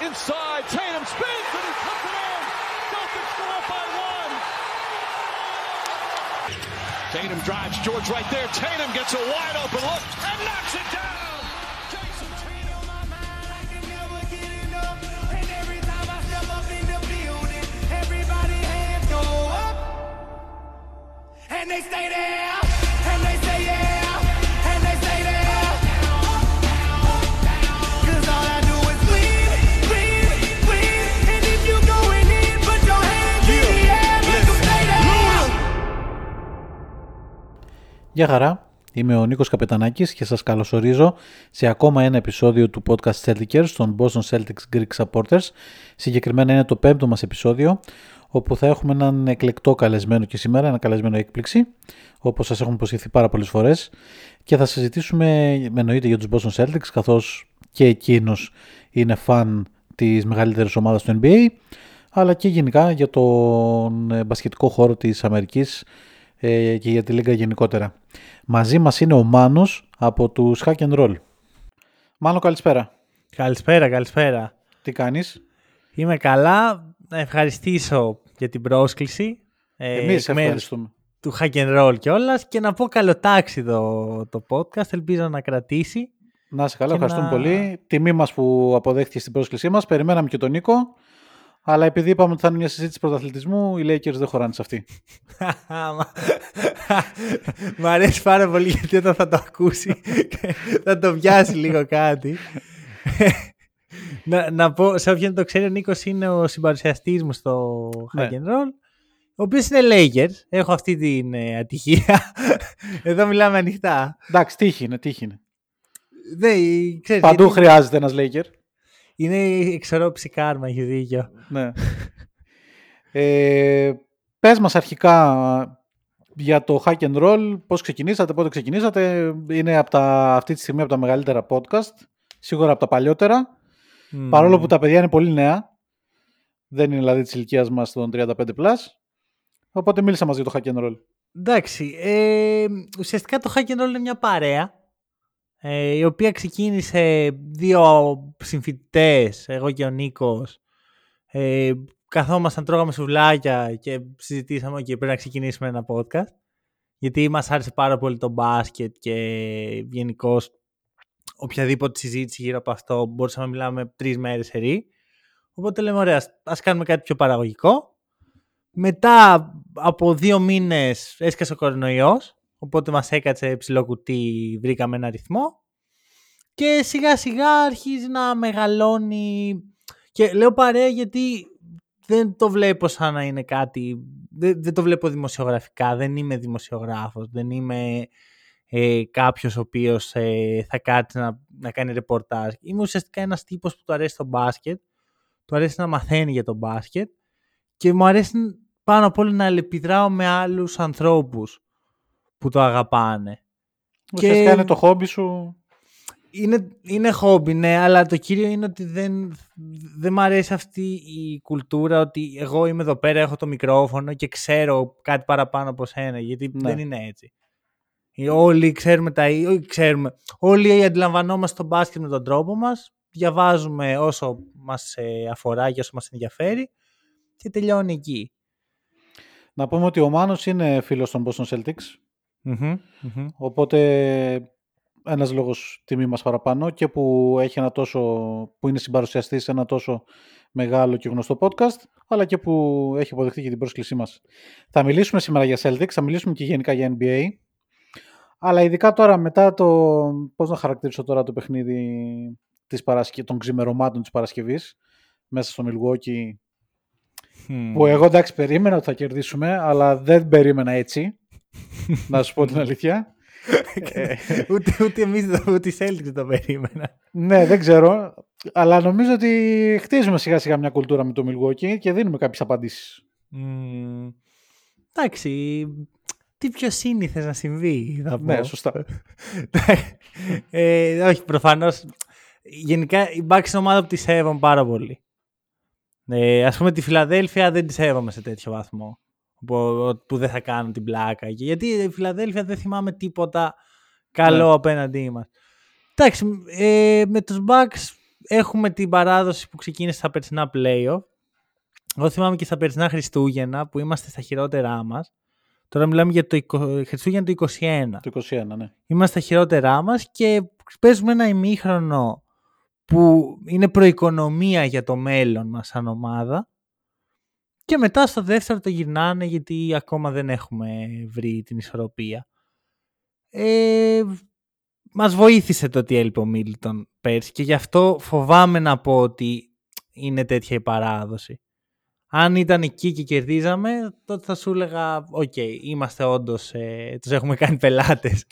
Inside. Tatum spins and he puts it in. Celtics go up by one. Tatum drives George right there. Tatum gets a wide open look and knocks it down. And they stay there, Γεια χαρά, είμαι ο Νίκος Καπετανάκης και σας καλωσορίζω σε ακόμα ένα επεισόδιο του podcast Celtics των Boston Celtics Greek Supporters. Συγκεκριμένα είναι το πέμπτο μας επεισόδιο, όπου θα έχουμε έναν εκλεκτό καλεσμένο και σήμερα, ένα καλεσμένο έκπληξη, όπως σας έχουμε προσχεθεί πάρα πολλές φορές και θα συζητήσουμε εννοείται για τους Boston Celtics, καθώς και εκείνος είναι φαν της μεγαλύτερης ομάδας του NBA, αλλά και γενικά για τον ε, μπασκετικό χώρο της Αμερικής ε, και για τη Λίγκα γενικότερα. Μαζί μας είναι ο Μάνος από τους Hack and Roll. Μάνο καλησπέρα. Καλησπέρα, καλησπέρα. Τι κάνεις; Είμαι καλά. Να ευχαριστήσω για την πρόσκληση. ε, Εμείς εκ μέρους ευχαριστούμε. Του Hack and Roll κιόλας και να πω καλοτάξιδο το podcast. Ελπίζω να κρατήσει. Να είσαι καλά, και ευχαριστούμε να- πολύ. Τιμή μας που αποδέχτηκες την πρόσκλησή μας. Περιμέναμε και τον Νίκο. Αλλά επειδή είπαμε ότι θα είναι μια συζήτηση πρωταθλητισμού, οι Lakers δεν χωράνε σε αυτή. Μα- Μ' αρέσει πάρα πολύ γιατί όταν θα το ακούσει θα το πιάσει λίγο κάτι. να, να πω, σε όποιον το ξέρει, ο Νίκος είναι ο συμπαρουσιαστής μου στο Ναι. Hack and Roll, ο οποίος είναι Lakers. Έχω αυτή την ε, ατυχία. Εδώ μιλάμε ανοιχτά. Εντάξει, τύχη είναι, τύχη είναι. Δεν, ξέρεις, Παντού γιατί χρειάζεται ένας Laker. Είναι εξορρόπηση κάρμα, έχει δίκιο. Ναι. ε, πες μας αρχικά για το Hack and Roll, πώς ξεκινήσατε, πότε ξεκινήσατε. Είναι από τα, αυτή τη στιγμή από τα μεγαλύτερα podcast, σίγουρα από τα παλιότερα. Παρόλο που τα παιδιά είναι πολύ νέα, δεν είναι δηλαδή της ηλικίας μας των 35+. Οπότε μίλησα μαζί για το Hack and Roll. Εντάξει, ε, ουσιαστικά το Hack and Roll είναι μια παρέα ε, η οποία ξεκίνησε δύο συμφοιτητές, εγώ και ο Νίκος. Ε, καθόμασταν, τρώγαμε σουβλάκια και συζητήσαμε ότι πρέπει να ξεκινήσουμε ένα podcast. Γιατί μας άρεσε πάρα πολύ το μπάσκετ και γενικώ οποιαδήποτε συζήτηση γύρω από αυτό μπορούσαμε να μιλάμε τρεις μέρες ερή. Οπότε λέμε ωραία, ας- ας κάνουμε κάτι πιο παραγωγικό. Μετά από δύο μήνες έσκασε ο κορονοϊός, οπότε μας έκατσε ψηλό κουτί, βρήκαμε ένα ρυθμό και σιγά σιγά αρχίζει να μεγαλώνει και λέω παρέα γιατί δεν το βλέπω σαν να είναι κάτι, δεν, δεν το βλέπω δημοσιογραφικά, δεν είμαι δημοσιογράφος, δεν είμαι ε, κάποιος ο οποίος ε, θα κάτσει να, να κάνει ρεπορτάζ. Είμαι ουσιαστικά ένας τύπος που του αρέσει το μπάσκετ, του αρέσει να μαθαίνει για το μπάσκετ και μου αρέσει πάνω απ' όλα να αλληλεπιδράω με άλλους ανθρώπους που το αγαπάνε. Ουσιαστικά είναι το χόμπι σου. Είναι, είναι χόμπι, ναι, αλλά το κύριο είναι ότι δεν, δεν μ' αρέσει αυτή η κουλτούρα ότι εγώ είμαι εδώ πέρα, έχω το μικρόφωνο και ξέρω κάτι παραπάνω από σένα, γιατί Ναι. δεν είναι έτσι. Ε, Όλοι ξέρουμε τα ίδια, όχι ξέρουμε, όλοι αντιλαμβανόμαστε τον μπάσκετ με τον τρόπο μας, διαβάζουμε όσο μας ε, αφορά και όσο μας ενδιαφέρει και τελειώνει εκεί. Να πούμε ότι ο Μάνος είναι φίλος των Boston Celtics. Μμμ, μμμ. Οπότε ένας λόγος τιμή μας παραπάνω και που έχει ένα τόσο, που είναι συμπαρουσιαστής σε ένα τόσο μεγάλο και γνωστό podcast, αλλά και που έχει αποδεχτεί και την πρόσκλησή μας. Θα μιλήσουμε σήμερα για Celtics, θα μιλήσουμε και γενικά για NBA, αλλά ειδικά τώρα μετά το, πώς να χαρακτηρίσω τώρα το παιχνίδι της Παρασκε... των ξημερωμάτων της Παρασκευής, μέσα στο Milwaukee, που εγώ εντάξει περίμενα ότι θα κερδίσουμε, αλλά δεν περίμενα έτσι, να σου πω την αλήθεια. Ε, ούτε, ούτε εμείς, ούτε οι Celtics δεν το περίμενα. Ναι, δεν ξέρω. Αλλά νομίζω ότι χτίζουμε σιγά σιγά μια κουλτούρα με το Milwaukee και δίνουμε κάποιες απαντήσεις. Μμμ. Εντάξει, τι πιο σύνηθες να συμβεί, θα πω. Ναι, σωστά. ε, όχι, προφανώς. Γενικά η Bucks είναι ομάδα που τη σέβομαι πάρα πολύ. Ε, ας πούμε τη Φιλαδέλφια δεν τη σέβομαι σε τέτοιο βαθμό. Που, που δεν θα κάνουν την πλάκα. εκεί. Γιατί η Φιλαδέλφια δεν θυμάμαι τίποτα καλό Ναι. απέναντί μας. Εντάξει, ε, με τους Bucks έχουμε την παράδοση που ξεκίνησε στα περσινά playoff. Εγώ θυμάμαι και στα περσινά Χριστούγεννα που είμαστε στα χειρότερά μας. Τώρα μιλάμε για το 20, Χριστούγεννα του 21 Το 21, ναι. είμαστε στα χειρότερά μας και παίζουμε ένα ημίχρονο που είναι προοικονομία για το μέλλον μας σαν ομάδα και μετά στο δεύτερο το γυρνάνε γιατί ακόμα δεν έχουμε βρει την ισορροπία. Ε, μας βοήθησε το ότι έλειπε ο Μίλτον πέρσι και γι' αυτό φοβάμαι να πω ότι είναι τέτοια η παράδοση. Αν ήταν εκεί και κερδίζαμε, τότε θα σου έλεγα, οκ, είμαστε όντως, ε, τους έχουμε κάνει πελάτες.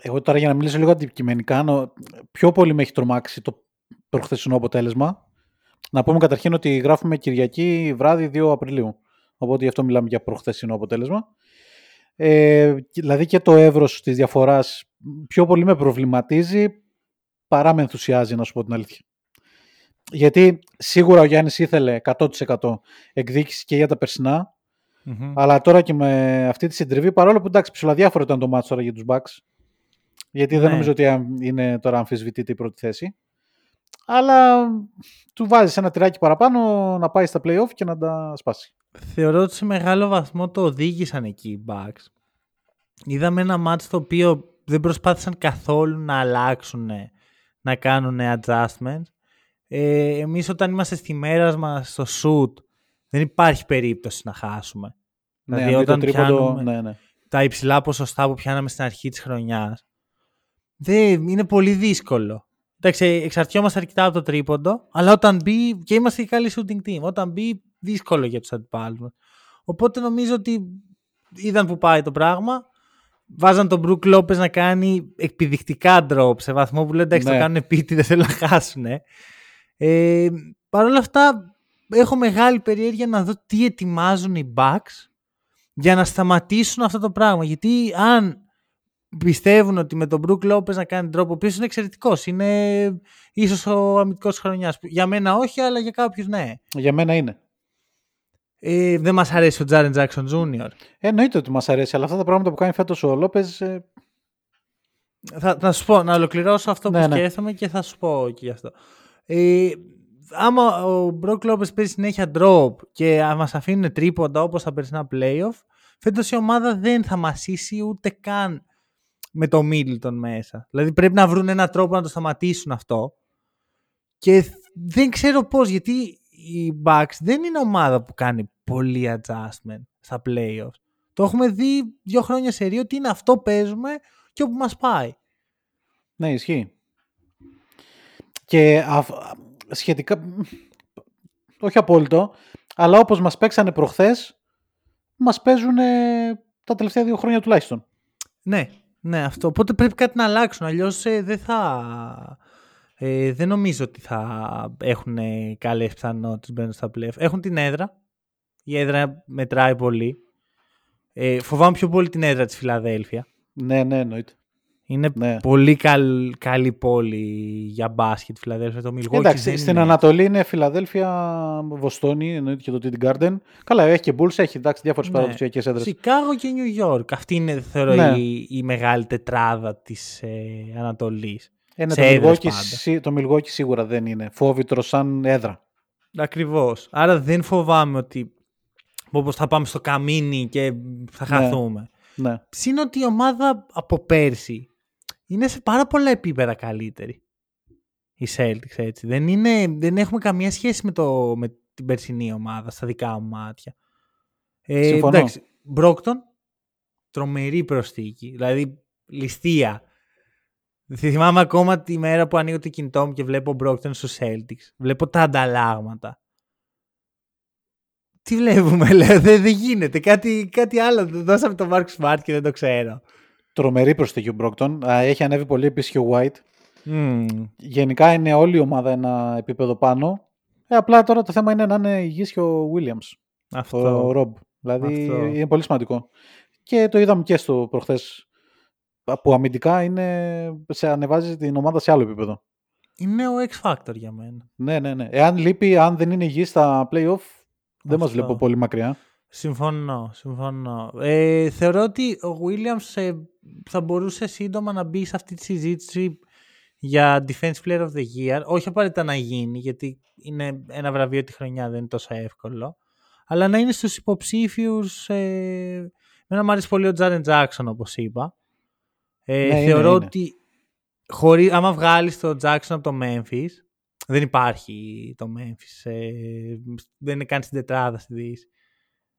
Εγώ τώρα για να μιλήσω λίγο αντικειμενικά, νο- πιο πολύ με έχει τρομάξει το προχθεσινό αποτέλεσμα. Να πούμε καταρχήν ότι γράφουμε Κυριακή βράδυ 2 Απριλίου. Οπότε γι' αυτό μιλάμε για προχθεσινό αποτέλεσμα. Ε, και- δηλαδή και το εύρος της διαφοράς πιο πολύ με προβληματίζει παρά με ενθουσιάζει να σου πω την αλήθεια. Γιατί σίγουρα ο Γιάννης ήθελε 100% εκδίκηση και για τα περσινά, αλλά τώρα και με αυτή τη συντριβή, παρόλο που εντάξει, ψηλοδιάφορο ήταν το μάτσο τώρα για τους Bucks, γιατί δεν Ναι. νομίζω ότι α, είναι τώρα αμφισβητείται η πρώτη θέση. Αλλά του βάζεις ένα τυράκι παραπάνω να πάει στα playoff και να τα σπάσει. Θεωρώ ότι σε μεγάλο βαθμό το οδήγησαν εκεί οι Bucks. Είδαμε ένα μάτσο το οποίο δεν προσπάθησαν καθόλου να αλλάξουν, να κάνουν adjustments. Ε, εμείς όταν είμαστε στη μέρας μας στο shoot δεν υπάρχει περίπτωση να χάσουμε. Ναι, Δηλαδή, αν δει το όταν τρίποντο, πιάνουμε- ναι, ναι. τα υψηλά ποσοστά που πιάναμε στην αρχή της χρονιάς. Δεν, είναι πολύ δύσκολο. Εντάξει, εξαρτιόμαστε αρκετά από το τρίποντο, αλλά όταν μπει, και είμαστε και καλή shooting team, όταν μπει δύσκολο για τους αντιπάλους μας. Οπότε νομίζω ότι είδαν που πάει το πράγμα, βάζαν τον Brook Lopez να κάνει εκπηδηκτικά drop σε βαθμό που λένε εντάξει Ναι. το κάνουν επίτη, δεν θέλουν να χάσουν. Ε, Παρ' όλα αυτά έχω μεγάλη περιέργεια να δω τι ετοιμάζουν οι Bucks για να σταματήσουν αυτό το πράγμα. Γιατί αν πιστεύουν ότι με τον Brook Lopez να κάνει τρόπο, ο οποίος είναι εξαιρετικός, είναι ίσως ο αμυντικός χρονιάς. Για μένα όχι, αλλά για κάποιους ναι. Για μένα είναι. Ε, δεν μας αρέσει ο Τζάρεν Jackson Jr. Ε, εννοείται ότι μας αρέσει, αλλά αυτά τα πράγματα που κάνει φέτος ο Λόπες. Ε, Θα, θα σου πω, να ολοκληρώσω αυτό Ναι, που ναι. σκέφτομαι και θα σου πω και γι' αυτό. Ε, άμα ο Brook Lopez παίζει συνέχεια drop και μας αφήνουν τρίποντα όπως τα περσινά playoff, φέτος η ομάδα δεν θα μασίσει ούτε καν με το Middleton μέσα. Δηλαδή πρέπει να βρουν έναν τρόπο να το σταματήσουν αυτό. Και θ- δεν ξέρω πώς, γιατί η Bucks δεν είναι ομάδα που κάνει πολύ adjustment στα playoffs. Το έχουμε δει δύο χρόνια σε ρίο ότι είναι αυτό παίζουμε και όπου μας πάει. ναι, ισχύει. Και αφ- σχετικά. Όχι απόλυτο, αλλά όπως μας παίξανε προχθές, μας παίζουν τα τελευταία δύο χρόνια τουλάχιστον. Ναι, ναι, αυτό. Οπότε πρέπει κάτι να αλλάξουν. Αλλιώς δεν θα. Ε, δεν νομίζω ότι θα έχουν καλές πιθανότητες μπαίνουν στα playoff. Έχουν την έδρα. Η έδρα μετράει πολύ. Ε, φοβάμαι πιο πολύ την έδρα της Φιλαδέλφια. Ναι, ναι, εννοείται. Είναι Ναι. πολύ καλ, καλή πόλη για μπάσκετ Φιλαδέλφια. Το Milwaukee Εντάξει, δεν στην είναι. Ανατολή είναι Φιλαδέλφια, Βοστόνη, εννοείται και το TD Garden. Καλά, έχει και Bulls, έχει εντάξει, διάφορες Ναι. παραδοσιακές έδρες. Σικάγο και Νιου Γιόρκ. Αυτή είναι, θεωρώ, Ναι. η, η μεγάλη τετράδα της ε, Ανατολής. Ε, ναι, σε το, έδρες Milwaukee, πάντα. σι- το Milwaukee σίγουρα δεν είναι φόβητρο σαν έδρα. Ακριβώς. Άρα δεν φοβάμαι ότι όπως θα πάμε στο καμίνι και θα Ναι. χαθούμε. Ναι. Συν ότι η ομάδα από πέρσι είναι σε πάρα πολλά επίπεδα καλύτερη. Η Celtics έτσι. Δεν, είναι, δεν έχουμε καμία σχέση με, το, με την περσινή ομάδα στα δικά μου μάτια. Ε, Συμφωνώ. Εντάξει, Μπρόκτον, τρομερή προσθήκη. Δηλαδή, ληστεία. Θυμάμαι ακόμα τη μέρα που ανοίγω το κινητό μου και βλέπω Μπρόκτον στους Celtics. Βλέπω τα ανταλλάγματα. Τι βλέπουμε, λέω, δεν, δεν γίνεται. Κάτι, κάτι άλλο. Δώσαμε τον Mark Smart και δεν το ξέρω. Τρομερή προσθήκη ο Μπρόκτον. Α, Έχει ανέβει πολύ επίσης και ο White. Μμμ. Γενικά είναι όλη η ομάδα ένα επίπεδο πάνω. Ε, απλά τώρα το θέμα είναι να είναι υγιής και ο Williams, Αυτό. ο Ρομπ. Δηλαδή Αυτό. είναι πολύ σημαντικό. Και το είδαμε και στο προχθές που αμυντικά είναι, σε ανεβάζει την ομάδα σε άλλο επίπεδο. Είναι ο X Factor για μένα. Ναι, ναι, ναι. Εάν λείπει, αν δεν είναι υγιής στα play-off, δεν μας Αυτό. βλέπω πολύ μακριά. Συμφωνώ, συμφωνώ. Ε, θεωρώ ότι ο Williams ε, θα μπορούσε σύντομα να μπει σε αυτή τη συζήτηση για Defense Player of the Year. Όχι απαραίτητα να γίνει, γιατί είναι ένα βραβείο τη χρονιά, δεν είναι τόσο εύκολο. Αλλά να είναι στους υποψήφιους... Ε, εμένα μου αρέσει πολύ ο Jaren Jackson, όπως είπα. Ε, Ναι, είναι, θεωρώ είναι. ότι χωρί, άμα βγάλεις το Jackson από το Memphis, δεν υπάρχει το Memphis. Ε, δεν είναι καν στην τετράδα στη Δύση.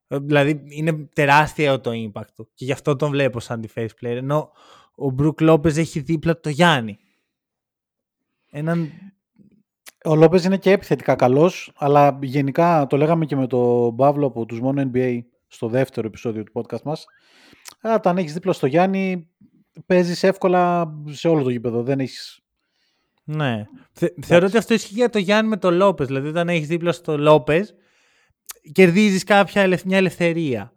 Ε, Δηλαδή είναι τεράστιο το impact του και γι' αυτό τον βλέπω σαν defense player. Ενώ ο Μπρουκ Λόπεζ έχει δίπλα του το Γιάννη. Έναν. Ο Λόπεζ είναι και επιθετικά καλός, αλλά γενικά το λέγαμε και με τον Παύλο από τους μόνο NBA στο δεύτερο επεισόδιο του podcast μας. Α, Όταν έχεις δίπλα στο Γιάννη, παίζεις εύκολα σε όλο το γήπεδο. Δεν έχεις... Ναι. Θε, θεωρώ ότι αυτό ισχύει για το Γιάννη με το Λόπεζ. Δηλαδή, όταν έχεις δίπλα στο Λόπεζ, κερδίζεις κάποια ελευ- μια ελευθερία.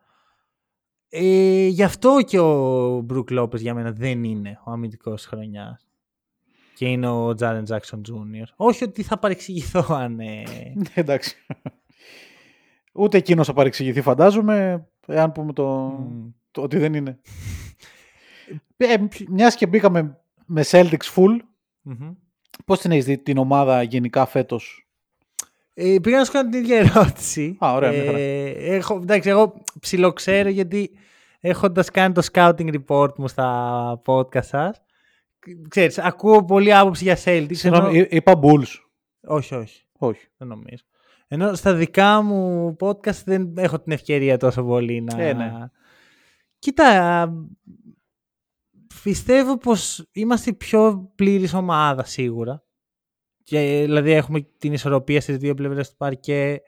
Ε, γι' αυτό και ο Μπρουκ Λόπεζ για μένα δεν είναι ο αμυντικός χρονιάς. Και είναι ο Τζάρεν Τζάξον Τζούνιορ. Όχι ότι θα παρεξηγηθώ αν. ε, Ναι, εντάξει. Ούτε εκείνος θα παρεξηγηθεί φαντάζομαι, εάν πούμε το, μ, το ότι δεν είναι. ε, μιας και μπήκαμε με Celtics full, μμμ. πώς την έχεις δει την ομάδα γενικά φέτος; Ε, πήγα να σου κάνω την ίδια ερώτηση. Α, ωραία, μια χαρά. Ε, έχω, εντάξει, εγώ ψιλοξέρω γιατί έχοντας κάνει το scouting report μου στα podcast σας, ξέρεις, ακούω πολλή άποψη για Celtics. Συγγνώμη, ενώ- εί- είπα Bulls. Όχι, όχι, Όχι. δεν νομίζω. Ενώ στα δικά μου podcast δεν έχω την ευκαιρία τόσο πολύ να... Ε, ναι. Κοίτα, πιστεύω πως είμαστε η πιο πλήρης ομάδα σίγουρα. Και, δηλαδή έχουμε την ισορροπία στις δύο πλευρές του παρκέ.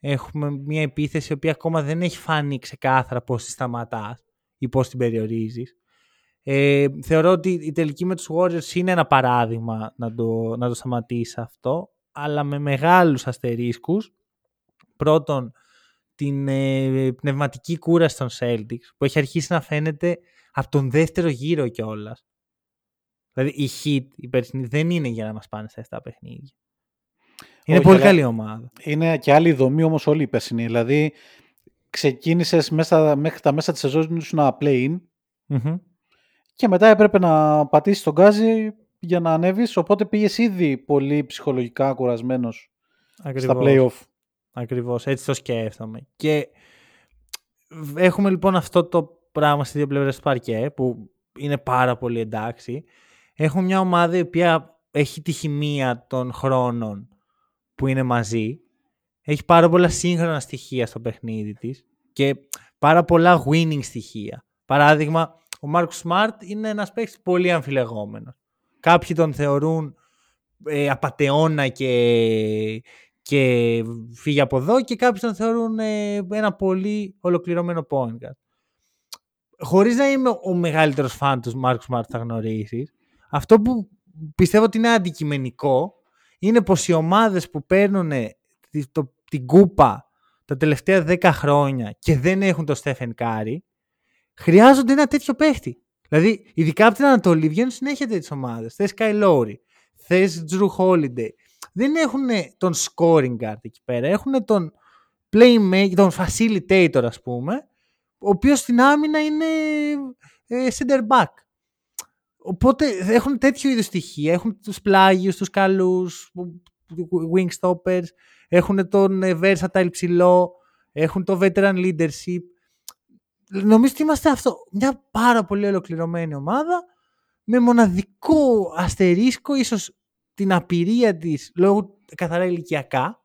Έχουμε μια επίθεση η οποία ακόμα δεν έχει φανεί ξεκάθαρα πώς τη σταματάς ή πώς την περιορίζεις. Ε, θεωρώ ότι η τελική με τους Warriors είναι ένα παράδειγμα να το, να το σταματήσει αυτό, αλλά με μεγάλους αστερίσκους. Πρώτον, την ε, πνευματική κούραση των Celtics που έχει αρχίσει να φαίνεται από τον δεύτερο γύρο κιόλας. Δηλαδή η Heat, η περσινή, δεν είναι για να μας πάνε σε 7 παιχνίδια. Είναι Όχι, πολύ αλλά- καλή ομάδα. Είναι και άλλη δομή όμως όλη η περσινή. Δηλαδή ξεκίνησες μέσα, μέχρι τα μέσα της σεζόν σου να play-in Μμμ. και μετά έπρεπε να πατήσεις τον γκάζι για να ανέβεις, οπότε πήγες ήδη πολύ ψυχολογικά κουρασμένος στα Ακριβώς. play-off. Ακριβώς, έτσι το σκέφτομαι. Και έχουμε λοιπόν αυτό το πράγμα στις δύο πλευρές του παρκέ που είναι πάρα πολύ εντάξει. Έχουμε μια ομάδα η οποία έχει τη χημεία των χρόνων που είναι μαζί. Έχει πάρα πολλά σύγχρονα στοιχεία στο παιχνίδι της και πάρα πολλά winning στοιχεία. Παράδειγμα, ο Μάρκ Σμαρτ είναι ένας παίκτης πολύ αμφιλεγόμενος. Κάποιοι τον θεωρούν ε, απατεώνα και, και φύγει από εδώ και κάποιοι τον θεωρούν ε, ένα πολύ ολοκληρωμένο point guard. Χωρίς να είμαι ο μεγαλύτερος φαν του Μάρκ Σμαρτ θα γνωρίσεις, αυτό που πιστεύω ότι είναι αντικειμενικό είναι πως οι ομάδες που παίρνουν τη- το- την κούπα τα τελευταία 10 χρόνια και δεν έχουν το Στέφεν Κάρι, χρειάζονται ένα τέτοιο παίχτη. Δηλαδή, ειδικά από την Ανατολή βγαίνουν συνέχεια τέτοιες ομάδες. Θες Kyle Lowry, θες Jrue Holiday. Δεν έχουν τον scoring guard εκεί πέρα. Έχουν τον playmaker, τον facilitator, ας πούμε, ο οποίος στην άμυνα είναι ε, center back. Οπότε έχουν τέτοιο είδους στοιχεία. Έχουν τους πλάγιους, τους καλούς, wing stoppers, έχουν τον ε, versatile ψηλό, έχουν το veteran leadership. Νομίζω ότι είμαστε αυτό. Μια πάρα πολύ ολοκληρωμένη ομάδα με μοναδικό αστερίσκο, ίσως την απειρία της λόγω καθαρά ηλικιακά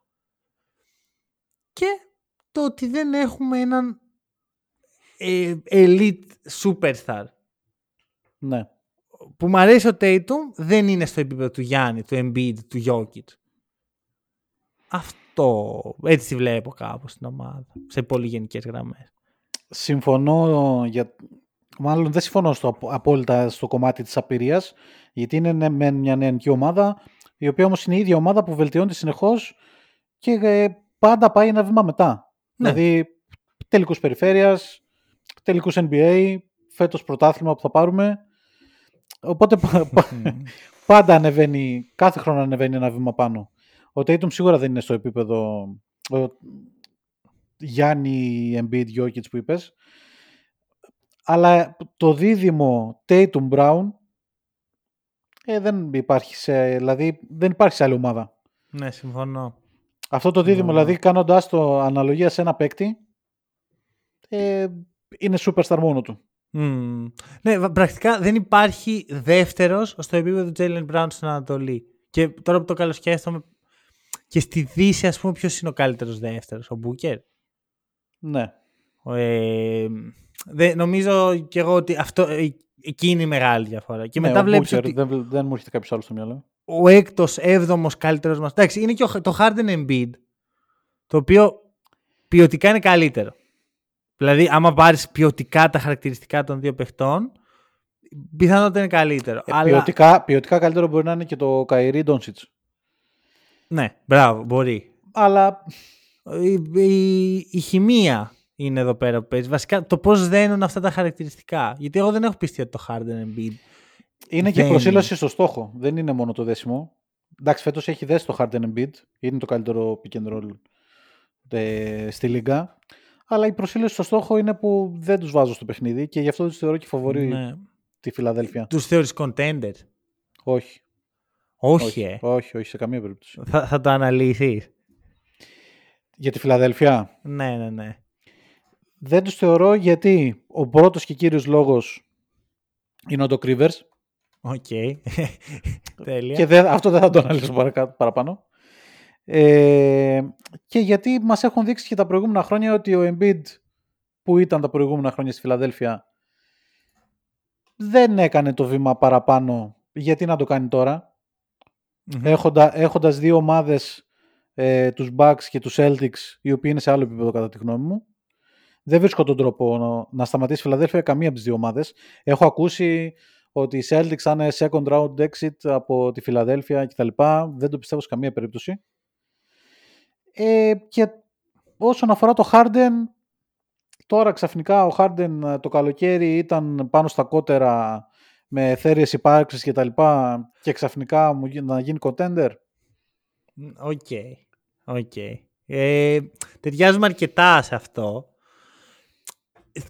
και το ότι δεν έχουμε έναν ε, elite superstar. Ναι. Που μου αρέσει ο Tatum δεν είναι στο επίπεδο του Γιάννη, του Embiid, του Jokic. Αυτό, έτσι τη βλέπω κάπως στην ομάδα, σε πολύ γενικές γραμμές. Συμφωνώ για μάλλον δεν συμφωνώ στο, απο- απόλυτα στο κομμάτι της απειρίας, γιατί είναι ναι, μεν μια νεανική ομάδα, η οποία όμως είναι η ίδια ομάδα που βελτιώνεται συνεχώς και ε, πάντα πάει ένα βήμα μετά. Ναι. Δηλαδή τελικούς περιφέρειας, τελικούς NBA, φέτος πρωτάθλημα που θα πάρουμε. Οπότε πα- πα- πάντα ανεβαίνει, κάθε χρόνο ανεβαίνει ένα βήμα πάνω. Ο Tatum σίγουρα δεν είναι στο επίπεδο ο Γιάννη Embiid Jokic που είπες. Αλλά το δίδυμο Tatum Brown ε, δεν υπάρχει σε, δηλαδή δεν υπάρχει σε άλλη ομάδα. Ναι, συμφωνώ. Αυτό το δίδυμο, Ναι. δηλαδή κάνοντας το αναλογία σε ένα παίκτη, ε, είναι superstar μόνο του. Μμμ. Ναι, βα- πρακτικά δεν υπάρχει δεύτερος στο επίπεδο του Jalen Brown στην Ανατολή. Και τώρα που το καλοσκέφτομαι, και στη Δύση, ας πούμε, ποιος είναι ο καλύτερος δεύτερος, ο Μπούκερ. Ναι. Ε, δεν, νομίζω και εγώ ότι αυτό, ε, εκεί είναι η μεγάλη διαφορά. Και Ναι, μετά ο βλέπεις Booker, ότι δεν, βλέ- δεν μου έρχεται κάποιος άλλος στο μυαλό. ο έκτος, έβδομος καλύτερος μας. Εντάξει, είναι και ο, το Harden Embiid, το οποίο ποιοτικά είναι καλύτερο. Δηλαδή, άμα πάρεις ποιοτικά τα χαρακτηριστικά των δύο παιχτών, πιθανότατα είναι καλύτερο. Ε, Αλλά... ποιοτικά, ποιοτικά καλύτερο μπορεί να είναι και το Καϊρή Ντόνσιτς. Ναι, μπράβο, μπορεί. Αλλά Η, η, η χημεία είναι εδώ πέρα που παίζει. Βασικά το πώς δένουν αυτά τα χαρακτηριστικά. Γιατί εγώ δεν έχω πιστεί ότι το Harden Embiid. είναι και Δεν- προσήλωση στο στόχο. Δεν είναι μόνο το δέσιμο. Εντάξει, φέτος έχει δέσει το Harden Embiid. Είναι το καλύτερο pick and roll ε, στη Λίγκα. Αλλά η προσήλωση στο στόχο είναι που δεν τους βάζω στο παιχνίδι και γι' αυτό τους θεωρώ και φαβορεί Ναι. τη Φιλαδέλφια. Τους θεωρείς contender; Όχι. Όχι, ε. όχι, όχι, σε καμία περίπτωση. Θα, θα το αναλύσει. Για τη Φιλαδέλφια; Ναι, ναι, ναι. δεν τους θεωρώ γιατί ο πρώτος και κύριος λόγος είναι ο Doc Rivers Ok. Τέλεια. και δεν, αυτό δεν θα το αναλύσω παρακα- παραπάνω. Ε, και γιατί μας έχουν δείξει και τα προηγούμενα χρόνια ότι ο Embiid που ήταν τα προηγούμενα χρόνια στη Φιλαδέλφια δεν έκανε το βήμα παραπάνω γιατί να το κάνει τώρα; Μμμ. έχοντα, έχοντας δύο ομάδες ε, τους Bucks και τους Celtics οι οποίοι είναι σε άλλο επίπεδο κατά τη γνώμη μου δεν βρίσκω τον τρόπο να, να σταματήσει η Φιλαδέλφια καμία από τις δύο ομάδες έχω ακούσει ότι οι Celtics θα είναι second round exit από τη Φιλαδέλφια κτλ. Δεν το πιστεύω σε καμία περίπτωση. Ε, και όσον αφορά το Harden, τώρα ξαφνικά ο Harden ε, το καλοκαίρι ήταν πάνω στα κότερα με θέριες υπάρξεις και τα λοιπά και ξαφνικά μου γι- να γίνει contender. Ok. Ok. Ε, ταιριάζουμε αρκετά σε αυτό.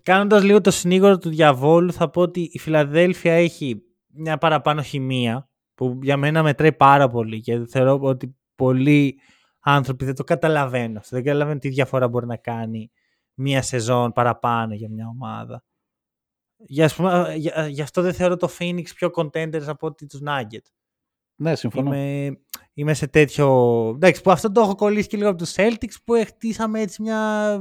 Κάνοντας λίγο το συνήγορο του διαβόλου θα πω ότι η Φιλαδέλφια έχει μια παραπάνω χημεία που για μένα μετράει πάρα πολύ και θεωρώ ότι πολλοί άνθρωποι δεν το καταλαβαίνουν αυτό. Δεν καταλαβαίνουν τι διαφορά μπορεί να κάνει μία σεζόν παραπάνω για μια ομάδα. Για, ας πούμε, για, γι' αυτό δεν θεωρώ το Phoenix πιο contenders από ότι τους Nuggets. Ναι, συμφωνώ. Είμαι, είμαι σε τέτοιο. Εντάξει, που αυτό το έχω κολλήσει και λίγο από τους Celtics που χτίσαμε έτσι μια,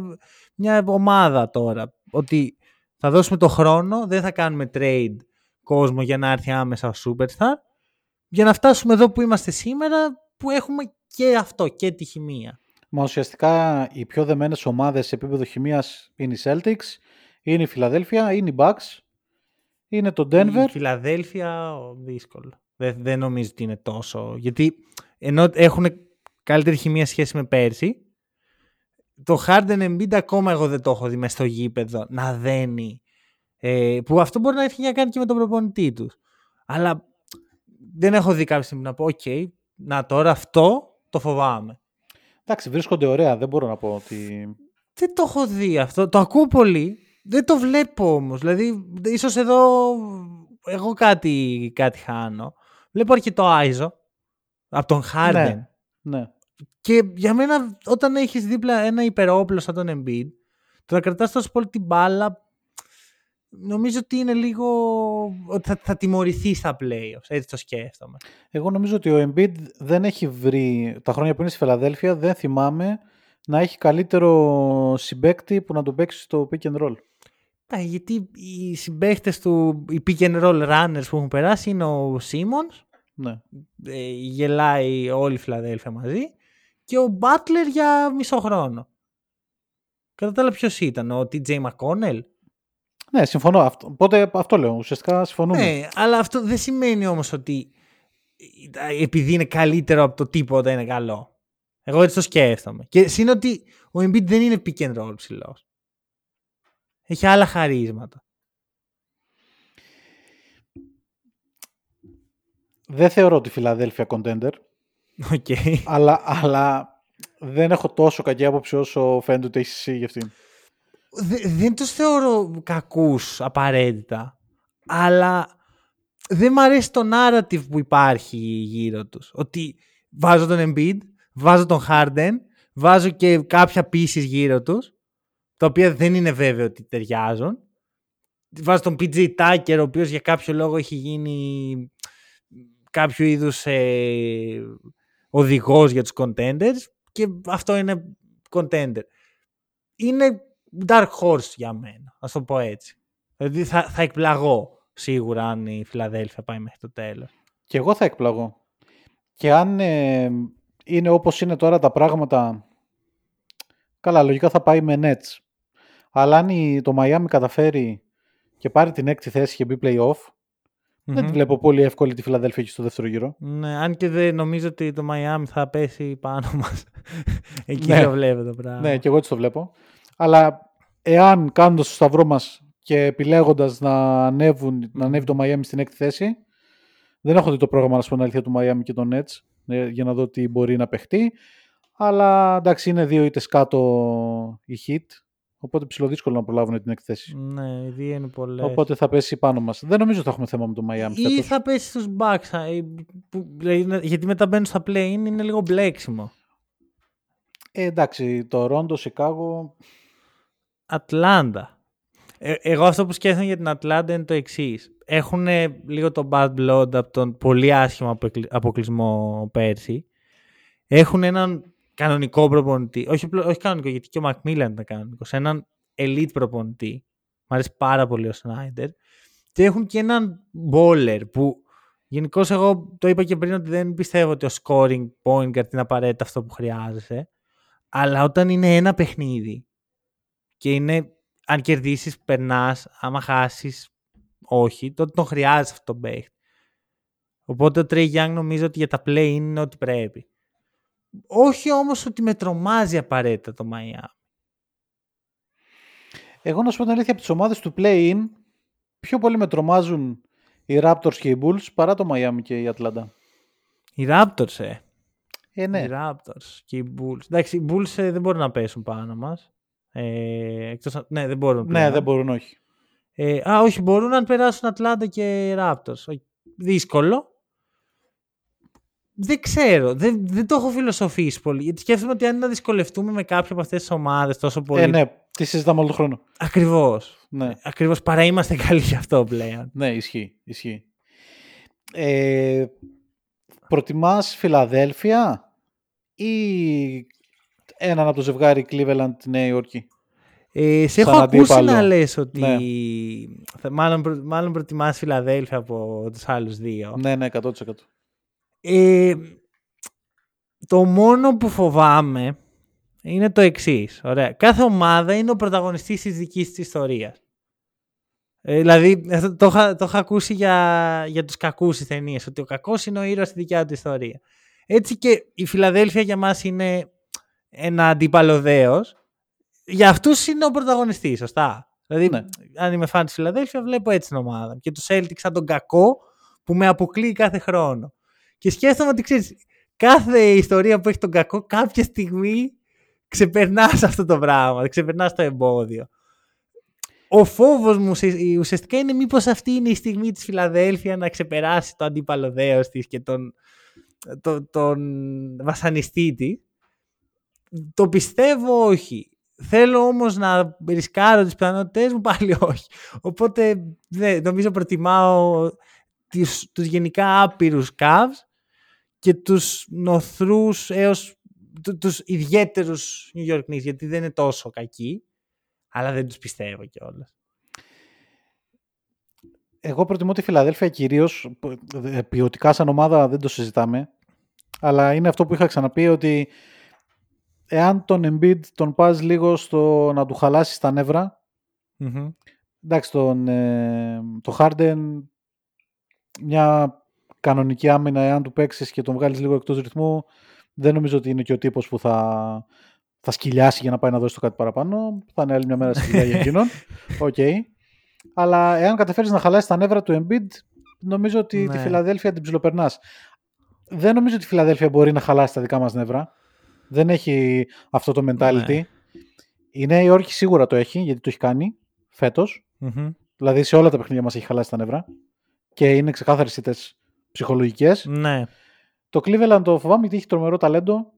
μια ομάδα τώρα. Ότι θα δώσουμε το χρόνο, δεν θα κάνουμε trade κόσμο για να έρθει άμεσα ο Superstar. Για να φτάσουμε εδώ που είμαστε σήμερα, που έχουμε και αυτό, και τη χημεία. Μα ουσιαστικά οι πιο δεμένες ομάδες σε επίπεδο χημίας είναι οι Celtics, είναι η Φιλαδέλφια, είναι οι Bucks, είναι το Denver. Η Φιλαδέλφια, ο, δύσκολο. Δεν, δεν νομίζω ότι είναι τόσο. Γιατί ενώ έχουν καλύτερη χημεία σχέση με πέρσι, το Harden Embiid ακόμα εγώ δεν το έχω δει μες στο γήπεδο να δένει. Ε, που αυτό μπορεί να έχει να κάνει και με τον προπονητή τους. Αλλά δεν έχω δει κάποια στιγμή να πω: Οκ, να τώρα αυτό το φοβάμαι. Εντάξει, βρίσκονται ωραία, δεν μπορώ να πω ότι... Δεν το έχω δει αυτό. Το ακούω πολύ. Δεν το βλέπω όμως. Δηλαδή, ίσως εδώ εγώ κάτι, κάτι χάνω. Βλέπω αρκετό Άιζο από τον Harden. Ναι. Ναι. Και για μένα, όταν έχεις δίπλα ένα υπερόπλο σαν τον Embiid, το να κρατάς τόσο πολύ την μπάλα, νομίζω ότι είναι λίγο. ότι θα, θα τιμωρηθεί στα playoffs. Έτσι το σκέφτομαι. Εγώ νομίζω ότι ο Embiid δεν έχει βρει, τα χρόνια που είναι στη Φιλαδέλφια, δεν θυμάμαι να έχει καλύτερο συμπέκτη που να τον παίξει στο pick and roll. Ναι, γιατί οι συμπαίχτε του, οι pick and roll runners που έχουν περάσει είναι ο Simmons, Ναι. ε, γελάει όλη η Φιλαδέλφια μαζί και ο Butler για μισό χρόνο. Κατά τα άλλα ποιος ήταν, ο TJ McConnell; Ναι, συμφωνώ. Αυτό, οπότε αυτό λέω. Ουσιαστικά συμφωνούμε. Ναι, αλλά αυτό δεν σημαίνει όμως ότι επειδή είναι καλύτερο από το τίποτα είναι καλό. Εγώ έτσι το σκέφτομαι. Και είναι ότι ο Embiid δεν είναι pick and roll ψηλός. Έχει άλλα χαρίσματα. Δεν θεωρώ τη Φιλαδέλφια contender, Ok. αλλά, αλλά δεν έχω τόσο κακή άποψη όσο φαίνεται ότι έχει εσύ για αυτήν. Δε- δεν τους θεωρώ κακούς απαραίτητα. Αλλά δεν μ' αρέσει το narrative που υπάρχει γύρω τους. Ότι βάζω τον Embiid, βάζω τον Harden, βάζω και κάποια pieces γύρω τους, τα οποία δεν είναι βέβαιο ότι ταιριάζουν. Βάζω τον PJ Tucker, ο οποίος για κάποιο λόγο έχει γίνει κάποιο είδους ε, οδηγός για τους contenders και αυτό είναι contender. Είναι dark horse για μένα, ας το πω έτσι. Δηλαδή θα, θα εκπλαγώ σίγουρα αν η Φιλαδέλφια πάει μέχρι το τέλος. Και εγώ θα εκπλαγώ. Και αν ε, είναι όπως είναι τώρα τα πράγματα, καλά, λογικά θα πάει με Nets. Αλλά αν η- το Miami καταφέρει και πάρει την έκτη θέση και μπει play-off, δεν τη βλέπω πολύ εύκολη τη Φιλαδέλφια εκεί στο δεύτερο γύρο. Ναι, αν και δεν νομίζω ότι το Miami θα πέσει πάνω μας. Εκεί Ναι. το βλέπω το πράγμα. Ναι, και εγώ έτσι το βλέπω. Αλλά εάν κάνοντας το σταυρό μας και επιλέγοντας να, ανέβουν, να ανέβει το Miami στην έκτη θέση, δεν έχω δει το πρόγραμμα να σου πω την αλήθεια του Miami και των Nets ε, για να δω τι μπορεί να παιχτεί. Αλλά εντάξει, είναι δύο ήττες κάτω η hit. Οπότε ψηλοδύσκολο να προλάβουν την έκτη θέση. Ναι, οι δύο είναι πολλές. Οπότε θα πέσει πάνω μας. Δεν νομίζω ότι θα έχουμε θέμα με το Miami. Ή φέτος. θα πέσει στους Bucks, α, ε, που- δηλαδή, είναι- γιατί μετά μπαίνουν στα play-in είναι λίγο μπλέξιμο. Ε, εντάξει, Τορόντο, Σικάγο. Ατλάντα. Ε, εγώ αυτό που σκέφτομαι για την Ατλάντα είναι το εξής. Έχουν λίγο το bad blood από τον πολύ άσχημο αποκλει- αποκλεισμό πέρσι. Έχουν έναν κανονικό προπονητή. Όχι, απλό- όχι κανονικό, γιατί και ο Μακμίλαν ήταν κανονικός. Έναν elite προπονητή. Μ' αρέσει πάρα πολύ ο Σνάιντερ. Και έχουν και έναν bowler που γενικώς εγώ το είπα και πριν ότι δεν πιστεύω ότι ο scoring point guard είναι απαραίτητα αυτό που χρειάζεσαι. Αλλά όταν είναι ένα παιχνίδι και είναι αν κερδίσεις περνάς, άμα χάσεις όχι, τότε τον χρειάζεσαι αυτό τον παίχτη. Οπότε ο Trey Young νομίζω ότι για τα play είναι ό,τι πρέπει. Όχι όμως ότι με τρομάζει απαραίτητα το Miami. Εγώ να σου πω την αλήθεια από τις ομάδες του play-in, πιο πολύ με τρομάζουν οι Raptors και οι Bulls παρά το Miami και η Atlanta. Οι Raptors, ε. Ε, ναι. Οι Raptors και οι Bulls. Εντάξει, οι Bulls ε, δεν μπορούν να πέσουν πάνω μας. Ε, εκτός, αν- ναι, δεν μπορούν. Ναι, πλέον. δεν μπορούν, όχι. Ε, α, όχι, μπορούν να περάσουν Ατλάντα και Raptors. Όχι, Δύσκολο. Δεν ξέρω. Δεν, δεν το έχω φιλοσοφήσει πολύ. Γιατί σκέφτομαι ότι αν να δυσκολευτούμε με κάποια από αυτές τις ομάδες τόσο πολύ. Ε, ναι, τι συζητάμε όλο τον χρόνο. Ακριβώς. Ναι, Ακριβώς παρά είμαστε καλοί γι' αυτό πλέον. ναι ισχύει. ισχύει. Ε, προτιμάς Φιλαδέλφια ή έναν από το ζευγάρι Cleveland Νέα Υόρκη. Ε, σε Σαν έχω ακούσει αντίπαλο. να λες ότι Ναι. θα, μάλλον, προ- μάλλον προτιμάς Φιλαδέλφια από τους άλλους δύο. Ναι, ναι, 100%. Ε, το μόνο που φοβάμαι είναι το εξής. Ωραία. Κάθε ομάδα είναι ο πρωταγωνιστής της δικής της ιστορίας. Ε, δηλαδή, αυτό το είχα, το είχα ακούσει για, για τους κακούς στις ταινίες, ότι ο κακός είναι ο ήρωας στη δικιάς του ιστορίας. Έτσι και η Φιλαδέλφια για μας είναι ένα αντίπαλο δέος. Για αυτούς είναι ο πρωταγωνιστής, σωστά. Δηλαδή, Ναι. αν είμαι φαν της Φιλαδέλφια, βλέπω έτσι την ομάδα. Και τους Celtics σαν τον κακό που με αποκλείει κάθε χρόνο. Και σκέφτομαι ότι ξέρεις, κάθε ιστορία που έχει τον κακό κάποια στιγμή ξεπερνάς αυτό το πράγμα, ξεπερνάς το εμπόδιο. Ο φόβος μου ουσια- ουσιαστικά είναι μήπως αυτή είναι η στιγμή της Φιλαδέλφια να ξεπεράσει το αντίπαλο δέος της και τον, τον, τον βασανιστή της. Το πιστεύω όχι. Θέλω όμως να ρισκάρω τις πιθανότητες μου πάλι όχι. Οπότε ναι, νομίζω προτιμάω τους, τους γενικά άπειρους Cavs και τους νοθρούς έως του- τους ιδιαίτερους New York Knicks γιατί δεν είναι τόσο κακοί αλλά δεν τους πιστεύω κιόλας. Εγώ προτιμώ τη Φιλαδέλφια κυρίως ποιοτικά σαν ομάδα δεν το συζητάμε. Αλλά είναι αυτό που είχα ξαναπεί ότι εάν τον Embiid τον πας λίγο στο να του χαλάσεις τα νεύρα, εντάξει, τον, ε, το Harden μια κανονική άμυνα, εάν του παίξεις και τον βγάλεις λίγο εκτός ρυθμού, δεν νομίζω ότι είναι και ο τύπος που θα, θα σκυλιάσει για να πάει να δώσει το κάτι παραπάνω. Θα είναι άλλη μια μέρα στη δουλειά για εκείνον. Οκ. Αλλά εάν καταφέρεις να χαλάσεις τα νεύρα του Embiid, νομίζω ότι Ναι. τη Φιλαδέλφια την ψιλοπερνάς. Δεν νομίζω ότι η Φιλαδέλφια μπορεί να χαλάσει τα δικά μας νεύρα. Δεν έχει αυτό το mentality. Ναι. Η Νέα Υόρκη σίγουρα το έχει, γιατί το έχει κάνει φέτος. Μμμ. Δηλαδή σε όλα τα παιχνίδια μας έχει χαλάσει τα νεύρα. Και είναι ξεκάθαρες ήττες ψυχολογικές. Ναι. Το Cleveland το φοβάμαι γιατί έχει τρομερό ταλέντο.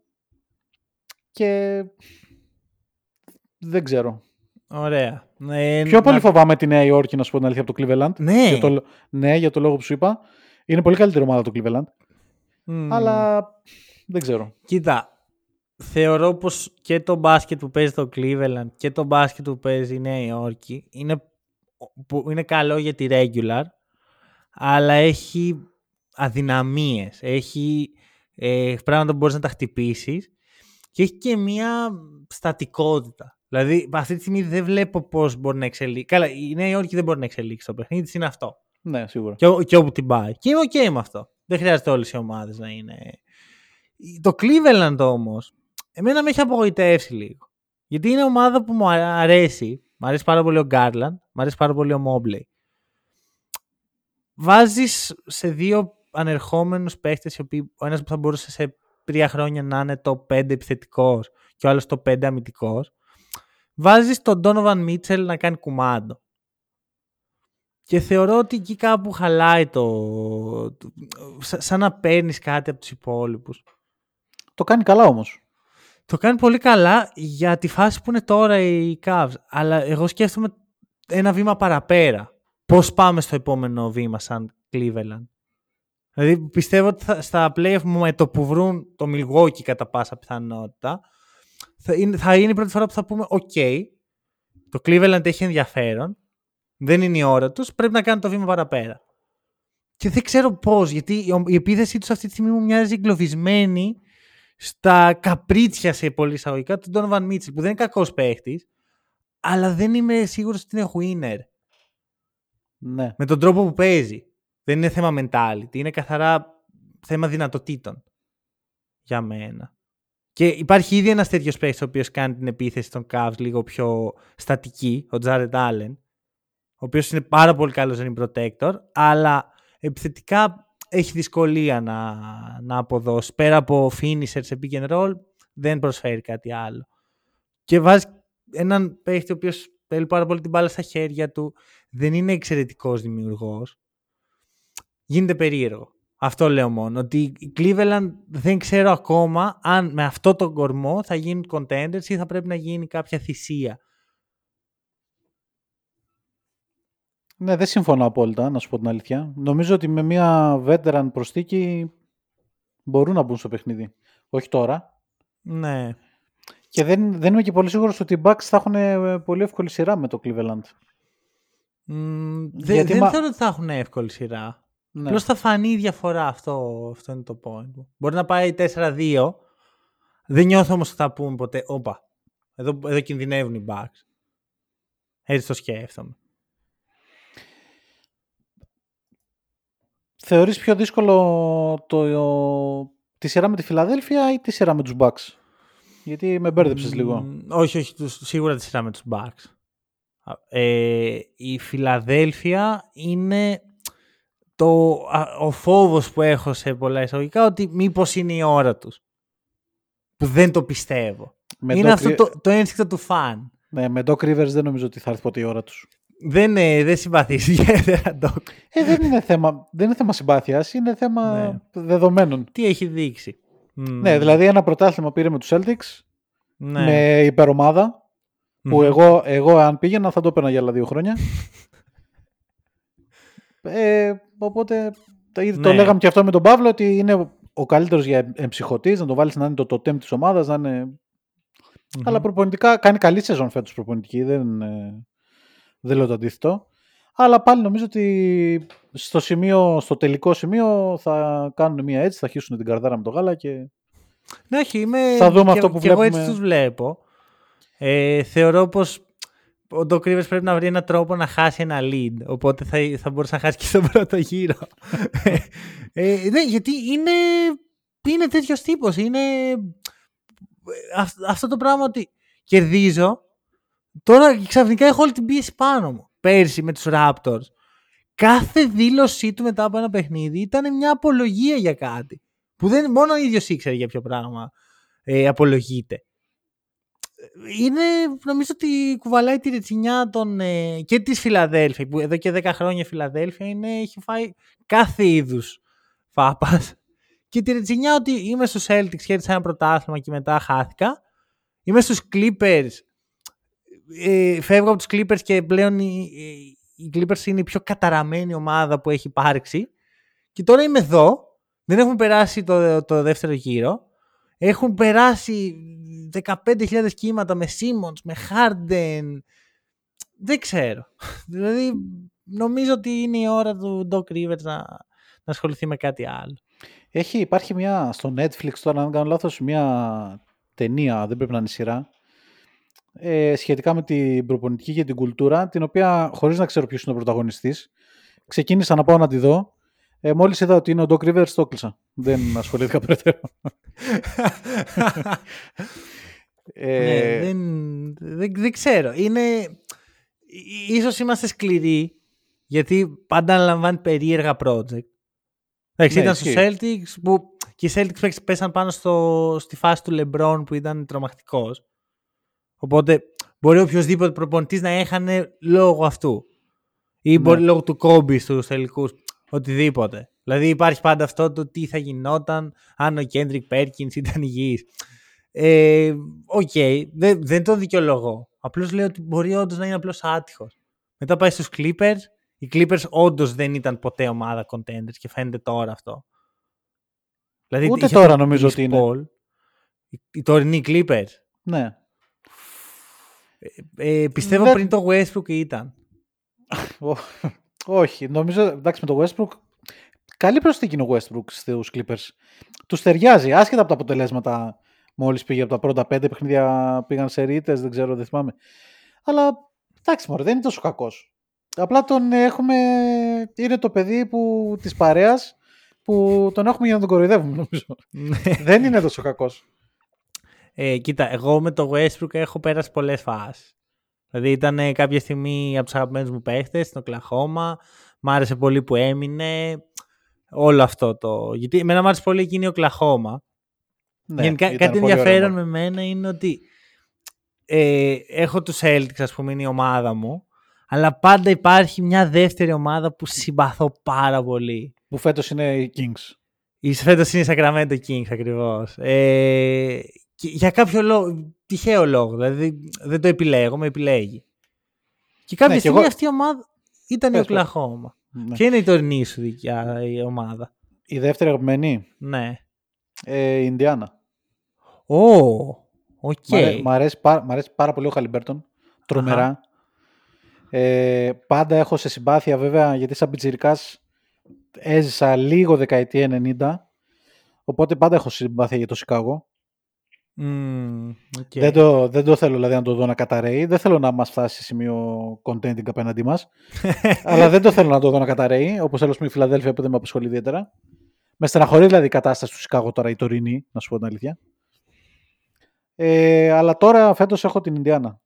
Και δεν ξέρω. Ωραία. Ε, Πιο πολύ να- φοβάμαι τη Νέα Υόρκη, να σου πω την αλήθεια, από το Cleveland. Ναι. Για το, ναι, για το λόγο που σου είπα. Είναι πολύ καλύτερη ομάδα το Cleveland. Μμ. Αλλά δεν ξέρω. Κοίτα, θεωρώ πως και το μπάσκετ που παίζει το Cleveland και το μπάσκετ που παίζει η Νέα Υόρκη είναι, που είναι καλό για τη regular, αλλά έχει αδυναμίες, έχει ε, πράγματα που μπορείς να τα χτυπήσεις και έχει και μια στατικότητα. Δηλαδή, αυτή τη στιγμή δεν βλέπω πώς μπορεί να εξελίξει. Καλά, η Νέα Υόρκη δεν μπορεί να εξελίξει το παιχνίδι της, είναι αυτό. Ναι, σίγουρα. Και, ό- και όπου την πάει. Και είμαι οκ με αυτό. Δεν χρειάζεται όλες οι ομάδες να είναι. Το Cleveland όμως, εμένα με έχει απογοητεύσει λίγο. Γιατί είναι ομάδα που μου αρα- αρέσει. Μ' αρέσει πάρα πολύ ο Garland, μ' αρέσει πάρα πολύ ο Mobley. Βάζεις σε δύο ανερχόμενους παίχτε, ο ένας που θα μπορούσε σε τρία χρόνια να είναι το 5 επιθετικός και ο άλλος το 5 αμυντικός. Βάζεις τον Donovan Mitchell να κάνει κουμάντο. Και θεωρώ ότι εκεί κάπου χαλάει το. το- σα- σαν να παίρνεις κάτι από τους υπόλοιπους. Το κάνει καλά όμως. Το κάνει πολύ καλά για τη φάση που είναι τώρα οι Cavs. Αλλά εγώ σκέφτομαι ένα βήμα παραπέρα. Πώς πάμε στο επόμενο βήμα σαν Cleveland. Δηλαδή πιστεύω ότι θα, στα playoff με το που βρουν το Milwaukee κατά πάσα πιθανότητα θα είναι, θα είναι η πρώτη φορά που θα πούμε «ΟΚ, το Cleveland έχει ενδιαφέρον, δεν είναι η ώρα τους, πρέπει να κάνουν το βήμα παραπέρα». Και δεν ξέρω πώς, γιατί η- η επίθεσή τους αυτή τη στιγμή μου μοιάζει εγκλωβισμένη στα καπρίτσια σε πολύ εισαγωγικά του Donovan Mitchell, που δεν είναι κακός παίχτης, αλλά δεν είμαι σίγουρος ότι είναι winner Ναι. με τον τρόπο που παίζει. Δεν είναι θέμα mentality, είναι καθαρά θέμα δυνατοτήτων για μένα. Και υπάρχει ήδη ένας τέτοιος παίκτη ο οποίος κάνει την επίθεση των Cavs λίγο πιο στατική, ο Jared Allen, ο οποίος είναι πάρα πολύ καλός rim protector, αλλά επιθετικά έχει δυσκολία να, να αποδώσει. Πέρα από finisher σε pick and roll, δεν προσφέρει κάτι άλλο. Και βάζει έναν παίχτη ο οποίος θέλει πάρα πολύ την μπάλα στα χέρια του, δεν είναι εξαιρετικός δημιουργός. Γίνεται περίεργο. Αυτό λέω μόνο. Ότι η Cleveland δεν ξέρω ακόμα αν με αυτό τον κορμό θα γίνουν contenders ή θα πρέπει να γίνει κάποια θυσία. Ναι, δεν συμφωνώ απόλυτα, να σου πω την αλήθεια. Νομίζω ότι με μια veteran προστίκη μπορούν να μπουν στο παιχνίδι. Όχι τώρα. Ναι. Και δεν, δεν είμαι και πολύ σίγουρος ότι οι Bucks θα έχουν ε, πολύ εύκολη σειρά με το Cleveland. Μ, δε- Γιατί δεν μα- θεωρώ ότι θα έχουν εύκολη σειρά. Ναι. Απλώς θα φανεί η διαφορά. Αυτό, αυτό είναι το point. μου. Μπορεί να πάει 4-2. Δεν νιώθω όμως ότι θα πούμε ποτέ. Όπα. Εδώ, εδώ κινδυνεύουν οι Bucks. Έτσι το σκέφτομαι. Θεωρείς πιο δύσκολο το, τη σειρά με τη Φιλαδέλφια ή τη σειρά με τους Bucks; Γιατί με μπέρδεψες λίγο. Μ, όχι, όχι. Τους, σίγουρα τη σειρά με τους Bucks. Α, Ε, η Φιλαδέλφια είναι το, α, ο φόβος που έχω σε πολλά εισαγωγικά ότι μήπως είναι η ώρα τους. Που δεν το πιστεύω. Με είναι Doc αυτό Ri- το, το ένστικτο του φαν. Ναι, με Doc Rivers δεν νομίζω ότι θα έρθει ποτέ η ώρα τους. Δεν, ε, δεν συμπαθείς ιδιαίτερα, Ντόκ. Ε, δεν είναι θέμα, δεν είναι θέμα συμπάθειας, είναι θέμα Ναι. δεδομένων. Τι έχει δείξει. Μ, Ναι, δηλαδή ένα πρωτάθλημα πήρε με τους Celtics, ναι. με υπερομάδα, που Μμμ. εγώ, εγώ αν πήγαινα θα το έπαιρνα για άλλα δύο χρόνια. ε, οπότε το, ήδη το Ναι. λέγαμε και αυτό με τον Παύλο ότι είναι ο καλύτερος για εμψυχωτής, να το βάλεις να είναι το totem της ομάδας, να είναι... Μμμ. Αλλά προπονητικά κάνει καλή σεζόν φέτος προπονητική, δεν, ε, δεν λέω το αντίθετο. Αλλά πάλι νομίζω ότι στο, σημείο, στο τελικό σημείο θα κάνουν μία έτσι, θα χύσουν την καρδάρα με το γάλα και Ναι, όχι, είμαι... Θα δούμε και- αυτό που και εγώ έτσι βλέπουμε. τους βλέπω. Ε, θεωρώ πως ο Doc Rivers πρέπει να βρει έναν τρόπο να χάσει ένα lead. Οπότε θα, θα μπορούσε να χάσει και στον πρώτο γύρο. ε, ναι, γιατί είναι, είναι τέτοιος τύπος. Είναι αυ- αυτό το πράγμα ότι κερδίζω. Τώρα ξαφνικά έχω όλη την πίεση πάνω μου. Πέρσι με τους Raptors. Κάθε δήλωσή του μετά από ένα παιχνίδι ήταν μια απολογία για κάτι. Που δεν, μόνο ο ίδιος ήξερε για ποιο πράγμα ε, απολογείται. Είναι, νομίζω ότι κουβαλάει τη ρετσινιά των, ε, και της Φιλαδέλφια, που εδώ και 10 χρόνια η Φιλαδέλφια είναι, έχει φάει κάθε είδους φάπας. Και τη ρετσινιά ότι είμαι στους Celtics, κέρδισα ένα πρωτάθλημα και μετά χάθηκα. Είμαι στους Clippers, ε, φεύγω από τους Clippers και πλέον οι, οι Clippers είναι η πιο καταραμένη ομάδα που έχει υπάρξει. Και τώρα είμαι εδώ, δεν έχουν περάσει το, το δεύτερο γύρο. Έχουν περάσει 15.000 κύματα με Simmons, με Harden. Δεν ξέρω. δηλαδή νομίζω ότι είναι η ώρα του Doc Rivers να, να ασχοληθεί με κάτι άλλο. Έχει, υπάρχει μια στο Netflix τώρα, αν δεν κάνω λάθος, μια ταινία, δεν πρέπει να είναι σειρά, ε, σχετικά με την προπονητική και την κουλτούρα, την οποία, χωρίς να ξέρω ποιος είναι ο πρωταγωνιστής, ξεκίνησα να πάω να τη δω. Ε, μόλις είδα ότι είναι ο Doc Rivers, το έκλεισα. Δεν ασχολήθηκα περαιτέρω. ε, ναι, δεν, δεν, δεν ξέρω. Είναι, ί- ίσως είμαστε σκληροί, γιατί πάντα αναλαμβάνει περίεργα project. Εντάξει, Ναι, ήταν στους ισχύει. Celtics που και οι Celtics παίξ- πέσαν πάνω στο, στη φάση του LeBron που ήταν τρομακτικός. Οπότε μπορεί οποιοδήποτε προπονητής να έχανε λόγω αυτού. Ή Ναι. μπορεί λόγω του Kobe στους τελικούς. Οτιδήποτε. Δηλαδή υπάρχει πάντα αυτό το τι θα γινόταν αν ο Kendrick Perkins ήταν υγιής. Ε, Οκ, δεν, δεν το δικαιολογώ. Απλώς λέω ότι μπορεί όντως να είναι απλώς άτυχος. Μετά πάει στους Clippers. Οι Clippers όντως δεν ήταν ποτέ ομάδα contenders και φαίνεται τώρα αυτό. Δηλαδή, Ούτε είχε τώρα τον νομίζω Chris ότι είναι. Paul. Οι, οι τωρινοί Clippers. ναι. Ε, πιστεύω Δεν- πριν το Westbrook ήταν. Ω, Όχι, νομίζω, εντάξει με το Westbrook, καλή προσθήκη είναι ο Westbrook στους Clippers. Τους ταιριάζει, άσχετα από τα αποτελέσματα μόλις πήγε από τα πρώτα πέντε παιχνίδια πήγαν σε ρήτες, δεν ξέρω, δεν θυμάμαι. Αλλά εντάξει μωρέ, δεν είναι τόσο κακός. Απλά τον έχουμε, είναι το παιδί που, της παρέας που τον έχουμε για να τον κοροϊδεύουμε νομίζω. δεν είναι τόσο κακός. Ε, κοίτα, εγώ με το Westbrook έχω πέρασει πολλές φάσεις. Δηλαδή ήταν ε, κάποια στιγμή από τους αγαπημένους μου παίχτες στην Οκλαχώμα. Μ' άρεσε πολύ που έμεινε. Όλο αυτό το. Γιατί εμένα μου άρεσε πολύ εκείνη η Οκλαχώμα. Ναι, Γενικά, ήταν κάτι πολύ ωραίο ενδιαφέρον μάτς. με μένα είναι ότι ε, έχω τους Celtics, ας πούμε, είναι η ομάδα μου. Αλλά πάντα υπάρχει μια δεύτερη ομάδα που συμπαθώ πάρα πολύ. Που φέτος είναι οι Kings. Η φέτος είναι η Sacramento Kings ακριβώς. Ε, και για κάποιο λόγο, τυχαίο λόγο, δηλαδή δεν το επιλέγω, με επιλέγει. Και κάποια Ναι, και στιγμή εγώ- αυτή η ομάδα ήταν η Πες, πες. Οκλαχώμα. Ναι. Ποια είναι η τωρινή σου δικιά η ομάδα. Η δεύτερη αγαπημένη, Ναι. ε, η Ινδιάνα. Ω, οκ. Μ' αρέ- Μ' αρέσει, πάρα, μ' αρέσει πάρα πολύ ο Χαλιμπέρτον. Τρομερά. Ε, πάντα έχω σε συμπάθεια βέβαια γιατί σαν πιτσιρικάς έζησα λίγο δεκαετία 90 οπότε πάντα έχω συμπάθεια για το Σικάγο. Μμμ, οκ. Δεν, το, δεν το θέλω δηλαδή να το δω να καταρρέει. Δεν θέλω να μας φτάσει σε σημείο contending απέναντί μας. αλλά δεν το θέλω να το δω να καταρρέει όπως θέλω η Φιλαδέλφια που δεν με απασχολεί ιδιαίτερα. Με στεναχωρεί δηλαδή η κατάσταση του Σικάγο τώρα η τωρινή, να σου πω την αλήθεια. Ε, αλλά τώρα φέτος έχω την Ινδιάνα.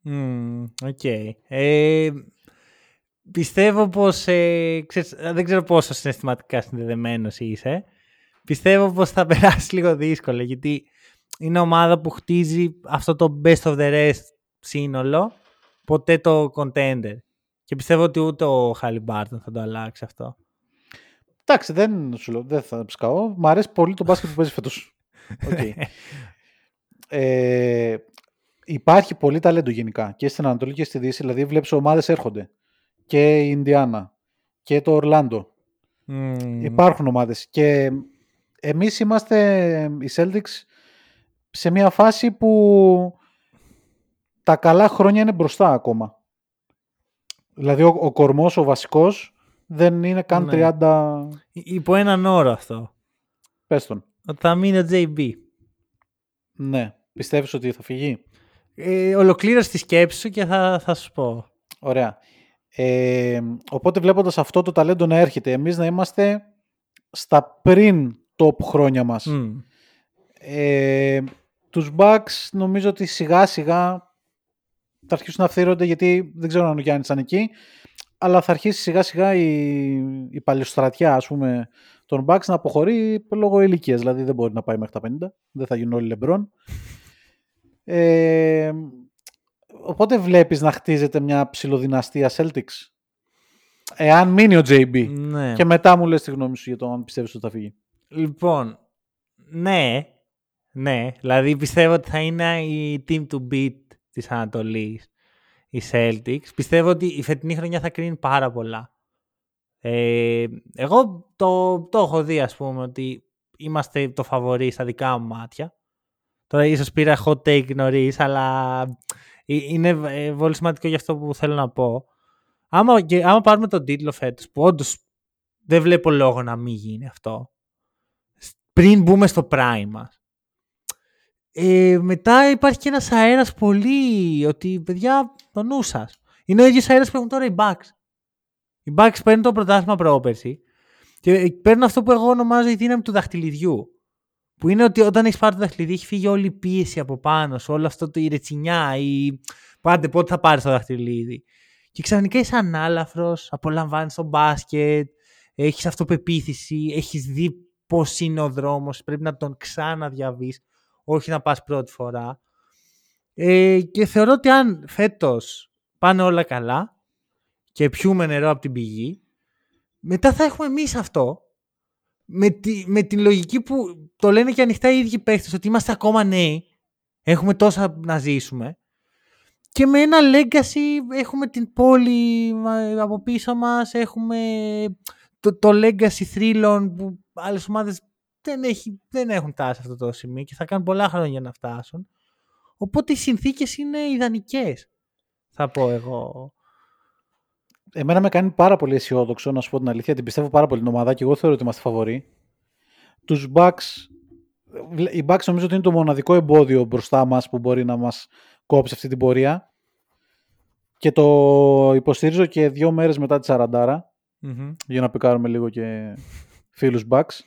Μμμ, Οκ. Ε, πιστεύω πως, ε, ξέρεις, δεν ξέρω πόσο συναισθηματικά συνδεδεμένος είσαι. Πιστεύω πως θα περάσει λίγο δύσκολα γιατί είναι ομάδα που χτίζει αυτό το best of the rest σύνολο, ποτέ το contender. Και πιστεύω ότι ούτε ο Χαλιμπάρτον θα το αλλάξει αυτό. Εντάξει, δεν, σου λέω, δεν θα ψκαώ. Μ' αρέσει πολύ το μπάσκετ που παίζει φέτος. Οκ. ε, υπάρχει πολύ ταλέντο γενικά και στην Ανατολή και στη Δύση. Δηλαδή, βλέπεις ομάδες έρχονται. Και η Ινδιάνα και το Ορλάντο. Μμμ, Υπάρχουν ομάδες. Και εμείς είμαστε οι Celtics σε μια φάση που τα καλά χρόνια είναι μπροστά ακόμα. Δηλαδή, ο, ο κορμός, ο βασικός, δεν είναι καν Ναι. 30... Υπό έναν όρο αυτό. Πες τον. Ότι θα μείνει ο JB. Ναι. Πιστεύεις ότι θα φύγει; Ε, ολοκλήρωση τη σκέψη σου και θα, θα σου πω. Ωραία. Ε, οπότε βλέποντας αυτό το ταλέντο να έρχεται, εμείς να είμαστε στα πριν top χρόνια μας. Μμ. Ε, τους Bucks νομίζω ότι σιγά σιγά θα αρχίσουν να φθύρονται γιατί δεν ξέρω αν ο Γιάννης ήταν εκεί αλλά θα αρχίσει σιγά σιγά η, η παλιοστρατιά ας πούμε των Bucks να αποχωρεί λόγω ηλικίας. Δηλαδή δεν μπορεί να πάει μέχρι τα 50. Δεν θα γίνουν όλοι λεμπρόν. Ε, οπότε βλέπεις να χτίζεται μια ψηλοδυναστία Celtics; Εάν μείνει ο JB. Ναι. Και μετά μου λες τη γνώμη σου για το αν πιστεύεις ότι θα φύγει. Λοιπόν, ναι, ναι. Δηλαδή πιστεύω ότι θα είναι η team to beat της Ανατολής, η Celtics. Πιστεύω ότι η φετινή χρονιά θα κρίνει πάρα πολλά. Ε, εγώ το, το έχω δει, ας πούμε, ότι είμαστε το φαβορί στα δικά μου μάτια. Τώρα ίσως πήρα hot take νωρίς, αλλά ε, είναι ε, πολύ σημαντικό για αυτό που θέλω να πω. Άμα, και, άμα πάρουμε τον τίτλο φέτος, που όντως δεν βλέπω λόγο να μην γίνει αυτό, πριν μπούμε στο prime μας. Ε, μετά υπάρχει και ένας αέρας πολύ, ότι παιδιά, το νου σας. Είναι ο ίδιος αέρας που έχουν τώρα οι Bucks. Οι Bucks παίρνουν το πρωτάθλημα πρόπερση και παίρνουν αυτό που εγώ ονομάζω η δύναμη του δαχτυλιδιού. Που είναι ότι όταν έχεις πάρει το δαχτυλίδι, έχει φύγει όλη η πίεση από πάνω σου, όλο αυτό το η ρετσινιά, η... Πάντε πότε θα πάρεις το δαχτυλίδι. Και ξαφνικά είσαι ανάλαφρος, απολαμβάνεις τον μπάσκετ, έχεις αυτοπεποίθηση, έχεις δει πώς είναι ο δρόμος, πρέπει να τον ξαναδιαβείς, όχι να πας πρώτη φορά. Ε, και θεωρώ ότι αν φέτος πάνε όλα καλά και πιούμε νερό από την πηγή, μετά θα έχουμε εμείς αυτό. Με, τη, με την λογική που το λένε και ανοιχτά οι ίδιοι παίχτες ότι είμαστε ακόμα νέοι, έχουμε τόσα να ζήσουμε και με ένα legacy έχουμε την πόλη ε, από πίσω μας, έχουμε το, το legacy θρύλων που άλλες ομάδες δεν, έχει, δεν έχουν φτάσει σε αυτό το σημείο και θα κάνουν πολλά χρόνια για να φτάσουν. Οπότε οι συνθήκες είναι ιδανικές, θα πω εγώ. Εμένα με κάνει πάρα πολύ αισιόδοξο, να σου πω την αλήθεια. Την πιστεύω πάρα πολύ την ομάδα και εγώ θεωρώ ότι είμαστε φαβοροί. Τους Bucks, οι Bucks νομίζω ότι είναι το μοναδικό εμπόδιο μπροστά μας που μπορεί να μας κόψει αυτή την πορεία. Και το υποστηρίζω και δύο μέρες μετά τη 40 για να πικάρουμε λίγο και φίλους Bucks.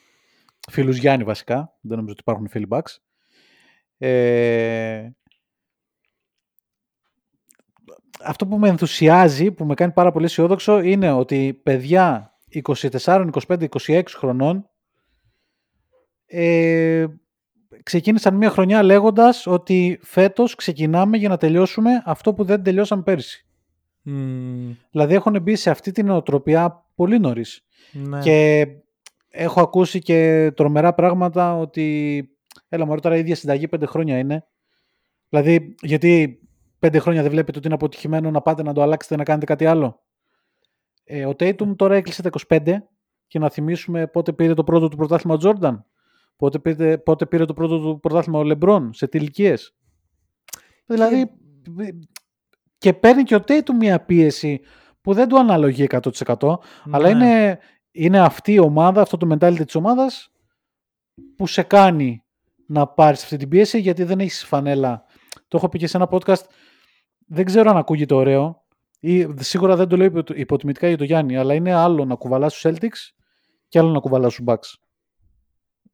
Φίλους Γιάννη βασικά, δεν νομίζω ότι υπάρχουν φίλοι Bucks. Ε, αυτό που με ενθουσιάζει, που με κάνει πάρα πολύ αισιόδοξο, είναι ότι παιδιά 24, 25, 26 χρονών ε, ξεκίνησαν μια χρονιά λέγοντας ότι φέτος ξεκινάμε για να τελειώσουμε αυτό που δεν τελειώσαμε πέρσι. Μμμ, Δηλαδή έχουν μπει σε αυτή την νοοτροπία πολύ νωρίς. ναι. Και έχω ακούσει και τρομερά πράγματα ότι έλα μωρέ τώρα η ίδια συνταγή πέντε χρόνια είναι. Δηλαδή γιατί πέντε χρόνια δεν βλέπετε ότι είναι αποτυχημένο να πάτε να το αλλάξετε να κάνετε κάτι άλλο; Ε, ο Tatum τώρα έκλεισε τα 25 και να θυμίσουμε πότε πήρε το πρώτο του πρωτάθλημα ο Jordan. Πότε πήρε, πότε πήρε το πρώτο του πρωτάθλημα ο LeBron, σε τι ηλικίε. Δηλαδή, και παίρνει και ο Tatum μια πίεση που δεν του αναλογεί 100%, αλλά Ναι. είναι, είναι αυτή η ομάδα, αυτό το mentality της ομάδας που σε κάνει να πάρεις αυτή την πίεση γιατί δεν έχεις φανέλα. Το έχω πει και σε ένα podcast, δεν ξέρω αν ακούγεται ωραίο ή σίγουρα δεν το λέω υπο- υποτιμητικά για το Γιάννη, αλλά είναι άλλο να κουβαλάς τους Celtics και άλλο να κουβαλάς τους Bucks.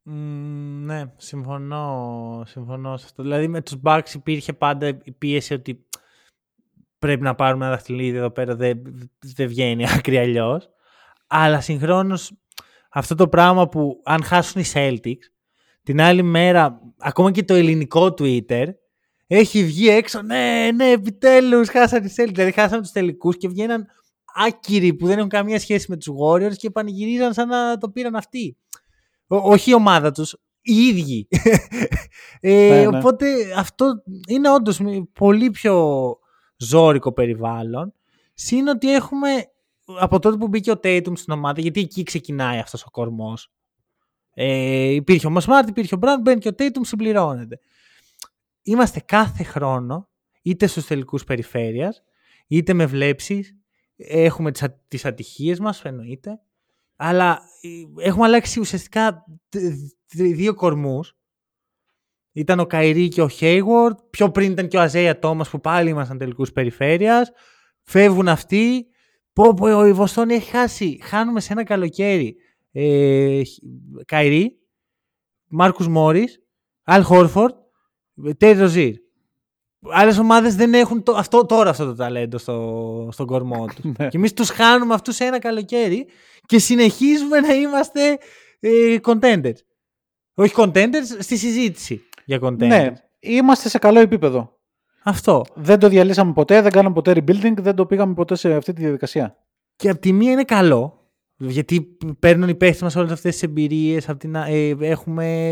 Μμμ, ναι, συμφωνώ, συμφωνώ σε αυτό. Δηλαδή με τους Bucks υπήρχε πάντα η πίεση ότι πρέπει να πάρουμε ένα δαχτυλίδι εδώ πέρα, δεν, δεν βγαίνει άκρη αλλιώς. Αλλά συγχρόνως αυτό το πράγμα που αν χάσουν οι Celtics, την άλλη μέρα, ακόμα και το ελληνικό Twitter, έχει βγει έξω, ναι, ναι, επιτέλους χάσαν οι Celtics, δηλαδή χάσαν τους τελικούς και βγαίναν άκυροι που δεν έχουν καμία σχέση με τους Warriors και πανηγυρίζαν σαν να το πήραν αυτοί. Ό- όχι η ομάδα τους, οι ίδιοι. ε, Ναι, ναι. Οπότε αυτό είναι όντως μ- πολύ πιο ζώρικο περιβάλλον. Συν ότι έχουμε από τότε που μπήκε ο Tatum στην ομάδα, γιατί εκεί ξεκινάει αυτός ο κορμός. Ε, υπήρχε ο Smart, υπήρχε ο Brown, μπαίνει και ο Tatum, συμπληρώνεται. Είμαστε κάθε χρόνο, είτε στους τελικούς περιφέρειας, είτε με βλέψεις, έχουμε τις, α- τις ατυχίες μας, εννοείται, αλλά ε, έχουμε αλλάξει ουσιαστικά τε- τε- δύο κορμούς. Ήταν ο Καϊρή και ο Hayward. Πιο πριν ήταν και ο Αζέια Τόμα που πάλι ήμασταν τελικούς περιφέρειας. Φεύγουν αυτοί. Πω, πω, η Βοστόνη έχει χάσει. Χάνουμε σε ένα καλοκαίρι. Ε, Καϊρή, Μάρκους Μόρις, Αλ Χόρφορντ, Τέρι Ροζίρ. Άλλες ομάδες δεν έχουν το, αυτό, τώρα αυτό το ταλέντο στο, στον κορμό τους. Ναι. και εμείς τους χάνουμε αυτούς σε ένα καλοκαίρι και συνεχίζουμε να είμαστε ε, contenders. Όχι contenders, στη συζήτηση για contenders. Ναι, είμαστε σε καλό επίπεδο. Αυτό. Δεν το διαλύσαμε ποτέ, δεν κάναμε ποτέ rebuilding, δεν το πήγαμε ποτέ σε αυτή τη διαδικασία. Και από τη μία είναι καλό, γιατί παίρνουν οι παίχτες μας όλες αυτές τις εμπειρίες, απ' την, α- ε, έχουμε,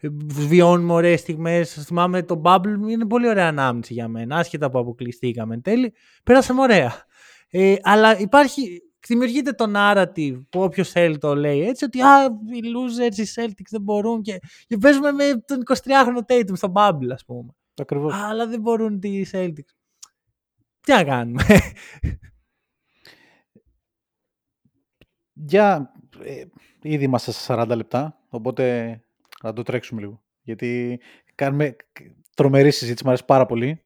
ε, βιώνουμε ωραίες στιγμές. Θυμάμαι το Bubble είναι πολύ ωραία ανάμνηση για μένα, άσχετα που αποκλειστήκαμε εν τέλει. Πέρασαμε ωραία. Ε, αλλά υπάρχει, δημιουργείται το narrative που όποιος θέλει το λέει έτσι, ότι α, οι losers, οι Celtics δεν μπορούν και, και παίζουμε με τον 23χρονο Tatum στο Bubble ας πούμε. Ακριβώς. Α, αλλά δεν μπορούν οι Celtics. Τι να κάνουμε. Για, ε, ήδη είμαστε σε 40 λεπτά, οπότε να το τρέξουμε λίγο. Γιατί κάνουμε τρομερή συζήτηση, μου αρέσει πάρα πολύ.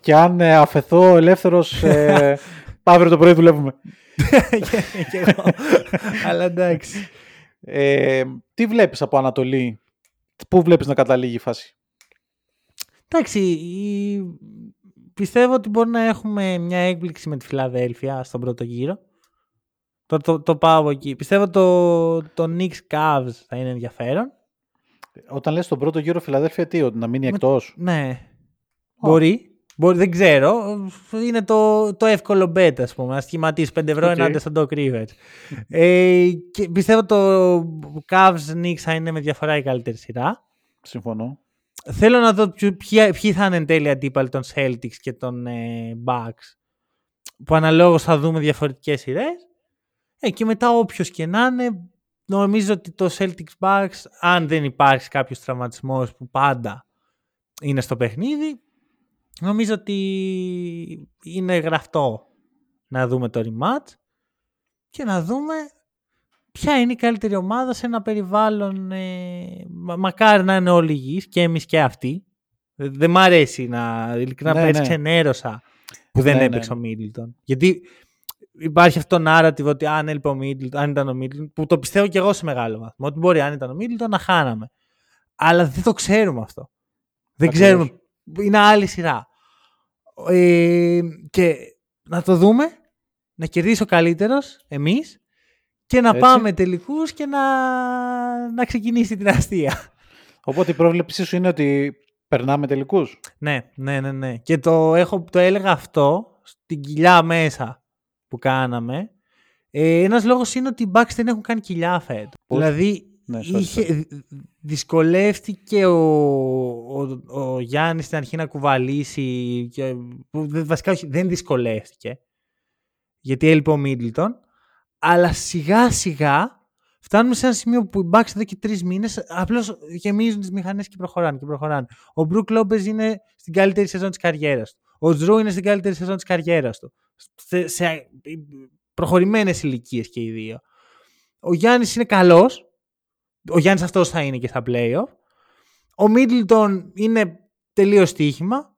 Και αν ε, αφαιθώ ελεύθερος, ε, αύριο το πρωί δουλεύουμε. Και- και εγώ. Αλλά εντάξει. Ε, τι βλέπεις από Ανατολή, πού βλέπεις να καταλήγει η φάση; Εντάξει, η- πιστεύω ότι μπορεί να έχουμε μια έκπληξη με τη Φιλαδέλφια στον πρώτο γύρο. Το, το, το πάω από εκεί. Πιστεύω το, το Knicks Cavs θα είναι ενδιαφέρον. Όταν λες τον πρώτο γύρο Φιλαδέλφια, τι, ότι να μείνει εκτός; Ναι. Μπορεί. Μπορεί, δεν ξέρω. Είναι το, το εύκολο bet, ας πούμε. Να στοιχηματίσεις 5 ευρώ Οκ. ενάντια στον Doc Rivers. ε, και πιστεύω το Cavs Knicks θα είναι με διαφορά η καλύτερη σειρά. Συμφωνώ. Θέλω να δω ποιοι, ποιοι- ποιοι θα είναι εν τέλει αντίπαλοι των Celtics και των ε, Bucks. Που αναλόγως θα δούμε διαφορετικές σειρές. Ε, και μετά όποιος και να είναι, νομίζω ότι το Celtics Bucks, αν δεν υπάρχει κάποιος τραυματισμός που πάντα είναι στο παιχνίδι, νομίζω ότι είναι γραφτό να δούμε το rematch και να δούμε ποια είναι η καλύτερη ομάδα σε ένα περιβάλλον. Ε, μα- μακάρι να είναι όλοι υγιείς και εμείς και αυτοί. Δεν δεν μ' αρέσει να, ειλικρινά Ναι, πέρυσι ναι. ξενέρωσα που δεν Ναι, ναι, έπαιξε ναι. ο Middleton. Γιατί υπάρχει αυτό το narrative ότι αν έλειπε ο Middleton, αν ήταν ο Middleton, που το πιστεύω και εγώ σε μεγάλο βαθμό, ότι μπορεί αν ήταν ο Middleton να χάναμε. Αλλά δεν το ξέρουμε αυτό. Δεν Ακριβώς. ξέρουμε. Είναι άλλη σειρά. Ε, και να το δούμε, να κερδίσει ο καλύτερος, εμείς, και να Έτσι. πάμε τελικούς και να, να ξεκινήσει την αστεία. Οπότε η πρόβλεψή σου είναι ότι περνάμε τελικούς; ναι, ναι, ναι, ναι. Και το, έχω, το έλεγα αυτό στην κοιλιά μέσα που κάναμε. Ε, ένας λόγος είναι ότι οι Bucks δεν έχουν κάνει κοιλιά φέτος. Πώς; Δηλαδή, Ναι, sorry, είχε, δυσκολεύτηκε ο, ο, ο Γιάννης στην αρχή να κουβαλήσει και, που δεν- βασικά όχι, δεν δυσκολεύτηκε γιατί έλειπε ο Μίτλτον αλλά σιγά σιγά φτάνουμε σε ένα σημείο που οι Bucks εδώ και τρεις μήνες απλώς γεμίζουν τις μηχανές και προχωράνε και προχωράνε. Ο Μπρουκ Λόμπεζ είναι στην καλύτερη σεζόν της καριέρας του. Ο Τζρου είναι στην καλύτερη σεζόν της καριέρας του. Σε, σε προχωρημένες ηλικίες και οι δύο. Ο Γιάννης είναι καλός. Ο Γιάννης αυτός θα είναι και στα playoff. Ο Μίτλτον είναι τελείως στοίχημα.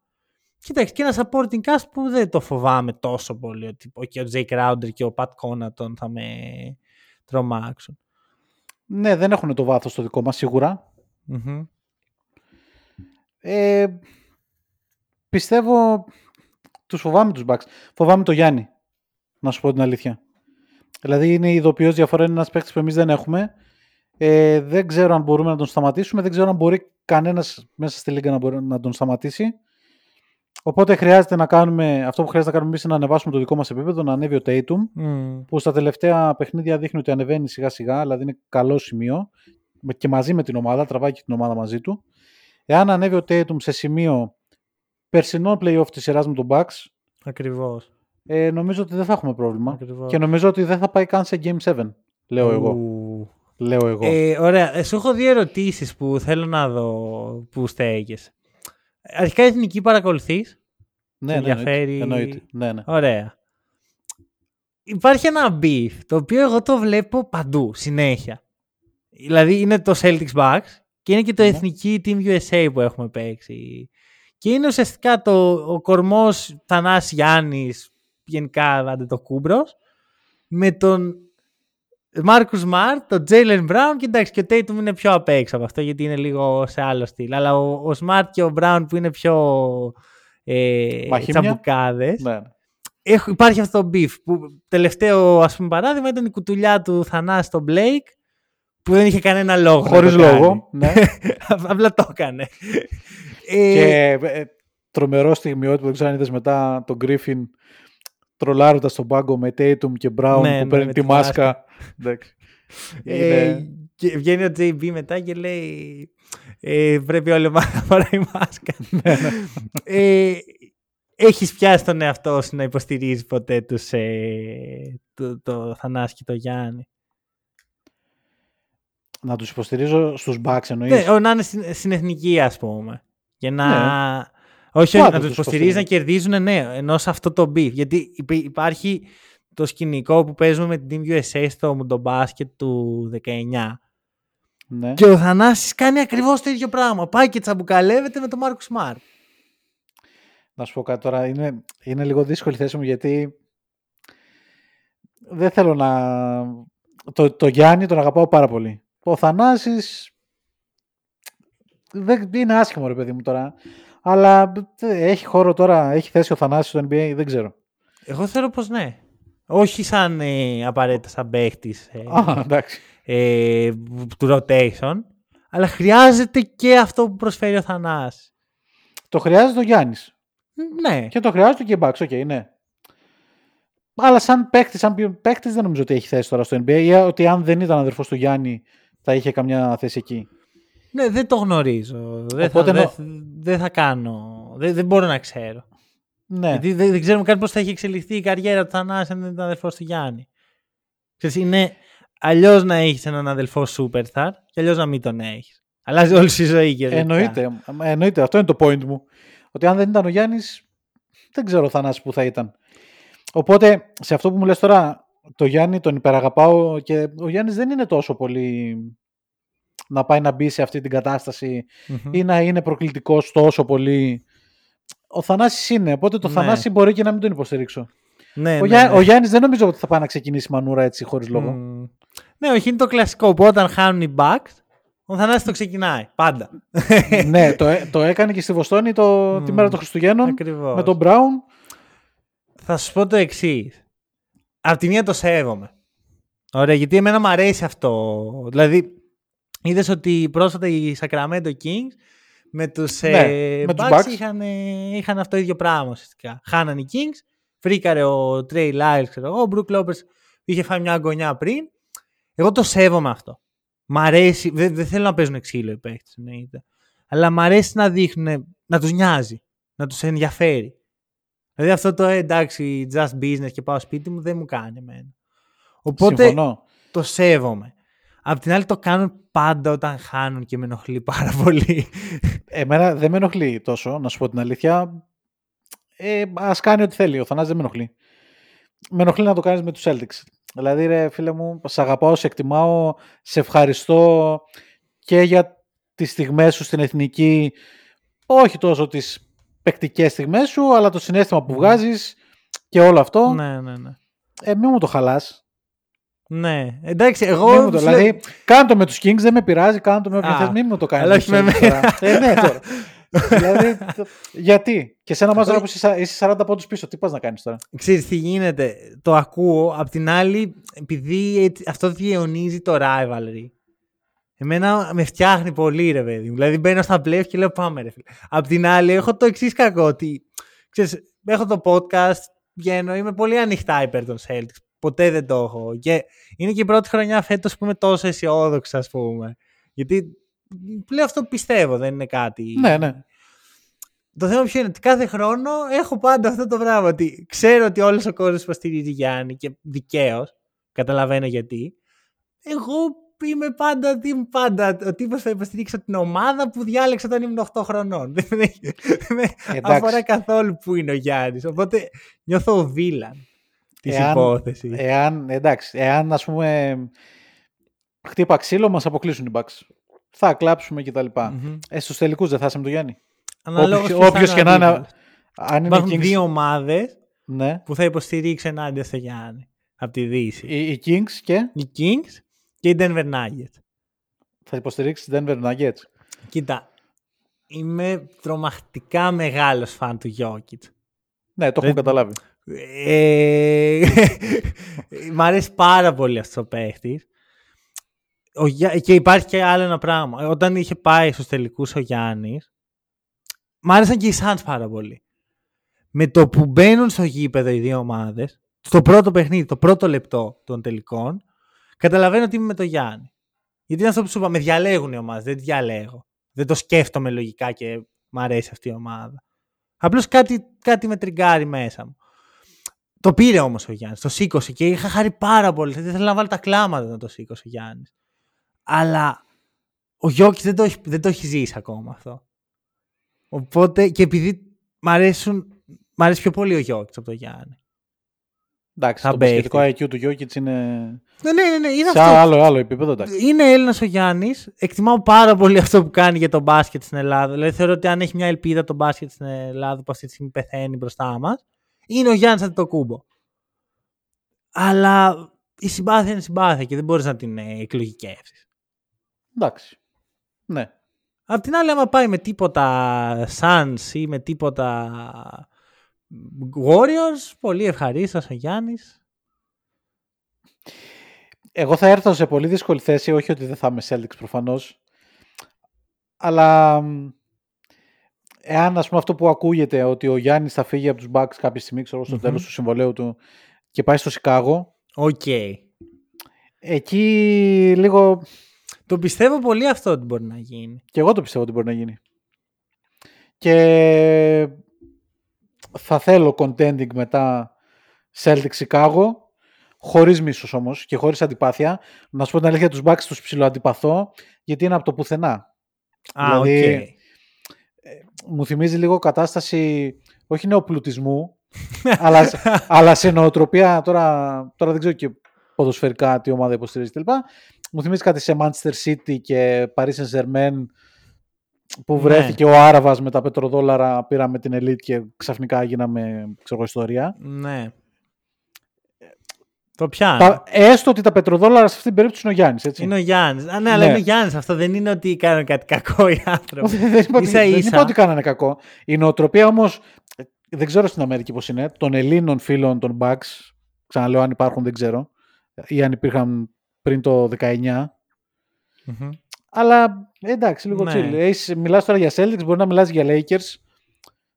Κοίταξε και ένα supporting cast που δεν το φοβάμαι τόσο πολύ ότι και ο Jay Crowder και ο Pat Connaughton θα με τρομάξουν. Ναι, δεν έχουν το βάθος το δικό μας σίγουρα. Μμμ. Ε, πιστεύω τους φοβάμαι τους Bucks. Φοβάμαι το Γιάννη, να σου πω την αλήθεια. Δηλαδή είναι η ειδοποιώς διαφορά, είναι ένας παίκτης που εμείς δεν έχουμε. Ε, δεν ξέρω αν μπορούμε να τον σταματήσουμε, δεν ξέρω αν μπορεί κανένας μέσα στη λίγα να, μπορεί να τον σταματήσει. Οπότε χρειάζεται να κάνουμε, αυτό που χρειάζεται να κάνουμε εμείς είναι να ανεβάσουμε το δικό μας επίπεδο, να ανέβει ο Tatum, Μμ. που στα τελευταία παιχνίδια δείχνει ότι ανεβαίνει σιγά σιγά, δηλαδή είναι καλό σημείο με- και μαζί με την ομάδα, τραβάει και την ομάδα μαζί του. Εάν ανέβει ο Tatum σε σημείο περσινών play-off της σειράς με τον Bucks, Ακριβώς. ε, νομίζω ότι δεν θα έχουμε πρόβλημα. Ακριβώς. Και νομίζω ότι δεν θα πάει καν σε Game 7, λέω εγώ. Ου. Λέω εγώ. Ε, ωραία. Ε, σου έχω δύο ερωτήσεις που θέλω να δω που στέκεις. Αρχικά εθνική παρακολουθείς; Ναι, ναι, ενδιαφέρει- εννοείται. εννοείται. Ναι, ναι. Ωραία. Υπάρχει ένα beef το οποίο εγώ το βλέπω παντού, συνέχεια. Δηλαδή είναι το Celtics Bucks Και είναι και το Ναι. εθνική Team USA που έχουμε παίξει. Και είναι ουσιαστικά το, ο κορμός Θανάσης Γιάννης, γενικά άντε το κούμπρος, με τον Μάρκους Μάρτ, τον Τζέιλεν Μπράουν και εντάξει και ο Tatum είναι πιο απ' έξω από αυτό γιατί είναι λίγο σε άλλο στυλ. Αλλά ο, ο Smart και ο Μπράουν που είναι πιο ε, Μαχήμια. τσαμπουκάδες, Ναι. Έχω, υπάρχει αυτό το beef που τελευταίο ας πούμε παράδειγμα ήταν η κουτουλιά του Θανάση στον Blake που δεν είχε κανένα λόγο. να Χωρίς το κάνει. λόγο. Ναι. Απλά το έκανε. Ε, και ε, τρομερό στιγμιότυπο, δεν ξέρω αν είδες μετά τον Griffin τρολάροντας τον πάγκο με Tatum και Brown Ναι, που ναι, παίρνει με τη τη μάσκα. Εντάξει. ε, Είναι- και βγαίνει ο JB μετά και λέει ε, πρέπει όλη η ομάδα να φοράει μάσκα. Ναι, ε, έχεις πιάσει τον εαυτό σου να υποστηρίζεις ποτέ τους ε, το, το Θανάση και το Γιάννη; Να τους υποστηρίζω στους Bucks εννοείς; Ναι, ο- να είναι στην, στην εθνική, ας πούμε. Για να. Ναι. Όχι, Πάντα να τους τους υποστηρίζεις να υποστηρίζω. κερδίζουν, ναι, ενώ σε αυτό το beef. Γιατί υπ- υπάρχει το σκηνικό που παίζουμε με την Team USA στο μουντομπάσκετ του 19. Ναι. Και ο Θανάσης κάνει ακριβώς το ίδιο πράγμα. Πάει και τσαμπουκαλεύεται με τον Μάρκο Σμαρτ. Να σου πω κάτι τώρα. Είναι, είναι λίγο δύσκολη η θέση μου γιατί δεν θέλω να... Το, το Γιάννη τον αγαπάω πάρα πολύ. Ο Θανάσης δεν, είναι άσχημο ρε παιδί μου τώρα. Αλλά ε, έχει χώρο τώρα, έχει θέση ο Θανάσης στο NBA, δεν ξέρω. Εγώ θέλω πως ναι. Όχι σαν ε, απαραίτητα σαν παίχτης ε, Α, εντάξει. Ε, του rotation, αλλά χρειάζεται και αυτό που προσφέρει ο Θανάσης. Το χρειάζεται ο Γιάννης. Ναι. Και το χρειάζεται και οι Bucks, ok, ναι. Αλλά σαν παίκτης, σαν ποιον- παίκτης δεν νομίζω ότι έχει θέση τώρα στο NBA ή ότι αν δεν ήταν αδερφός του Γιάννη θα είχε καμιά θέση εκεί. Ναι, δεν το γνωρίζω. Δεν, θα, Οπότε δεν, νο- δεν θα κάνω. Δεν, δεν μπορώ να ξέρω. Ναι. Γιατί δεν, δεν ξέρουμε καν πώς θα έχει εξελιχθεί η καριέρα του Θανάση αν δεν ήταν αδελφός του Γιάννη. Ξέρεις, είναι αλλιώς να έχεις έναν αδελφό superstar και αλλιώς να μην τον έχεις. Αλλάζει όλη σου η ζωή και Εννοείται, εννοείται, αυτό είναι το point μου. Ότι αν δεν ήταν ο Γιάννης, δεν ξέρω ο Θανάσης που θα ήταν. Οπότε, σε αυτό που μου λες τώρα, το Γιάννη τον υπεραγαπάω και ο Γιάννης δεν είναι τόσο πολύ να πάει να μπει σε αυτή την κατάσταση ή να είναι προκλητικός τόσο πολύ. Ο Θανάσης είναι, οπότε το Ναι. Θανάση μπορεί και να μην τον υποστηρίξω. Ναι, ο, ναι, Γιά, ναι. ο Γιάννης δεν νομίζω ότι θα πάει να ξεκινήσει μανούρα έτσι χωρίς λόγο. Μμ. Ναι, όχι, είναι το κλασικό που όταν χάνουν οι Bucks, ο Θανάσης το ξεκινάει. Πάντα. ναι, το, έ- το έκανε και στη Βοστόνη το, τη Μμ. μέρα των Χριστουγέννων Ακριβώς. με τον Μπράουν. Θα σου πω το εξής. Απ' τη μία το σέβομαι. Ωραία, γιατί εμένα μου αρέσει αυτό. Δηλαδή, είδες ότι πρόσφατα οι Sacramento Kings με τους Ναι, ε, με τους Bucks, Bucks. είχαν, ε, είχαν αυτό το ίδιο πράγμα ουσιαστικά. Χάναν οι Kings, φρίκαρε ο Trey Lyles, ξέρω εγώ, ο Brook Lopez είχε φάει μια αγωνιά πριν. Εγώ το σέβομαι αυτό. Μ' αρέσει, δεν, δεν θέλω να παίζουν ξύλο οι παίχτες, εννοείται. Αλλά μ' αρέσει να δείχνουν, να τους νοιάζει, να τους ενδιαφέρει. Δηλαδή αυτό το «Ε, εντάξει, just business και πάω σπίτι μου δεν μου κάνει εμένα. Οπότε Συμφωνώ. το σέβομαι. Απ' την άλλη το κάνουν πάντα όταν χάνουν και με ενοχλεί πάρα πολύ. Εμένα δεν με ενοχλεί τόσο, να σου πω την αλήθεια. Ε, Α κάνει ό,τι θέλει. Ο Θανάσης δεν με ενοχλεί. Με ενοχλεί να το κάνεις με τους Celtics. Δηλαδή, ρε φίλε μου, σε αγαπάω, σε εκτιμάω, σε ευχαριστώ και για τις στιγμές σου στην εθνική. Όχι τόσο τις παικτικές στιγμές σου, αλλά το συνέστημα που βγάζεις και όλο αυτό. ναι, ναι, ναι. Ε, μην μου το χαλάς. Ναι, εντάξει, Μην εγώ. μου το, σου λέω- δηλαδή, κάνε το με τους Kings, δεν με πειράζει, κάνε το με όποιον Α, θες, μην μου το κάνεις. αλλά με όχι τους με Celtics μένα. τώρα. ε, ναι, τώρα. δηλαδή, το- γιατί; Και σε ένα μάζο που είσαι είσαι 40 πόντους πίσω, τι πας να κάνεις τώρα; Ξέρεις τι γίνεται, το ακούω, απ' την άλλη, επειδή έτσι- αυτό διαιωνίζει το rivalry. Εμένα με φτιάχνει πολύ ρε παιδί μου. Δηλαδή μπαίνω στα playoff και λέω πάμε ρε φίλε. Απ' την άλλη έχω το εξής κακό ότι, ξέρεις, έχω το podcast, βγαίνω, είμαι πολύ ανοιχτά υπέρ των Celtics. Ποτέ δεν το έχω. Και είναι και η πρώτη χρονιά φέτος που είμαι τόσο αισιόδοξος ας πούμε. Γιατί πλέον αυτό πιστεύω, δεν είναι κάτι... Ναι, ναι. Το θέμα ποιο είναι ότι κάθε χρόνο έχω πάντα αυτό το πράγμα. Ότι ξέρω ότι όλος ο κόσμος υποστηρίζει Γιάννη και δικαίως. Καταλαβαίνω γιατί. Εγώ είμαι πάντα, τι είμαι πάντα ο τύπος θα υποστηρίξω την ομάδα που διάλεξα όταν ήμουν 8 χρονών. Δεν με, δεν με Εντάξει. αφορά καθόλου που είναι ο Γιάννης. Οπότε νιώθω ο βίλαν της Εάν- υπόθεσης. Εάν, εντάξει, εάν ας πούμε χτύπα ξύλο, μας αποκλείσουν οι Bucks. Θα κλάψουμε κτλ. Ε, στους τελικούς δεν θα είσαι με τον Γιάννη. Αναλόγως Όποιος- ποιος όποιος θα και να είναι, αντίπαλος. αν είναι Υπάρχουν Kings, δύο ομάδες ναι, που θα υποστηρίξει ενάντια στο Γιάννη από τη Δύση. οι, οι Kings και Οι Kings και οι Denver Nuggets. θα υποστηρίξει την Denver Nuggets. Κοίτα, είμαι τρομακτικά μεγάλος φαν του Jokic. Ναι, το έχω Δεν- καταλάβει. Ε, μ' αρέσει πάρα πολύ αυτός ο παίχτης. Και υπάρχει και άλλο ένα πράγμα. Όταν είχε πάει στους τελικούς ο Γιάννης, μ' άρεσαν και οι Suns πάρα πολύ. Με το που μπαίνουν στο γήπεδο οι δύο ομάδες, στο πρώτο παιχνίδι, το πρώτο λεπτό των τελικών, καταλαβαίνω ότι είμαι με το Γιάννη. Γιατί είναι αυτό που σου είπα, με διαλέγουν οι ομάδες, δεν τη διαλέγω. Δεν το σκέφτομαι λογικά και μ' αρέσει αυτή η ομάδα. Απλώς κάτι, κάτι με τριγκάρει μέσα μου. Το πήρε όμως ο Γιάννης, το σήκωσε και είχα χαρεί πάρα πολύ. Θα ήθελα να βάλω τα κλάματα να το σήκωσε ο Γιάννης. Αλλά ο Γιώκης δεν το, έχει, δεν το έχει ζήσει ακόμα αυτό. Οπότε και επειδή μ' αρέσουν, μ' αρέσει πιο πολύ ο Γιώκης από τον Γιάννη. Εντάξει, Θα το παίχτη. μπασκετικό IQ του Jokic είναι Ναι, ναι, ναι, ναι είναι σε αυτό. άλλο, άλλο επίπεδο. Εντάξει. Είναι Έλληνας ο Γιάννης. Εκτιμάω πάρα πολύ αυτό που κάνει για τον μπάσκετ στην Ελλάδα. Δηλαδή θεωρώ ότι αν έχει μια ελπίδα το μπάσκετ στην Ελλάδα που αυτή τη στιγμή πεθαίνει μπροστά μας, είναι ο Γιάννης Αντιτοκούμπο. Αλλά η συμπάθεια είναι συμπάθεια και δεν μπορείς να την ε, εκλογικεύσεις. Εντάξει. Ναι. Απ' την άλλη, άμα πάει με τίποτα Suns ή με τίποτα Warriors, πολύ ευχαρίστως ο Γιάννης. Εγώ θα έρθω σε πολύ δύσκολη θέση, όχι ότι δεν θα είμαι Celtics προφανώς, αλλά μ, εάν ας πούμε αυτό που ακούγεται ότι ο Γιάννης θα φύγει από τους Bucks κάποια στιγμή, ξέρω, στο Μμμ. τέλος του συμβολαίου του και πάει στο Σικάγο, Οκ. εκεί λίγο Το πιστεύω πολύ αυτό ότι μπορεί να γίνει. και εγώ το πιστεύω ότι μπορεί να γίνει. Και θα θέλω contending μετά Celtics Chicago, χωρίς μίσος όμως και χωρίς αντιπάθεια. Να σου πω την αλήθεια, τους Bucks τους ψιλοαντιπαθώ, γιατί είναι από το πουθενά. Α, οκ. Δηλαδή, μου θυμίζει λίγο κατάσταση όχι νεοπλουτισμού, αλλά, αλλά σε νοοτροπία, τώρα, τώρα δεν ξέρω και ποδοσφαιρικά τι ομάδα υποστηρίζει κλπ. Μου θυμίζει κάτι σε Manchester City και Paris Saint-Germain που Ναι. βρέθηκε ο Άραβας με τα πετροδόλαρα, πήραμε την Elite και ξαφνικά γίναμε ξέρω, εγώ, ιστορία. Ναι. Το πιάνω. Τα, έστω ότι τα πετροδόλαρα σε αυτή την περίπτωση είναι ο Γιάννης, έτσι. Είναι ο Γιάννης. Α, ναι, αλλά Ναι. είναι ο Γιάννης. Αυτό δεν είναι ότι κάνουν κάτι κακό οι άνθρωποι. δεν, είπα, ότι- Ίσα δεν ίσα. είπα ότι κάνανε κακό. Η νοοτροπία όμως, ε, δεν ξέρω στην Αμερική πώς είναι, των Ελλήνων φίλων των Bucks, ξαναλέω αν υπάρχουν δεν ξέρω, ή αν υπήρχαν πριν το 19, Μμμ. αλλά ε, εντάξει, λίγο Ναι. chill. Έχεις, μιλάς τώρα για Celtics, μπορεί να μιλάς για Lakers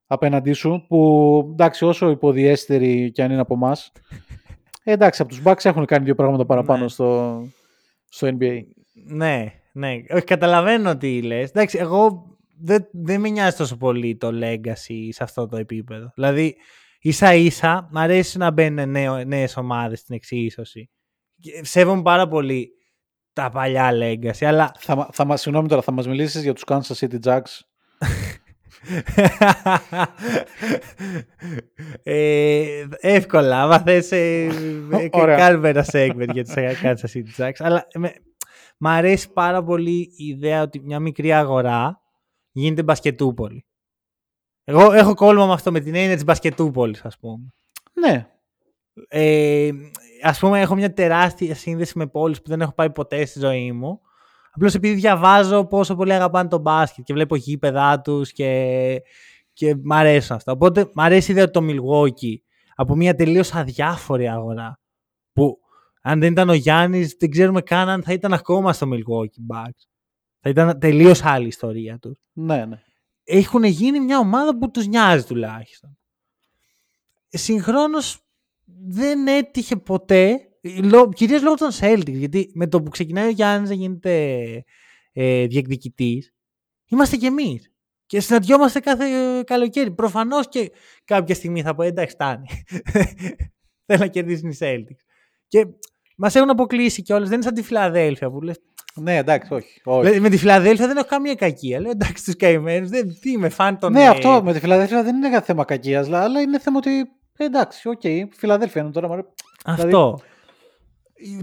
απέναντί σου, που εντάξει όσο υποδιέστεροι και αν είναι από εμάς. εντάξει, από τους Bucks έχουν κάνει δύο πράγματα παραπάνω Ναι. στο, στο NBA. Ναι, ναι. Όχι, καταλαβαίνω τι λες. Εντάξει, εγώ δεν, δεν με νοιάζει τόσο πολύ το legacy σε αυτό το επίπεδο. Δηλαδή, ίσα ίσα μ' αρέσει να μπαίνουν νέες ομάδες στην εξίσωση. Και Σέβομαι πάρα πολύ τα παλιά legacy, αλλά Θα, μα- θα μας, συγγνώμη τώρα, θα μας μιλήσεις για τους Kansas City Jacks; ε, εύκολα, άμα θες ε, ε, Ωραία. κάνουμε ένα segment για τους Kansas City Jacks. Αλλά με, μ' αρέσει πάρα πολύ η ιδέα ότι μια μικρή αγορά γίνεται μπασκετούπολη. Εγώ έχω κόλλημα με αυτό, με την έννοια της μπασκετούπολης, ας πούμε. Ναι, Ε, ας πούμε, έχω μια τεράστια σύνδεση με πόλεις που δεν έχω πάει ποτέ στη ζωή μου. Απλώς επειδή διαβάζω πόσο πολύ αγαπάνε τον μπάσκετ και βλέπω γήπεδά τους και, και μ' αρέσουν αυτά. Οπότε μ' αρέσει η ιδέα ότι το Milwaukee από μια τελείως αδιάφορη αγορά που αν δεν ήταν ο Γιάννης, δεν ξέρουμε καν αν θα ήταν ακόμα στο Milwaukee Bucks. Θα ήταν τελείως άλλη ιστορία τους. ναι, ναι. Έχουν γίνει μια ομάδα που τους νοιάζει τουλάχιστον. Συγχρόνως δεν έτυχε ποτέ, λο- κυρίως λόγω των Celtics, γιατί με το που ξεκινάει ο Γιάννης να γίνεται ε, διεκδικητής, είμαστε κι εμείς. Και συναντιόμαστε κάθε ε, καλοκαίρι. Προφανώς και κάποια στιγμή θα πω εντάξει φτάνει. Θέλω να κερδίσουν οι Celtics. Και μας έχουν αποκλείσει κιόλας. Δεν είναι σαν τη Φιλαδέλφια που λες Ναι, εντάξει, όχι. όχι. Δηλαδή, με τη Φιλαδέλφια δεν έχω καμία κακία. Λέω εντάξει τους καημένους. Δεν τι είμαι, φαν των. ναι, ε, αυτό με τη Φιλαδέλφια δεν είναι για θέμα κακίας, αλλά είναι θέμα ότι. Ε, εντάξει, οκ, Φιλαδέλφια είναι τώρα. μωρέ. Αυτό.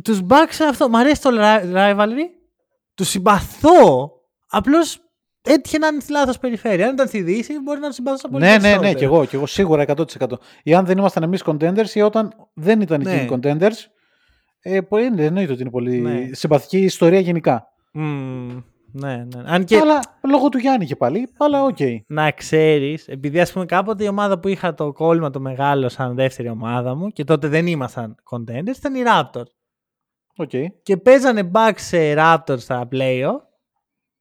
Τους Bucks αυτό. Μ' αρέσει το ri- rivalry. Τους συμπαθώ Απλώς έτυχε να είναι στη λάθος περιφέρεια. Αν ήταν στη Δύση μπορεί να τους συμπαθούσα πολύ Ναι, ναι, ναι, περισσότερο. και εγώ, και εγώ σίγουρα 100%. Ή αν δεν ήμασταν εμείς contenders ή όταν δεν ήταν Ναι. εκείνοι contenders. Ε, πολύ, εννοείται ότι είναι πολύ Ναι. συμπαθική ιστορία γενικά. Μμμ, ναι, ναι. Αν και Αλλά λόγω του Γιάννη και πάλι, αλλά οκ. να ξέρεις, επειδή ας πούμε κάποτε η ομάδα που είχα το κόλλημα το μεγάλο σαν δεύτερη ομάδα μου και τότε δεν ήμασταν contenders ήταν οι Raptors. οκ. Και παίζανε Bucks σε Raptors στα playoff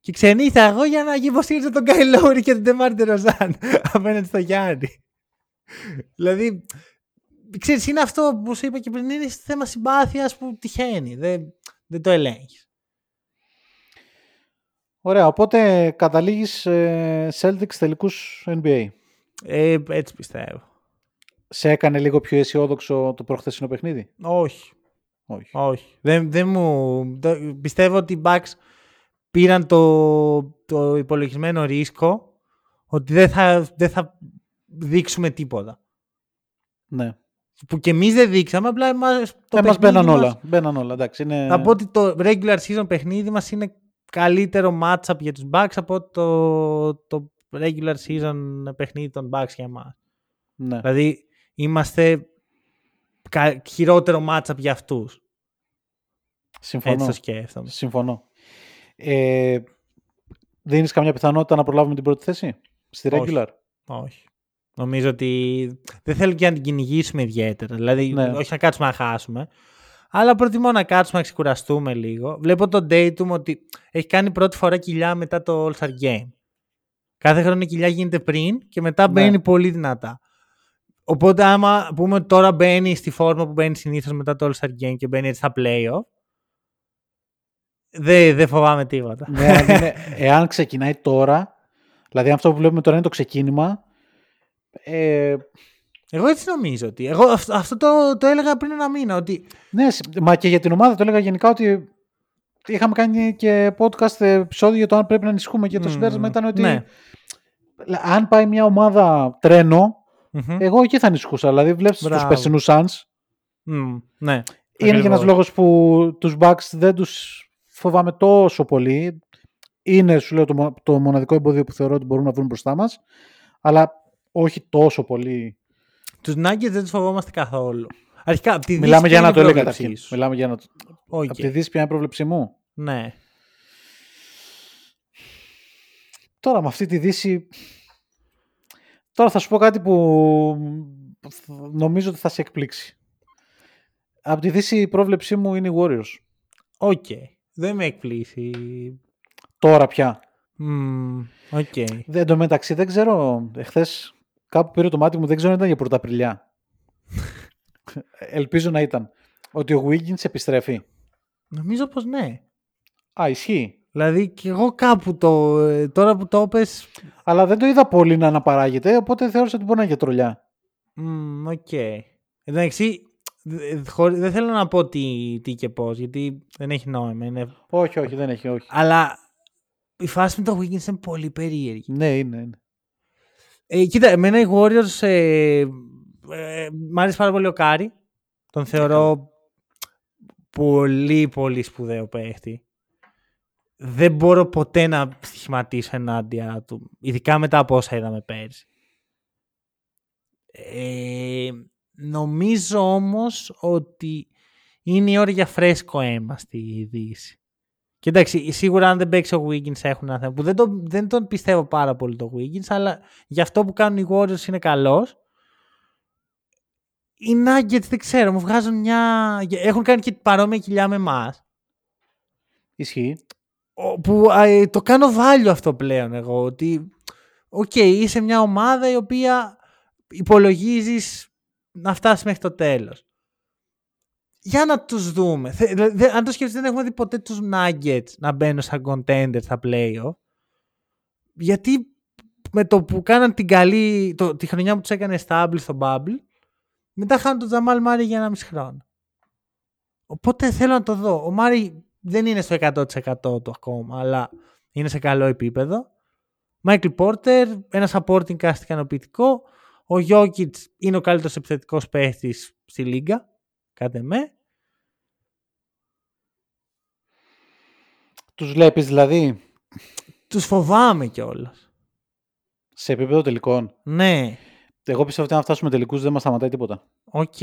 και ξενύχτα εγώ για να υποστήριζω τον Kyle Lowry και τον DeMar DeRozan απέναντι στο Γιάννη. δηλαδή, ξέρεις, είναι αυτό που σου είπα και πριν, είναι θέμα συμπάθειας που τυχαίνει. Δεν, δεν το ελέγχεις. Ωραία, οπότε καταλήγεις ε, Celtics τελικούς NBA. Ε, έτσι πιστεύω. Σε έκανε λίγο πιο αισιόδοξο το προχθεσινό παιχνίδι; Όχι. Όχι. Όχι. Δεν, δεν μου... το- πιστεύω ότι οι Bucks πήραν το, το υπολογισμένο ρίσκο ότι δεν θα, δεν θα δείξουμε τίποτα. Ναι. Που και εμείς δεν δείξαμε, απλά εμάς, το Ε, μας παιχνίδι μπαίναν μας- όλα. Μπαίναν όλα. Εντάξει, είναι... Θα πω ότι το regular season παιχνίδι μας είναι καλύτερο matchup για τους Bucks από το, το regular season παιχνίδι των Bucks για εμάς. ναι. Δηλαδή είμαστε κα- χειρότερο matchup για αυτούς. Συμφωνώ. Έτσι το σκέφτομαι. Συμφωνώ. Ε, δίνεις καμιά πιθανότητα να προλάβουμε την πρώτη θέση στη Όχι. regular; Όχι. Νομίζω ότι δεν θέλω και να την κυνηγήσουμε ιδιαίτερα. Δηλαδή, Ναι. όχι να κάτσουμε να χάσουμε. Αλλά προτιμώ να κάτσουμε να ξεκουραστούμε λίγο. Βλέπω τον Dayton ότι έχει κάνει πρώτη φορά κοιλιά μετά το All-Star Game. Κάθε χρόνο η κοιλιά γίνεται πριν και μετά Ναι. μπαίνει πολύ δυνατά. Οπότε άμα πούμε ότι τώρα μπαίνει στη φόρμα που μπαίνει συνήθως μετά το All-Star Game και μπαίνει έτσι στα playoff, δεν δεν φοβάμαι τίποτα. ναι, αν είναι- εάν ξεκινάει τώρα, δηλαδή αυτό που βλέπουμε τώρα είναι το ξεκίνημα, ε, Εγώ έτσι νομίζω ότι. Εγώ αυτό, αυτό το, το έλεγα πριν ένα μήνα. Ότι ναι, συ- μα και για την ομάδα το έλεγα γενικά ότι είχαμε κάνει και podcast επεισόδιο για το αν πρέπει να ανησυχούμε και το Μμμ, συμπέρασμα ήταν ότι ναι. αν πάει μια ομάδα τρένο, Μμμ. εγώ εκεί θα ανησυχούσα. Δηλαδή βλέπεις τους Μπράβο. περσινούς Suns, Μμ, ναι. Είναι και ένας Ακριβώς. λόγος που τους Bucks δεν τους φοβάμαι τόσο πολύ. Είναι, σου λέω, το, μο- το μοναδικό εμπόδιο που θεωρώ ότι μπορούν να βρουν μπροστά μας. Αλλά όχι τόσο πολύ. Τους Nuggets δεν τους φοβόμαστε καθόλου. Αρχικά, απ' τη Δύση Μιλάμε για ποια να το είναι η έλεγα πρόβλεψή καταρχήν. σου; Μιλάμε για να το... Οκ. Από τη Δύση ποια είναι η πρόβλεψή μου. Ναι. Τώρα με αυτή τη Δύση... Τώρα θα σου πω κάτι που νομίζω ότι θα σε εκπλήξει. Από τη Δύση η πρόβλεψή μου είναι οι Warriors. Οκ. Δεν με εκπλήσει. Τώρα πια. Μμ, Οκ. Δεν, εν τω μεταξύ δεν ξέρω. Εχθές κάπου πήρε το μάτι μου, δεν ξέρω αν ήταν για πρωταπριλιά. Ελπίζω να ήταν. Ότι ο Wiggins επιστρέφει. Νομίζω πως ναι. Α, ισχύει. Δηλαδή και εγώ κάπου το. ε, Τώρα που το είπες... Αλλά δεν το είδα πολύ να αναπαράγεται, οπότε θεώρησα ότι μπορεί να είναι για τρολιά. μμ, Οκ. Εντάξει, δε- χωρί- δεν θέλω να πω τι, τι και πώς, γιατί δεν έχει νόημα. Είναι... Όχι, όχι, δεν έχει, όχι. Αλλά η φάση με το Wiggins είναι πολύ περίεργη. Ναι, είναι. είναι. Ε, κοίτα, εμένα οι Warriors ε, ε, μ' άρεσε πάρα πολύ ο Κάρι. Τον θεωρώ πολύ πολύ σπουδαίο παίχτη. Δεν μπορώ ποτέ να στοιχηματίσω ενάντια του. Ειδικά μετά από όσα είδαμε πέρσι. Ε, νομίζω όμως ότι είναι η ώρα για φρέσκο αίμα στη Δύση. Και εντάξει, σίγουρα αν δεν παίξει ο Wiggins έχουν ένα θέμα που δεν τον, δεν τον πιστεύω πάρα πολύ το Wiggins, αλλά για αυτό που κάνουν οι Warriors είναι καλός. Οι Nuggets δεν ξέρω, μου βγάζουν μια... Έχουν κάνει και παρόμοια κοιλιά με εμάς. Ισχύει. Που α, ε, το κάνω value αυτό πλέον εγώ. Ότι, οκ, είσαι μια ομάδα η οποία υπολογίζεις να φτάσεις μέχρι το τέλος. Για να τους δούμε. Θε- δε- δε- αν το σκέφτεσαι δεν έχουμε δει ποτέ τους Nuggets να μπαίνουν σαν contender στα playoff. Γιατί με το που κάναν την καλή, το, τη χρονιά που τους έκανε stable στο bubble, μετά χάνουν τον Τζαμάλ Μάρι για ένα μισή χρόνο. Οπότε θέλω να το δω. Ο Μάρι δεν είναι στο 100% του ακόμα, αλλά είναι σε καλό επίπεδο. Μάικλ Πόρτερ, ένα supporting cast ικανοποιητικό. Ο Γιόκιτς είναι ο καλύτερος επιθετικός παίχτης στη λίγκα. Κάτσε με. Τους βλέπεις δηλαδή; τους φοβάμαι κιόλας. Σε επίπεδο τελικών. Ναι, Εγώ πιστεύω ότι αν φτάσουμε τελικούς δεν μας σταματάει τίποτα. οκ.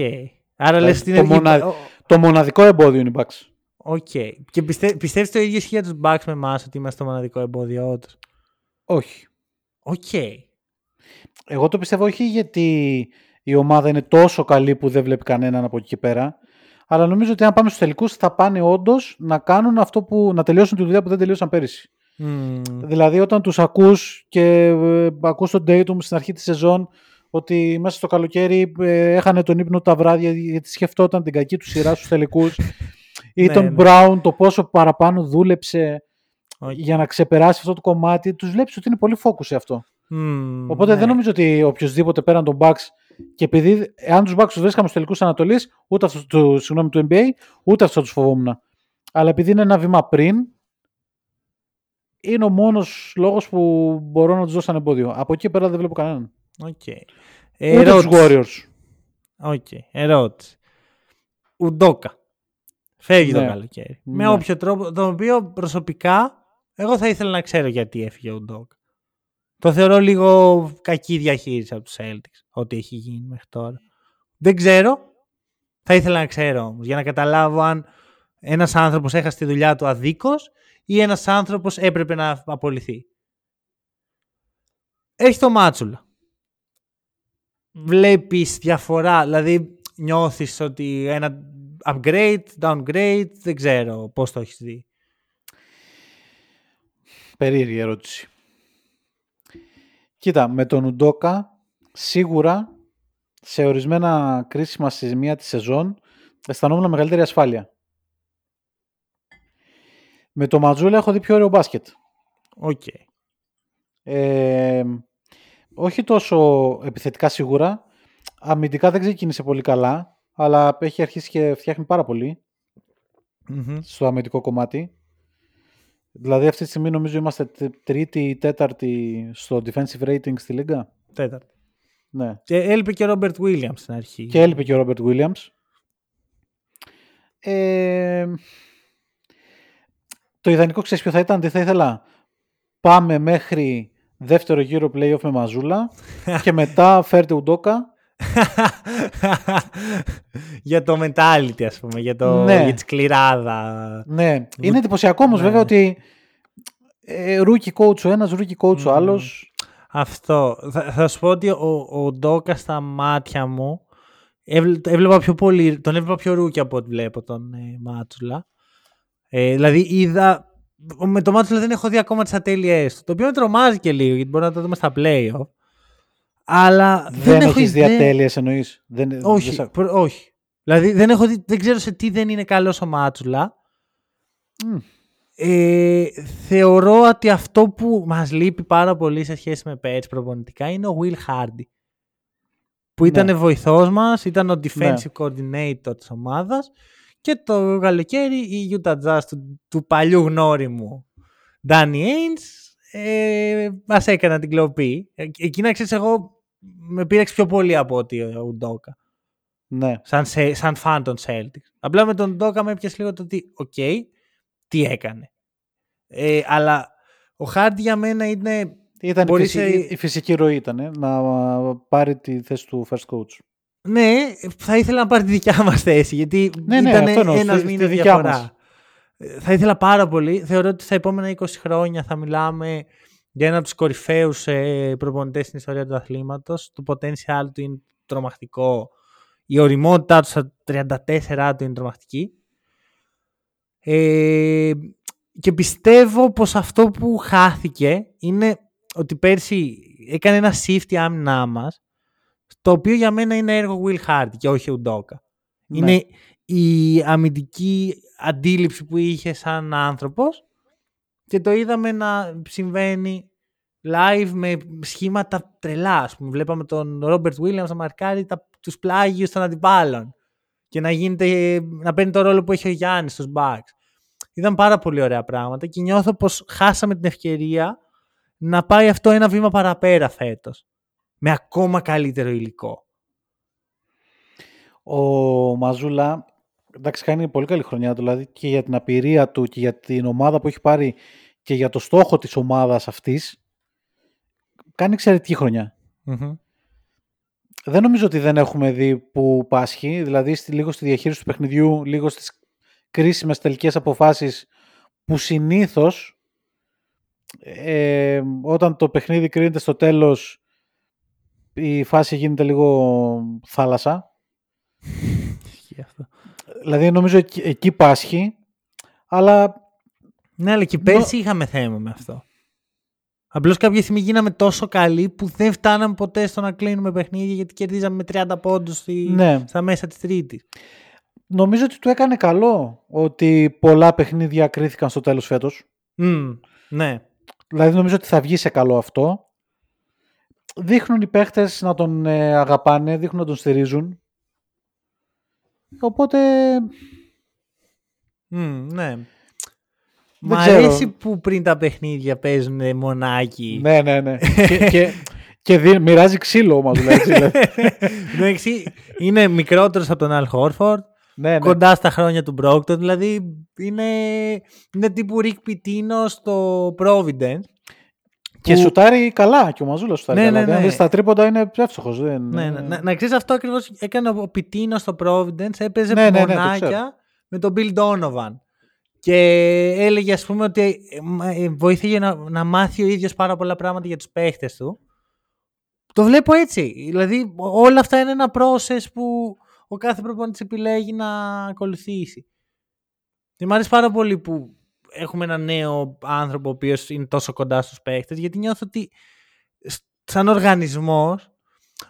Άρα Δηλαδή, λες την το, ευγή- μονα- ο- το μοναδικό εμπόδιο είναι οι Bucks. OK. Και πιστε... πιστεύεις το ίδιο ισχύει για τους Bucks με εμάς ότι είμαστε το μοναδικό εμπόδιό τους. Όχι. Οκ. Εγώ το πιστεύω όχι γιατί η ομάδα είναι τόσο καλή που δεν βλέπει κανέναν από εκεί και πέρα. Αλλά νομίζω ότι αν πάμε στους τελικούς θα πάνε όντως να κάνουν αυτό που. να τελειώσουν τη δουλειά που δεν τελείωσαν πέρυσι. Μμμ. Δηλαδή, όταν τους ακούς και ε, ακούς τον Tatum στην αρχή της σεζόν ότι μέσα στο καλοκαίρι ε, έχανε τον ύπνο τα βράδια γιατί σκεφτόταν την κακή του σειρά στους τελικούς. ή Ναι, τον ναι. Brown το πόσο παραπάνω δούλεψε Οκ. για να ξεπεράσει αυτό το κομμάτι, τους βλέπεις ότι είναι πολύ focus σε αυτό. Μμμ, Οπότε ναι. δεν νομίζω ότι οποιοδήποτε πέραν των Bucks και επειδή εάν τους Bucks τους βρίσκαμε στους τελικούς Ανατολής, ούτε αυτούς του, συγγνώμη, του NBA, ούτε αυτούς θα τους φοβόμουν. Αλλά επειδή είναι ένα βήμα πριν, είναι ο μόνος λόγος που μπορώ να τους δώσω ένα εμπόδιο. Από εκεί πέρα δεν βλέπω κανέναν. Οκ. Ούτε Ερώτηση. τους Warriors. OK. Ερώτηση. Ουντόκα. Φεύγει το Ναι. καλοκαίρι. Με Ναι. όποιο τρόπο, το οποίο προσωπικά εγώ θα ήθελα να ξέρω γιατί έφυγε ο Ουντόκα. Το θεωρώ λίγο κακή διαχείριση από τους Celtics, ό,τι έχει γίνει μέχρι τώρα. Δεν ξέρω. Θα ήθελα να ξέρω όμως, για να καταλάβω αν ένας άνθρωπος έχασε τη δουλειά του αδίκως ή ένας άνθρωπος έπρεπε να απολυθεί. Έχει το Μάτσουλα. Βλέπεις διαφορά, δηλαδή νιώθεις ότι ένα upgrade, downgrade, δεν ξέρω πώς το έχεις δει. Περίεργη ερώτηση. Κοίτα, με τον Ουντόκα σίγουρα σε ορισμένα κρίσιμα σημεία της σεζόν αισθανόμουν μεγαλύτερη ασφάλεια. Με το Μαζούλα έχω δει πιο ωραίο μπάσκετ. Οκ. Ε, όχι τόσο επιθετικά σίγουρα. Αμυντικά δεν ξεκίνησε πολύ καλά, αλλά έχει αρχίσει και φτιάχνει πάρα πολύ Μμμ. στο αμυντικό κομμάτι. Δηλαδή αυτή τη στιγμή νομίζω είμαστε τε- τρίτη ή τέταρτη στο defensive rating στη Λίγκα. Τέταρτη. Ναι. Και έλειπε και ο Ρόμπερτ Williams στην αρχή. Και έλειπε και ο Ρόμπερτ Williams. Ε, το ιδανικό ξέρεις ποιο θα ήταν, τι θα ήθελα; Πάμε μέχρι δεύτερο γύρο playoff με Μαζούλα και μετά φέρτε Ουντόκα. για το mentality, ας πούμε, για, το, Ναι. για τη σκληράδα. Ναι, είναι εντυπωσιακό όμως Ναι. βέβαια ότι ε, rookie coach ο ένας, rookie coach ο Μμμ. άλλος. Αυτό. Θα, θα σου πω ότι ο, Ουντόκα στα μάτια μου έβλε- έβλεπα πιο πολύ, τον έβλεπα πιο rookie από ό,τι βλέπω τον ε, Μαζούλα. Ε, δηλαδή είδα. Με το Μάτσουλα δεν έχω δει ακόμα τις ατέλειές του. Το οποίο με τρομάζει και λίγο γιατί μπορεί να το δούμε στα playoff. Αλλά δεν, Δεν, έχω έχεις δει ιδέα- ατέλειες εννοείς; Δεν, δεν Όχι, σα- προ- όχι. Δηλαδή δεν, έχω δει, δεν ξέρω σε τι δεν είναι καλό ο Μάτσουλα. Μμ. Ε, θεωρώ ότι αυτό που μας λείπει πάρα πολύ σε σχέση με πέρσι προπονητικά είναι ο Will Hardy. Που Ναι. ήταν βοηθός μας, ήταν ο defensive coordinator της ομάδας και το καλοκαίρι η Utah Jazz του, του παλιού γνώριμου Danny Ainge ε, μας έκανε την κλοπή. Ε, εκεί να ξέρεις εγώ με πείραξε πιο πολύ από ότι ο Ουντόκα Ναι. σαν, σε, σαν φαν των Celtics. Απλά με τον Ουντόκα με έπιασε λίγο το ότι, οκ, τι έκανε. Ε, αλλά ο Hardy για μένα είναι... Ήταν η, Μπορεί φυσική, σε- η φυσική ροή ήταν ε, να πάρει τη θέση του first coach. Ναι, θα ήθελα να πάρει τη δικιά μας θέση, γιατί Ναι, ναι, ήταν αυτό εννοώ, ένας στη- στη μήνας δικιά διαφορά. μας. Ε, Θα ήθελα πάρα πολύ. Θεωρώ ότι στα επόμενα 20 χρόνια θα μιλάμε για ένα από τους κορυφαίους ε, προπονητές στην ιστορία του αθλήματος. Το potential του είναι τρομακτικό. Η οριμότητά του στα 34 του είναι τρομακτική. Ε, και πιστεύω πως αυτό που χάθηκε είναι ότι πέρσι έκανε ένα shift η άμυνά μας το οποίο για μένα είναι έργο Will Hardy και όχι Ουντόκα. Ναι. Είναι η αμυντική αντίληψη που είχε σαν άνθρωπος και το είδαμε να συμβαίνει live με σχήματα τρελά. Ας πούμε. Βλέπαμε τον Robert Williams να μαρκάρει τα, τους πλάγιους των αντιπάλων και να, γίνεται, να παίρνει το ρόλο που έχει ο Γιάννης στους Bucks. Ήταν πάρα πολύ ωραία πράγματα και νιώθω πως χάσαμε την ευκαιρία να πάει αυτό ένα βήμα παραπέρα φέτος. Με ακόμα καλύτερο υλικό. Ο Μαζούλα, εντάξει, κάνει πολύ καλή χρονιά, δηλαδή και για την απειρία του και για την ομάδα που έχει πάρει και για το στόχο της ομάδας αυτής κάνει εξαιρετική χρονιά. Μμμ. Δεν νομίζω ότι δεν έχουμε δει που πάσχει, δηλαδή στη, λίγο στη διαχείριση του παιχνιδιού, λίγο στις κρίσιμες τελικές αποφάσεις που συνήθως ε, όταν το παιχνίδι κρίνεται στο τέλος η φάση γίνεται λίγο θάλασσα. Ισχύει αυτό. Δηλαδή νομίζω εκεί, εκεί πάσχει, αλλά Ναι, αλλά και πέρσι είχαμε θέμα με αυτό. Απλώς κάποια στιγμή γίναμε τόσο καλοί που δεν φτάναμε ποτέ στο να κλείνουμε παιχνίδια γιατί κερδίζαμε με 30 πόντους Ναι. στα μέσα της Τρίτης. νομίζω ότι του έκανε καλό ότι πολλά παιχνίδια κρίθηκαν στο τέλος φέτος. ναι. Δηλαδή νομίζω ότι θα βγει σε καλό αυτό. Δείχνουν οι παίχτες να τον ε, αγαπάνε, δείχνουν να τον στηρίζουν. Οπότε Μμ, ναι. Δεν Μ' ξέρω. αρέσει που πριν τα παιχνίδια παίζουν μονάκι. ναι, ναι, ναι. και, και, και δι- μοιράζει ξύλο όμως. Δηλαδή, δηλαδή. Εντάξει, είναι μικρότερος από τον Αλ Χόρφορντ, ναι, ναι. κοντά στα χρόνια του Μπρόκτον, δηλαδή είναι, είναι τύπου Ρικ Πιτίνο στο Providence. Και που- σουτάρει καλά και ο Μαζούλας σουτάρει Ναι, καλά. ναι, Δηλαδή, αν ναι. δεις τα τρίποντα είναι εύστοχος. Δεν... Ναι, ναι, να, να ξέρεις αυτό ακριβώς έκανε ο Πιτίνος στο Providence. Έπαιζε Ναι, ναι, ναι, το μονάκια ξέρω. με τον Bill Donovan. Και έλεγε, ας πούμε, ότι ε, μα- ε, βοήθησε να, να μάθει ο ίδιος πάρα πολλά πράγματα για τους παίχτες του. Το βλέπω έτσι. Δηλαδή, όλα αυτά είναι ένα process που ο κάθε προπονητής επιλέγει να ακολουθήσει. Και μου αρέσει πάρα πολύ που έχουμε ένα νέο άνθρωπο ο οποίος είναι τόσο κοντά στους παίχτες γιατί νιώθω ότι σ- σαν οργανισμός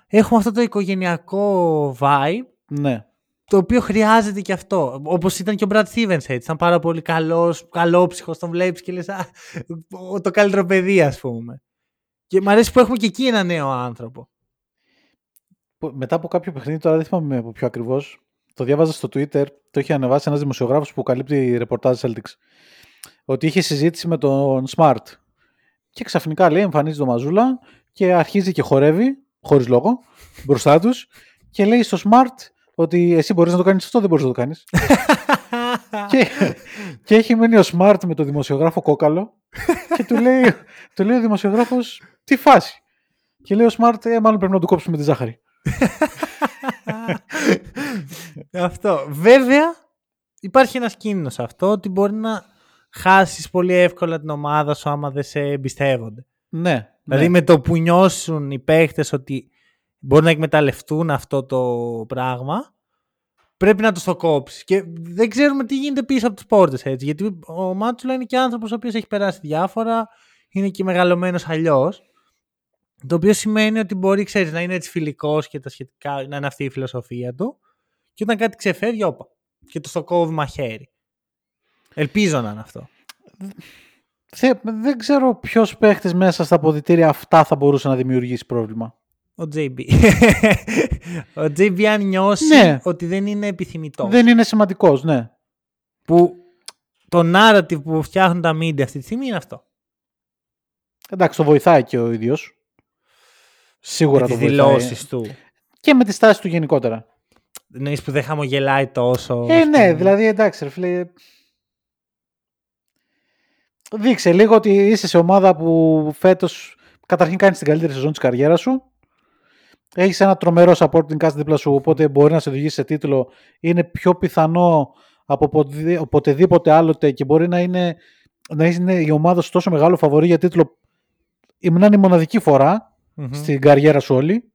έχουμε αυτό το οικογενειακό vibe ναι. το οποίο χρειάζεται και αυτό. Όπως ήταν και ο Brad Stevens έτσι. Ήταν πάρα πολύ καλός, καλόψυχος. Τον βλέπεις και λες, το καλύτερο παιδί, ας πούμε. Και μου αρέσει που έχουμε και εκεί ένα νέο άνθρωπο. Που- Μετά από κάποιο παιχνίδι, τώρα δεν θυμάμαι από πιο ακριβώς, το διάβαζα στο Twitter, το είχε ανεβάσει ένας δημοσιογράφος που καλύπτει ρεπορτάζ Celtics. Ότι είχε συζήτηση με τον Smart. Και ξαφνικά λέει, εμφανίζει το Μαζούλα και αρχίζει και χορεύει, χωρίς λόγο, μπροστά τους. Και λέει στο Smart ότι εσύ μπορείς να το κάνεις αυτό, δεν μπορείς να το κάνεις. και, και έχει μείνει ο Smart με το δημοσιογράφο κόκαλο και του λέει, του λέει ο δημοσιογράφος, τι φάση. Και λέει ο Smart, ε, μάλλον πρέπει να του κόψουμε τη ζάχαρη. αυτό. Βέβαια, υπάρχει ένας κίνδυνος σε αυτό ότι μπορεί να χάσεις πολύ εύκολα την ομάδα σου άμα δεν σε εμπιστεύονται. Ναι. Δηλαδή ναι. με το που νιώσουν οι παίχτες ότι μπορεί να εκμεταλλευτούν αυτό το πράγμα, πρέπει να τους το κόψεις. Και δεν ξέρουμε τι γίνεται πίσω από τις πόρτες έτσι. Γιατί ο Μάτσουλα είναι και άνθρωπος ο οποίος έχει περάσει διάφορα, είναι και μεγαλωμένος αλλιώς. Το οποίο σημαίνει ότι μπορεί, ξέρεις, να είναι έτσι φιλικός και τα σχετικά, να είναι αυτή η φιλοσοφία του. Και όταν κάτι ξεφεύγει, όπα. Και τους το κόβει μαχαίρι. Ελπίζω να είναι αυτό. Θε- δεν ξέρω ποιος παίχτης μέσα στα αποδητήρια αυτά θα μπορούσε να δημιουργήσει πρόβλημα. Ο JB. ο JB αν νιώσει Ναι. ότι δεν είναι επιθυμητός. Δεν είναι σημαντικός, ναι. Που το narrative που φτιάχνουν τα media αυτή τη στιγμή είναι αυτό. Εντάξει, το βοηθάει και ο ίδιος. Σίγουρα με το τις βοηθάει. δηλώσεις του. Και με τη στάση του γενικότερα. Εννοείς που δεν χαμογελάει τόσο. Ε, ας ναι, πούμε. δηλαδή εντάξει, ρε φίλε. Δείξε λίγο ότι είσαι σε ομάδα που φέτος καταρχήν κάνεις την καλύτερη σεζόν της καριέρας σου. Έχεις ένα τρομερό supporting cast δίπλα σου, οπότε μπορεί να σε οδηγήσει σε τίτλο. Είναι πιο πιθανό από οποτε- οποτεδήποτε άλλοτε και μπορεί να είναι, να είναι η ομάδα σου τόσο μεγάλο φαβορή για τίτλο. Ήμουν η μοναδική φορά Μμμ. στην καριέρα σου όλη.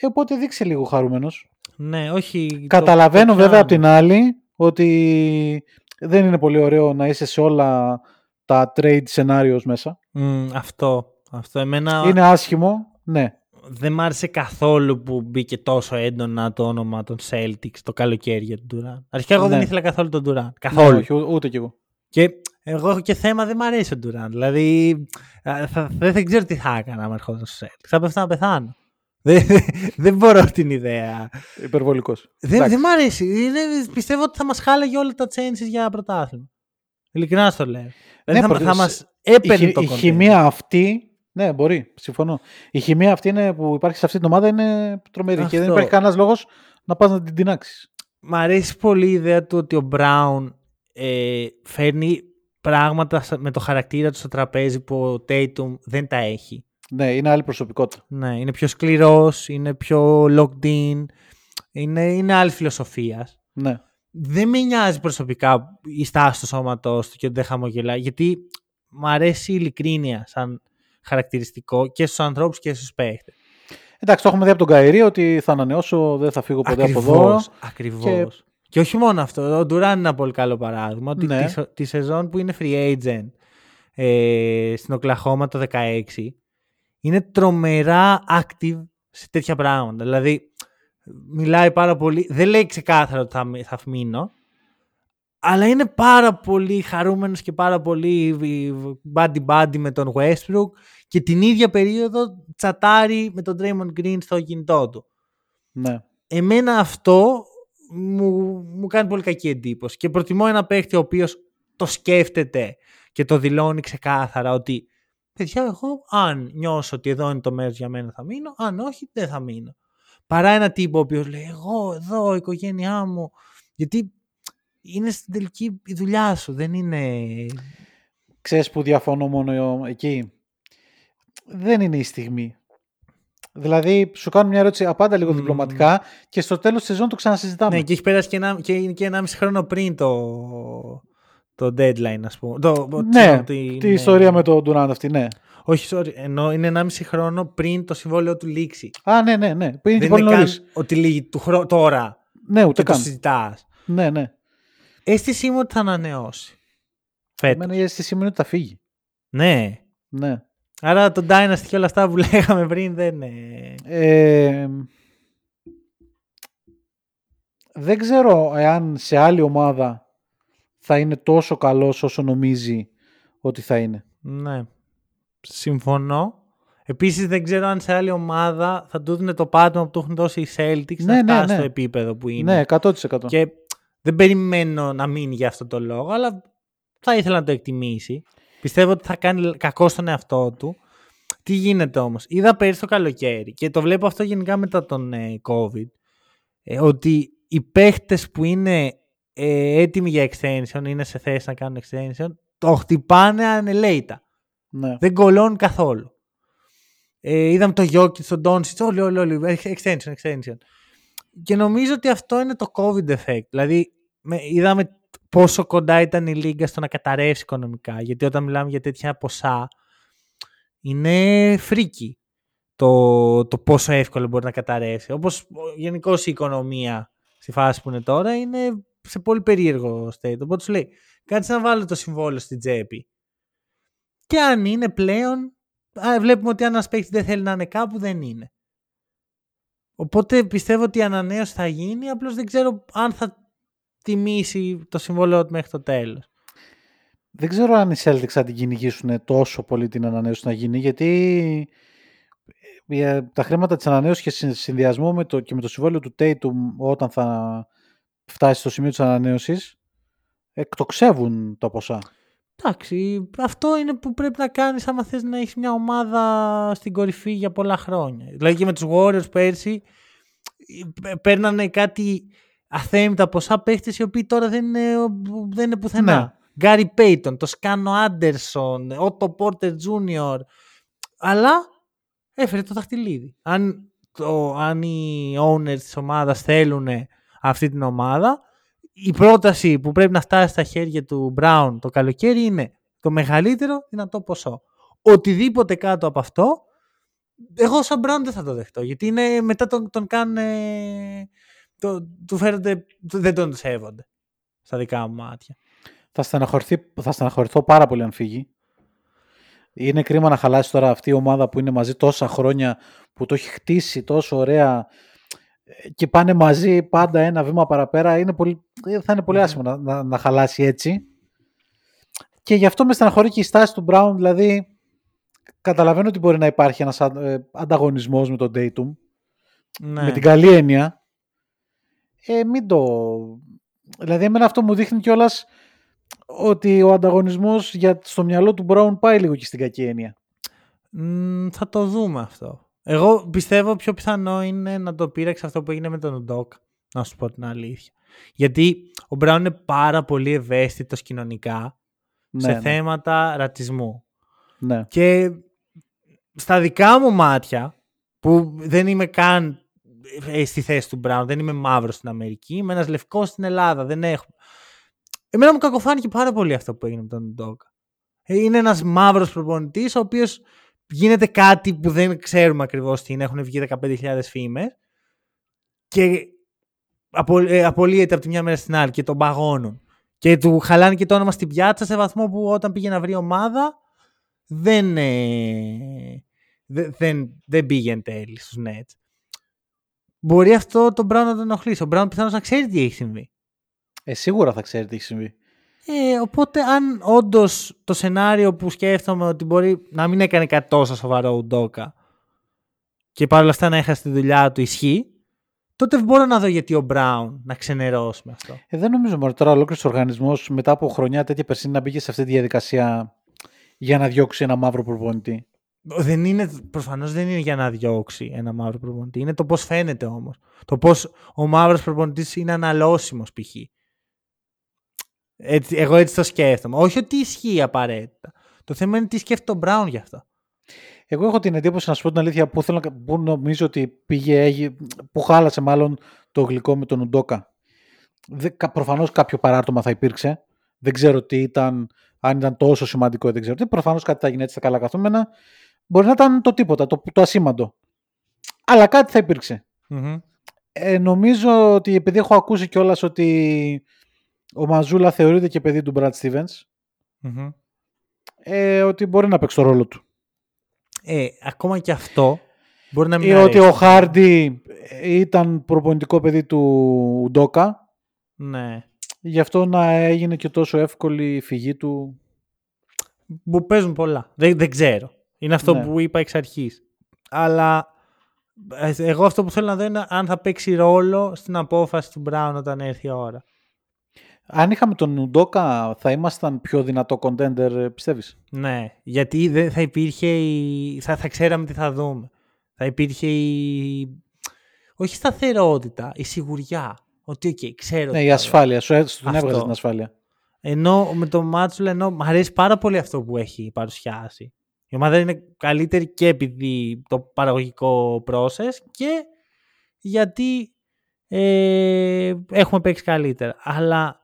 Ε, οπότε δείξε λίγο χαρούμενος. Ναι, όχι. το- Καταλαβαίνω το βέβαια πιάνω. από την άλλη ότι δεν είναι πολύ ωραίο να είσαι σε όλα τα trade scenarios μέσα. Μμ, αυτό. Αυτό. Εμένα Είναι άσχημο, ναι. δεν μ' άρεσε καθόλου που μπήκε τόσο έντονα το όνομα των Celtics το καλοκαίρι για τον Durant. Αρχικά εγώ δεν Ναι. ήθελα καθόλου τον Durant. Καθόλου. Όχι, ού- ούτε κι εγώ. Και εγώ έχω και θέμα δεν μ' αρέσει ο Durant. Δηλαδή α, θα, δεν, δεν ξέρω τι θα έκανα αν ερχόταν στο Celtics. Θα πέφτω να πεθάνω. Δεν, δεν μπορώ την ιδέα. Υπερβολικός. Δεν, Εντάξει. δεν μ' αρέσει. Είναι, πιστεύω ότι θα μας χάλαγε όλα τα chances για πρωτάθλημα. Ειλικρινά στο λέω. Δηλαδή θα, πρώτα- θα μας η, έπαιρνε χη- το η content. χημεία αυτή, ναι μπορεί, συμφωνώ. Η χημεία αυτή είναι, που υπάρχει σε αυτή την ομάδα είναι τρομερή και δεν Αυτό. υπάρχει κανένας λόγος να πας να την τεινάξεις. Μ' αρέσει πολύ η ιδέα του ότι ο Μπράουν ε, φέρνει πράγματα σα- με το χαρακτήρα του στο τραπέζι που ο Tatum δεν τα έχει. Ναι, είναι άλλη προσωπικότητα. Ναι, είναι πιο σκληρός, είναι πιο locked in, είναι, είναι άλλη φιλοσοφίας. Ναι. Δεν με νοιάζει προσωπικά η στάση του σώματός του και ότι δεν χαμογελάει, γιατί μου αρέσει η ειλικρίνεια σαν χαρακτηριστικό και στους ανθρώπους και στους παίχτες. Εντάξει, το έχουμε δει από τον Καϊρή ότι θα ανανεώσω, δεν θα φύγω ποτέ από εδώ. Ακριβώς, ακριβώς. Και... όχι μόνο αυτό, ο Ντουράν είναι ένα πολύ καλό παράδειγμα, ότι Ναι. τη, σο- τη σεζόν που είναι free agent ε, στην Οκλαχώμα το 16, είναι τρομερά active σε τέτοια πράγματα. Δηλαδή, μιλάει πάρα πολύ, δεν λέει ξεκάθαρα ότι θα, μ- θα μείνω, αλλά είναι πάρα πολύ χαρούμενος και πάρα πολύ buddy-buddy με τον Westbrook και την ίδια περίοδο τσατάρει με τον Draymond Green στο κινητό του Ναι. εμένα αυτό μου, μου κάνει πολύ κακή εντύπωση. Και προτιμώ ένα παίχτη ο οποίος το σκέφτεται και το δηλώνει ξεκάθαρα ότι παιδιά, εγώ αν νιώσω ότι εδώ είναι το μέρος για μένα θα μείνω, αν όχι, δεν θα μείνω. Παρά ένα τύπο ο οποίος λέει, Εγώ εδώ, η οικογένειά μου. Γιατί είναι στην τελική η δουλειά σου, δεν είναι. Ξέρεις που διαφωνώ μόνο εκεί; Δεν είναι η στιγμή. Δηλαδή, σου κάνω μια ερώτηση απάντα λίγο Μμμ. διπλωματικά και στο τέλος της σεζόν το ξανασυζητάμε. Ναι, και έχει περάσει και ένα, και, είναι και ένα μισή χρόνο πριν το, το deadline, ας πούμε. Το, το- ναι, τη- τη ναι. ιστορία με τον Durant αυτή, ναι. Όχι, sorry. Ενώ είναι 1,5 χρόνο πριν το συμβόλαιο του λήξει. Α, ναι, ναι, ναι. Πριν και Δεν πολύ είναι καν νωρίς. ότι λύγει του χρό... τώρα Ναι, ούτε και το καν. συζητάς. Ναι, ναι. Αίσθησή μου ότι θα ανανεώσει. Φέτος. Εμένα η αίσθηση μου είναι ότι θα φύγει. Ναι. Ναι. Άρα το Dynasty και όλα αυτά που λέγαμε πριν δεν είναι. Ε, δεν ξέρω εάν σε άλλη ομάδα θα είναι τόσο καλός όσο νομίζει ότι θα είναι. Ναι. Συμφωνώ. Επίσης δεν ξέρω αν σε άλλη ομάδα θα του δίνει το πάτημα που του έχουν δώσει οι Celtics Ναι, να ναι, φτάσει ναι. στο επίπεδο που είναι. Ναι, 100%. Και δεν περιμένω να μείνει για αυτό το λόγο, αλλά θα ήθελα να το εκτιμήσει. Πιστεύω ότι θα κάνει κακό στον εαυτό του. Τι γίνεται όμως; Είδα πέρυσι το καλοκαίρι και το βλέπω αυτό γενικά μετά τον ε, COVID. ε, ότι οι παίχτες που είναι ε, έτοιμοι για extension, είναι σε θέση να κάνουν extension, το χτυπάνε ανελέητα. Ναι. Δεν κολώνουν καθόλου. Ε, είδαμε το Jokic, τον Doncic, όλοι, όλοι, όλοι, extension, extension. Και νομίζω ότι αυτό είναι το COVID effect. Δηλαδή, με, είδαμε πόσο κοντά ήταν η Λίγκα στο να καταρρεύσει οικονομικά. Γιατί όταν μιλάμε για τέτοια ποσά, είναι φρίκι το, το πόσο εύκολο μπορεί να καταρρεύσει. Όπως γενικώς η οικονομία στη φάση που είναι τώρα είναι σε πολύ περίεργο state. Οπότε σου λέει, κάτσε να βάλω το συμβόλαιο στην τσέπη. Και αν είναι πλέον, α, βλέπουμε ότι αν ένας παίκτης δεν θέλει να είναι κάπου, δεν είναι. Οπότε πιστεύω ότι η ανανέωση θα γίνει, απλώς δεν ξέρω αν θα τιμήσει το συμβόλαιο του μέχρι το τέλος. Δεν ξέρω αν οι Celtics θα την κυνηγήσουν τόσο πολύ την ανανέωση να γίνει, γιατί ε, τα χρήματα της ανανέωσης και σε συνδυασμό με το, και με το συμβόλαιο του Tatum όταν θα φτάσει στο σημείο της ανανέωσης, εκτοξεύουν τα ποσά. Εντάξει, αυτό είναι που πρέπει να κάνεις άμα θες να έχεις μια ομάδα στην κορυφή για πολλά χρόνια. Δηλαδή και με τους Warriors πέρσι ε, παίρνανε κάτι αθέμητα ποσά παίχτες οι οποίοι τώρα δεν είναι, δεν είναι πουθενά. Γκάρι Πέιτον, το Σκάνο Άντερσον, Ότο Πόρτερ Τζούνιορ. Αλλά έφερε το δαχτυλίδι. Αν, το, αν οι owners της ομάδας θέλουν αυτή την ομάδα, η πρόταση που πρέπει να φτάσει στα χέρια του Brown το καλοκαίρι είναι το μεγαλύτερο δυνατό ποσό. Οτιδήποτε κάτω από αυτό, εγώ σαν Brown δεν θα το δεχτώ. Γιατί είναι, μετά τον, τον κάνουν. ε, Το, του φέρονται, δεν τον σέβονται στα δικά μου μάτια. Θα, στεναχωρηθεί, θα στεναχωρηθώ πάρα πολύ αν φύγει. Είναι κρίμα να χαλάσει τώρα αυτή η ομάδα που είναι μαζί τόσα χρόνια, που το έχει χτίσει τόσο ωραία ε, και πάνε μαζί πάντα ένα βήμα παραπέρα. Είναι πολύ, ε, θα είναι πολύ Ναι. άσχημο να, να, να χαλάσει έτσι. Και γι' αυτό με στεναχωρεί και η στάση του Brown. Δηλαδή, καταλαβαίνω ότι μπορεί να υπάρχει ένας αν- ε, ανταγωνισμός με τον Dayton. Ναι. Με την καλή έννοια. Ε, μην το... Δηλαδή, εμένα αυτό μου δείχνει κιόλας ότι ο ανταγωνισμός για, στο μυαλό του Brown πάει λίγο και στην κακή έννοια. Μ, θα το δούμε αυτό. Εγώ πιστεύω πιο πιθανό είναι να το πείραξε αυτό που έγινε με τον Ντόκ. Να σου πω την αλήθεια. Γιατί ο Μπράουν είναι πάρα πολύ ευαίσθητος κοινωνικά Ναι, σε ναι. θέματα ρατσισμού. Ναι. Και στα δικά μου μάτια, που δεν είμαι καν ε, στη θέση του Μπράουν, δεν είμαι μαύρος στην Αμερική, είμαι ένας λευκός στην Ελλάδα, δεν έχω. Εμένα μου κακοφάνηκε πάρα πολύ αυτό που έγινε με τον Ντόκα. Ε, Είναι ένας μαύρος προπονητής, ο οποίος γίνεται κάτι που δεν ξέρουμε ακριβώς τι είναι, έχουν βγει 15.000 φήμες και απο, ε, απολύεται από τη μια μέρα στην άλλη και τον παγώνουν. Και του χαλάνε και το όνομα στην πιάτσα σε βαθμό που όταν πήγε να βρει ομάδα δεν, ε, δε- δεν, δεν πήγε εν τέλει στους Nets. Μπορεί αυτό τον Brown να τον ενοχλήσει. Ο Brown πιθανώς να ξέρει τι έχει συμβεί. Ε, σίγουρα θα ξέρει τι έχει συμβεί. Ε, οπότε αν όντως το σενάριο που σκέφτομαι ότι μπορεί να μην έκανε κάτι τόσο σοβαρό ο Ντόκα και παρόλα αυτά να έχασε τη δουλειά του ισχύει, τότε μπορώ να δω γιατί ο Μπράουν να ξενερώσει με αυτό. Ε, δεν νομίζω μωρέ, τώρα ολόκληρος οργανισμός μετά από χρονιά τέτοια περσίνη να μπήκε σε αυτή τη διαδικασία για να διώξει ένα μαύρο προπονητή. Δεν είναι, προφανώς δεν είναι για να διώξει ένα μαύρο προπονητή. Είναι το πώς φαίνεται όμως. Το πώς ο μαύρος προπονητής είναι αναλώσιμος π.χ. Έτσι, εγώ έτσι το σκέφτομαι. Όχι ότι ισχύει απαραίτητα. Το θέμα είναι τι σκέφτεται ο Μπράουν γι' αυτό. Εγώ έχω την εντύπωση, να σου πω την αλήθεια, που, θέλω, να- που νομίζω ότι πήγε, έγι- που χάλασε μάλλον το γλυκό με τον Ουντόκα. Προφανώς κάποιο παράρτημα θα υπήρξε. Δεν ξέρω τι ήταν, αν ήταν τόσο σημαντικό, δεν ξέρω τι. Προφανώς κάτι θα γίνει έτσι στα καλά καθούμενα. Μπορεί να ήταν το τίποτα, το, το ασήμαντο. Αλλά κάτι θα υπήρξε. Ε, νομίζω ότι επειδή έχω ακούσει κιόλας ότι ο Μαζούλα θεωρείται και παιδί του Brad Stevens, ε, ότι μπορεί να παίξει το ρόλο του. Ε, ακόμα και αυτό μπορεί να μην Ή αρέσει. ότι ο Χάρντι ήταν προπονητικό παιδί του Ντόκα, Ναι. γι' αυτό να έγινε και τόσο εύκολη η φυγή του. Που παίζουν πολλά. Δεν, δεν ξέρω. Είναι αυτό Ναι. που είπα εξ αρχής. Αλλά ε, εγώ αυτό που θέλω να δω είναι αν θα παίξει ρόλο στην απόφαση του Μπράουν όταν έρθει η ώρα. Αν είχαμε τον Ουντόκα θα ήμασταν πιο δυνατό contender, πιστεύεις; Ναι, γιατί δεν θα υπήρχε η... θα, θα ξέραμε τι θα δούμε. Θα υπήρχε η... Όχι η σταθερότητα, η σιγουριά. Ότι, οκ, ξέρω Ναι, τι η θα ασφάλεια. Σου έ- τον Αυτό. έβγαζε την ασφάλεια. Ενώ με το Μάτσουλα, ενώ μου αρέσει πάρα πολύ αυτό που έχει παρουσιάσει. Η ομάδα είναι καλύτερη και επειδή το παραγωγικό process και γιατί ε, έχουμε παίξει καλύτερα. Αλλά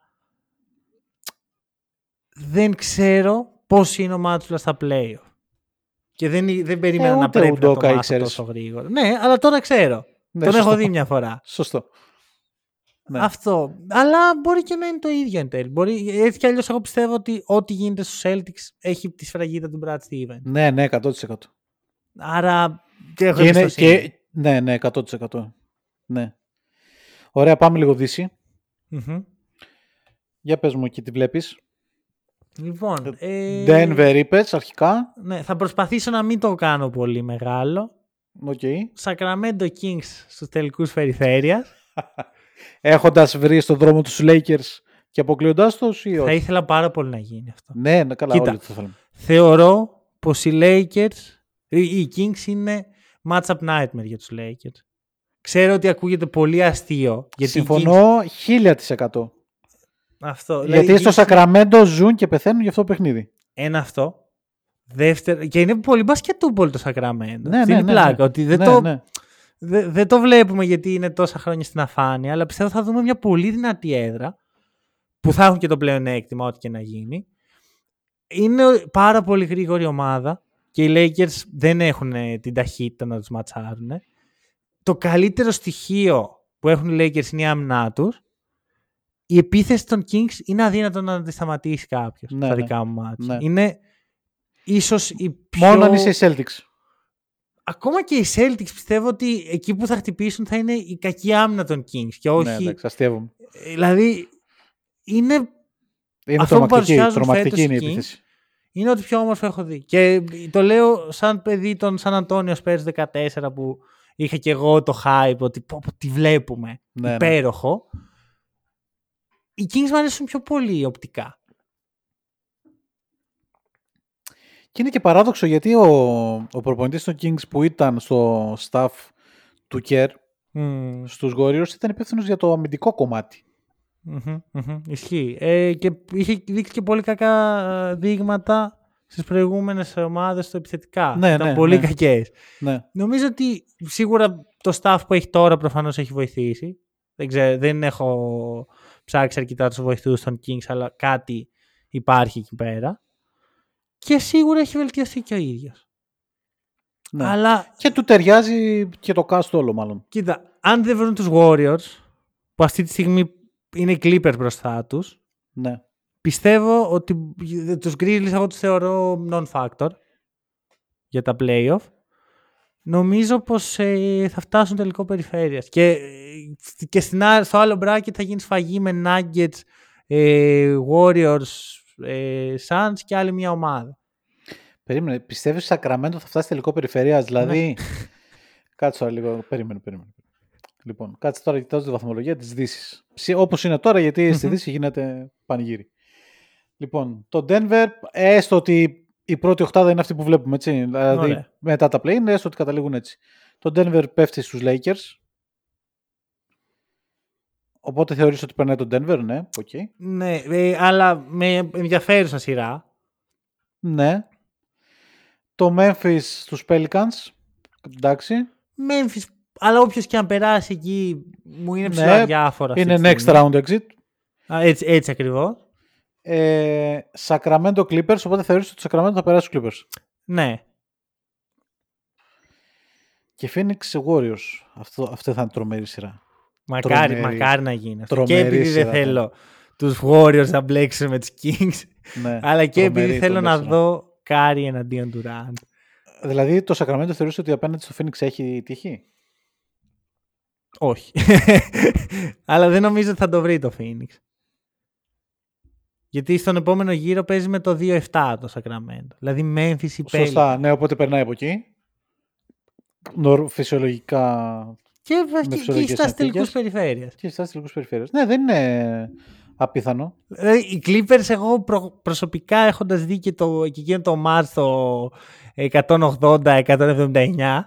δεν ξέρω πώς είναι ο Μάτσουλας στα playoff. Και δεν, δεν περίμενα Ε, να ούτε πρέπει ο να το Ντόκα μάθω ήξερες. τόσο γρήγορα. Ναι, αλλά τώρα ξέρω. Ναι, Τον σωστό. έχω δει μια φορά. Σωστό. Ναι. Αυτό. Αλλά μπορεί και να είναι το ίδιο εν τέλει. Μπορεί, έτσι κι αλλιώς, εγώ πιστεύω ότι ό,τι γίνεται στους Celtics έχει τη σφραγίδα του Brad Stevens. Ναι, ναι, 100%. Άρα. Και έχω Και είναι, εμπιστοσύνη. και, ναι, ναι, 100%. Ναι. Ωραία, πάμε λίγο δύση. Μμμ. Για πες μου εκεί τι βλέπεις. Λοιπόν. Ε, Denver είπες αρχικά. Ναι, θα προσπαθήσω να μην το κάνω πολύ μεγάλο. OK. Sacramento Kings στους τελικούς περιφέρειας. Έχοντας βρει στον δρόμο τους Lakers και αποκλείοντάς τους ή θα όχι; ήθελα πάρα πολύ να γίνει αυτό. Ναι, ναι, καλά, Κοίτα. όλοι το θέλουμε. Θεωρώ πως οι Lakers, οι οι Kings είναι matchup nightmare για τους Lakers. Ξέρω ότι ακούγεται πολύ αστείο. Γιατί οι Kings- Συμφωνώ 1000%. Αυτό. δηλαδή Γιατί οι στο Kings- Σακραμέντο ζουν και πεθαίνουν για αυτό το παιχνίδι. Ένα αυτό. Δεύτερο, και είναι πολύ μπασκετούπολ το Σακραμέντο. Ναι, Αυτή ναι, είναι η ναι, πλάκα. ναι. Ότι δεν, Ναι, το, ναι. δε- δεν το βλέπουμε γιατί είναι τόσα χρόνια στην αφάνεια, αλλά πιστεύω θα δούμε μια πολύ δυνατή έδρα που θα έχουν και το πλεονέκτημα, ό,τι και να γίνει. Είναι πάρα πολύ γρήγορη ομάδα και οι Lakers δεν έχουν ε, την ταχύτητα να τους ματσάρουν. Το καλύτερο στοιχείο που έχουν οι Lakers είναι η άμυνά τους. Η επίθεση των Kings είναι αδύνατο να τη σταματήσει κάποιος Ναι, στα ναι. δικά μου μάτια. Ναι. Είναι ίσως η πιο... Μόνο αν είσαι οι Celtics. Ακόμα και οι Celtics πιστεύω ότι εκεί που θα χτυπήσουν θα είναι η κακή άμυνα των Kings και όχι... Ναι, εντάξει, αστείευομαι. δηλαδή είναι, Είναι Αυτό που τρομακτική, παρουσιάζουν τρομακτική φέτος είναι η οι Kings επίθεση. είναι ό,τι πιο όμορφο έχω δει. Και το λέω σαν παιδί των Σαν Αντώνιο Spurs 14 που είχα και εγώ το hype ότι πω, πω, τι βλέπουμε. Ναι, ναι. Υπέροχο. Οι Kings μου αρέσουν πιο πολύ οπτικά. Και είναι και παράδοξο γιατί ο, ο προπονητής των Kings που ήταν στο staff του Kerr Μμμ. στους Warriors ήταν υπεύθυνος για το αμυντικό κομμάτι. Μμμ, μμμ. Ισχύει. Ε, και είχε δείξει και πολύ κακά ε, δείγματα στις προηγούμενες ομάδες του επιθετικά. Ναι, Ήταν ναι, πολύ ναι. κακές. Ναι. Νομίζω ότι σίγουρα το staff που έχει τώρα προφανώς έχει βοηθήσει. Δεν, ξέρω, δεν έχω ψάξει αρκετά τους βοηθούς των Kings, αλλά κάτι υπάρχει εκεί πέρα. Και σίγουρα έχει βελτιωθεί και ο ίδιος. ναι. Αλλά Και του ταιριάζει και το cast όλο μάλλον. κοίτα, αν δεν βρουν τους Warriors, που αυτή τη στιγμή είναι οι Clippers μπροστά τους, Ναι. πιστεύω ότι τους Grizzlies εγώ τους θεωρώ non-factor για τα playoff. Νομίζω πως ε, θα φτάσουν τελικό περιφέρειας. Και, ε, και στην, ά- στο άλλο bracket θα γίνει σφαγή με Nuggets, ε, Warriors, ε, Suns και άλλη μια ομάδα. Περίμενε, πιστεύεις ότι Σακραμέντο θα φτάσει τελικό περιφερεια, δηλαδή; Ναι. κάτσε τώρα λίγο. Περίμενε, περίμενε. Λοιπόν, κάτσε τώρα κοιτάζω τη βαθμολογία της Δύσης. Όπως είναι τώρα, γιατί στη Μμμ. Δύση γίνεται πανηγύρι. Λοιπόν, το Denver, έστω ότι η πρώτη οχτάδα είναι αυτή που βλέπουμε, έτσι. Δηλαδή, Ωραία. μετά τα play, έστω ότι καταλήγουν έτσι. Το Denver πέφτει στους Lakers. Οπότε θεωρείς ότι περνάει το Denver, ναι, οκ. Ναι, ε, αλλά με ενδιαφέρουσα σειρά. Ναι. Το Memphis στους Pelicans, εντάξει. Memphis, αλλά όποιος και αν περάσει εκεί μου είναι Ναι, ψηλά διάφορα. αυτή Είναι τη next στιγμή. round exit. Α, έτσι, έτσι ακριβώς. Ε, Sacramento Clippers, οπότε θεωρείς ότι το Sacramento θα περάσει στους Clippers; Ναι. Και Phoenix Warriors. Αυτό, αυτό θα είναι τρομερή σειρά. Μακάρι, Τρομερή. μακάρι να γίνει αυτό. Τρομερή και επειδή δεν σειρά, θέλω τους Warriors να μπλέξουν με τους Kings, Ναι, αλλά και τρομερή, επειδή θέλω τρομερή να σειρά. δω Κάρι εναντίον του Durant. Δηλαδή το Sacramento θεωρείς ότι απέναντι στο Phoenix έχει τύχη. Όχι. αλλά δεν νομίζω ότι θα το βρει το Phoenix. Γιατί στον επόμενο γύρο παίζει με το 2-7 το Sacramento. Δηλαδή Memphis ή Σωστά, ναι, οπότε περνάει από εκεί. Νορ, φυσιολογικά Και, Με και, και φυσιολογικές στα τελικού συνθήκες. περιφέρειας. και στα τελικούς περιφέρειες. Ναι, δεν είναι απίθανο. Δηλαδή, οι Clippers εγώ προ- προσωπικά έχοντας δει και, το, και εκείνο το match το 180-179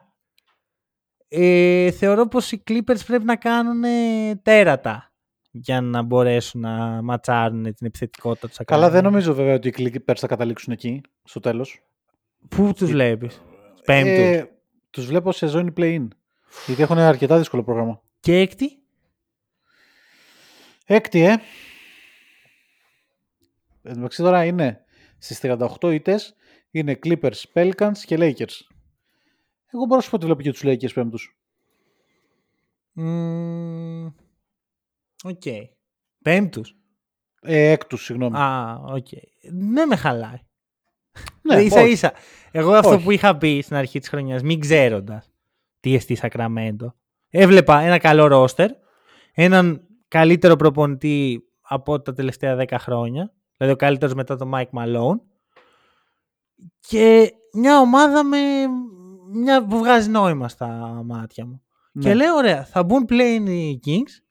ε, θεωρώ πως οι Clippers πρέπει να κάνουν ε, τέρατα για να μπορέσουν να ματσάρουν την επιθετικότητα τους Καλά, δεν νομίζω βέβαια ότι οι Clippers θα καταλήξουν εκεί στο τέλος. Πού τους βλέπεις; Πέμπτους. Ε, τους βλέπω σε ζώνη play-in. Γιατί έχουν αρκετά δύσκολο πρόγραμμα. Και έκτη; Έκτη, ε. Εν τω μεταξύ τώρα είναι στις 38 ήττες, είναι Clippers, Pelicans και Lakers. Εγώ μπορώ να σου πω ότι βλέπω και τους Lakers πέμπτους. Μμμ, Οκ. Πέμπτους. Ε, έκτους, συγγνώμη. Α, οκ. Ναι, με χαλάει. ναι, ίσα όχι. ίσα. Εγώ αυτό Όχι. που είχα πει στην αρχή της χρονιάς, μην ξέροντας τι εστί Σακραμέντο, έβλεπα ένα καλό ρόστερ, έναν καλύτερο προπονητή από τα τελευταία 10 χρόνια, δηλαδή ο καλύτερος μετά τον Mike Malone, και μια ομάδα με μια που βγάζει νόημα στα μάτια μου. Ναι. Και λέω, ωραία, θα μπουν πλέον οι Kings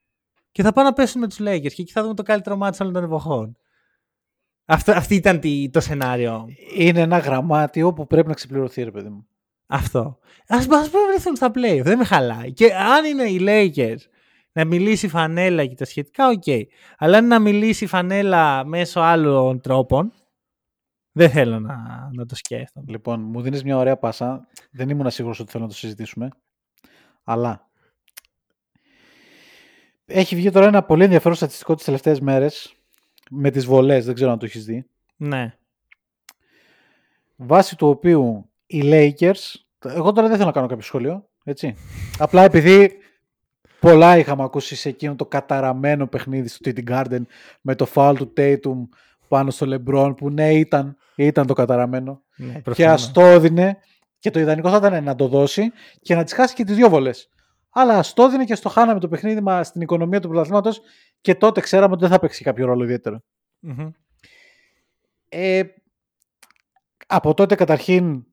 και θα πάνε να πέσουν με τους Lakers και εκεί θα δούμε το καλύτερο ματς όλων των εποχών. Αυτό, αυτή ήταν τη- το σενάριό μου. Είναι ένα γραμμάτιο που πρέπει να ξεπληρωθεί, ρε παιδί μου. Αυτό. Ας μας βρεθούν στα play, δεν με χαλάει. Και αν είναι οι Lakers να μιλήσει η φανέλα και τα σχετικά, οκ. Αλλά αν είναι να μιλήσει η φανέλα μέσω άλλων τρόπων, δεν θέλω να, να το σκέφτομαι. Λοιπόν, μου δίνεις μια ωραία πάσα. Δεν ήμουν σίγουρος ότι θέλω να το συζητήσουμε. Αλλά έχει βγει τώρα ένα πολύ ενδιαφέρον στατιστικό τις τελευταίες μέρες με τις βολές, δεν ξέρω αν το έχεις δει. Ναι. Βάσει του οποίου οι Lakers, εγώ τώρα δεν θέλω να κάνω κάποιο σχόλιο, έτσι. Απλά επειδή πολλά είχαμε ακούσει σε εκείνο το καταραμένο παιχνίδι στο TD Garden με το foul του Tatum πάνω στο LeBron που ναι ήταν, ήταν το καταραμένο ναι και προφανώς. ας το έδινε και το ιδανικό θα ήταν να το δώσει και να τις χάσει και τις δύο βολές. Αλλά ας το έδινε και στο χάναμε το παιχνίδι μας στην οικονομία του πρωταθλήματος και τότε ξέραμε ότι δεν θα παίξει κάποιο ρόλο ιδιαίτερο. Μμμ. Ε, από τότε καταρχήν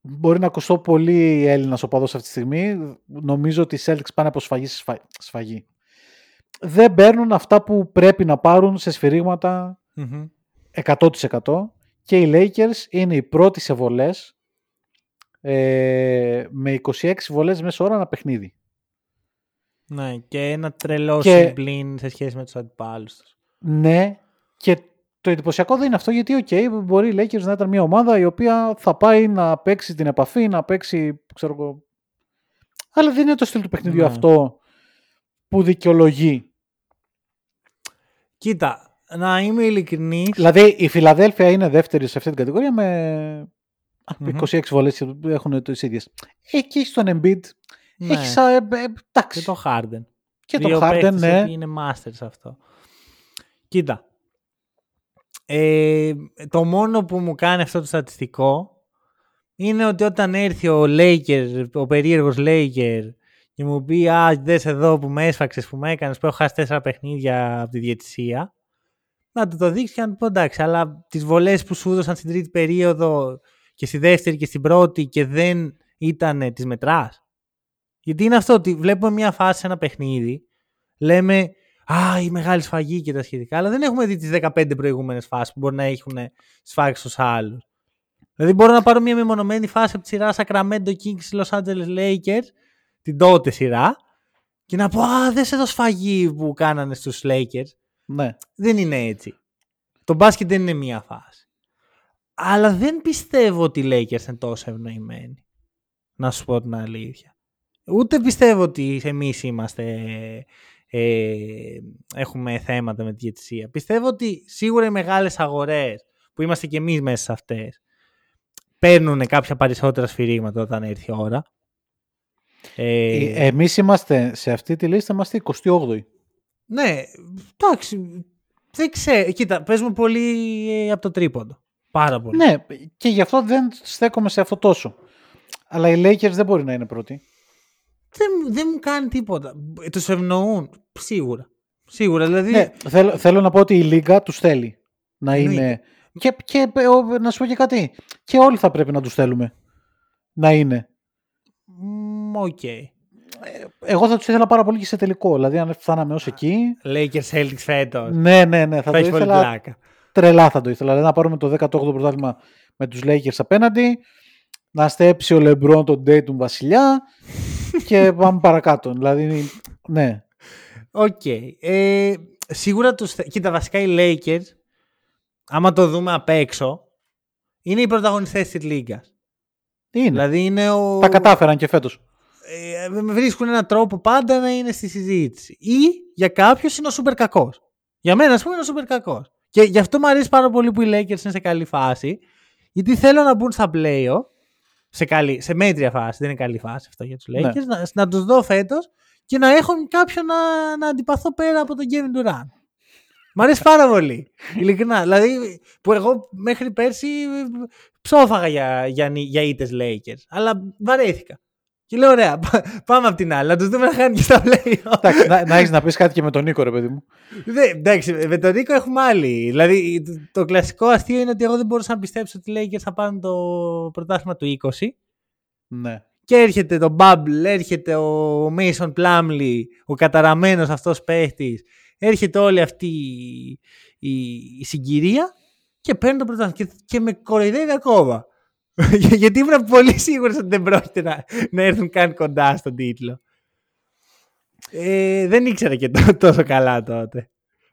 μπορεί να ακουστώ πολύ Έλληνας οπαδός αυτή τη στιγμή. Νομίζω ότι οι Celtics πάνε από σφαγή σε σφα- σφαγή. Δεν παίρνουν αυτά που πρέπει να πάρουν σε σφυρίγματα Μμμ. 100% και οι Lakers είναι οι πρώτοι σε βολές ε, με 26 βολές μέσο όρο ανά παιχνίδι. Ναι, και ένα τρελό Και- συν πλην σε σχέση με τους αντιπάλους τους. Ναι, και το εντυπωσιακό δεν είναι αυτό γιατί, οκ, μπορεί οι Lakers να ήταν μια ομάδα η οποία θα πάει να παίξει την επαφή, να παίξει, ξέρω εγώ. Αλλά δεν είναι το στυλ του παιχνιδιού Ναι. αυτό που δικαιολογεί. Κοίτα, να είμαι ειλικρινής. Δηλαδή η Φιλαδέλφια είναι δεύτερη σε αυτή την κατηγορία με α, Μμμ. 26 βολές που έχουν τις ίδιες. Εκεί στον Embiid ναι, έχεις, α, ε, ε, εντάξει, και το Harden. και Δύο τον Harden, παίχτες οι ναι. οποίοι είναι masters σε αυτό. Κοίτα. Ε, το μόνο που μου κάνει αυτό το στατιστικό είναι ότι όταν έρθει ο Lakers, ο περίεργος Laker και μου πει «Α, δες εδώ που με έσφαξες, που με έκανες, που έχω χάσει τέσσερα παιχνίδια από τη διαιτησία», να του το δείξεις και να του πω εντάξει, αλλά τις βολές που σου έδωσαν στην τρίτη περίοδο και στη δεύτερη και στην πρώτη και δεν ήταν τις μετράς. Γιατί είναι αυτό ότι βλέπουμε μια φάση σε ένα παιχνίδι, λέμε Α, η μεγάλη σφαγή και τα σχετικά, αλλά δεν έχουμε δει τις 15 προηγούμενες φάσεις που μπορεί να έχουν σφάξει του άλλους. Δηλαδή, μπορώ να πάρω μια μεμονωμένη φάση από τη σειρά Sacramento Kings Los Angeles Lakers, την τότε σειρά, και να πω Α, δεν σε εδώ σφαγή που κάνανε στους Lakers. ναι. Δεν είναι έτσι. Το μπάσκετ δεν είναι μία φάση. Αλλά δεν πιστεύω ότι οι Lakers είναι τόσο ευνοημένοι. Να σου πω την αλήθεια. Ούτε πιστεύω ότι εμείς είμαστε, ε, έχουμε θέματα με τη διαιτησία. Πιστεύω ότι σίγουρα οι μεγάλες αγορές που είμαστε και εμείς μέσα σε αυτές παίρνουν κάποια περισσότερα σφυρίγματα όταν έρθει η ώρα. Ε, Ε, Εμείς είμαστε σε αυτή τη λίστα, είμαστε 28η. Ναι, εντάξει. Δεν ξέρω. Κοίτα, παίζουμε πολύ ε, από το τρίποντο. Πάρα πολύ. Ναι, και γι' αυτό δεν στέκομαι σε αυτό τόσο. Αλλά οι Lakers δεν μπορεί να είναι πρώτοι. Δεν, δεν μου κάνει τίποτα. Τους ευνοούν. Σίγουρα. Σίγουρα. Δηλαδή. Ναι, θέλω, θέλω να πω ότι η Λίγκα τους θέλει να Εννοείται. είναι... Και, και ε, ο- να σου πω και κάτι. Και όλοι θα πρέπει να τους θέλουμε να είναι. μ, Οκ. Εγώ θα τους ήθελα πάρα πολύ και σε τελικό. Δηλαδή αν φτάναμε ως εκεί... Lakers Celtics φέτος. Ναι, ναι, ναι. Θα Θα το έχει πολύ ήθελα πλάκα. Τρελά θα το ήθελα. Δηλαδή να πάρουμε το 18ο πρωτάθλημα με τους Lakers απέναντι, να στέψει ο Λεμπρόν τον Tatum βασιλιά και πάμε παρακάτω. Δηλαδή, ναι. Οκ. Ε, σίγουρα τους. Κοίτα, βασικά οι Lakers, άμα το δούμε απ' έξω, είναι οι πρωταγωνιστές της Λίγκας. Είναι. Δηλαδή είναι ο. Τα κατάφεραν και φέτος. ε, βρίσκουν έναν τρόπο πάντα να είναι στη συζήτηση. Ή για κάποιους είναι ο σούπερ κακός. Για μένα, ας πούμε, είναι ο σούπερ κακός. Και γι' αυτό μου αρέσει πάρα πολύ που οι Lakers είναι σε καλή φάση. Γιατί θέλω να μπουν στα playoff. Σε, καλή, σε μέτρια φάση, δεν είναι καλή φάση αυτό για τους Ναι. Lakers. Να, να τους δω φέτος και να έχω κάποιον να, να αντιπαθώ πέρα από τον Kevin Durant. Μ' αρέσει πάρα πολύ. Ειλικρινά. Δηλαδή, που εγώ μέχρι πέρσι ε, ψόφαγα για, για, νι- για ήττες Lakers. Αλλά βαρέθηκα. Και λέω, ωραία, πά- πάμε απ' την άλλη. Να τους δούμε να χάνει και στα playoff. Εντάξει, να, να έχεις να πεις κάτι και με τον Νίκο, ρε παιδί μου. Δεν, εντάξει, με τον Νίκο έχουμε άλλη. Δηλαδή, το, το κλασικό αστείο είναι ότι εγώ δεν μπορούσα να πιστέψω ότι οι Lakers θα πάρουν το πρωτάθλημα του 20. Ναι. Και έρχεται το Bubble, έρχεται ο Mason Plumlee, ο καταραμένος αυτός παίχτης, έρχεται όλη αυτή η, η, η συγκυρία και παίρνει το πρωτάθλημα και, και με κοροϊδεύει ακόμα. Για- Γιατί ήμουν πολύ σίγουρος ότι δεν πρόκειται να, να έρθουν καν κοντά στον τίτλο. Ε, δεν ήξερα και τό- τόσο καλά τότε,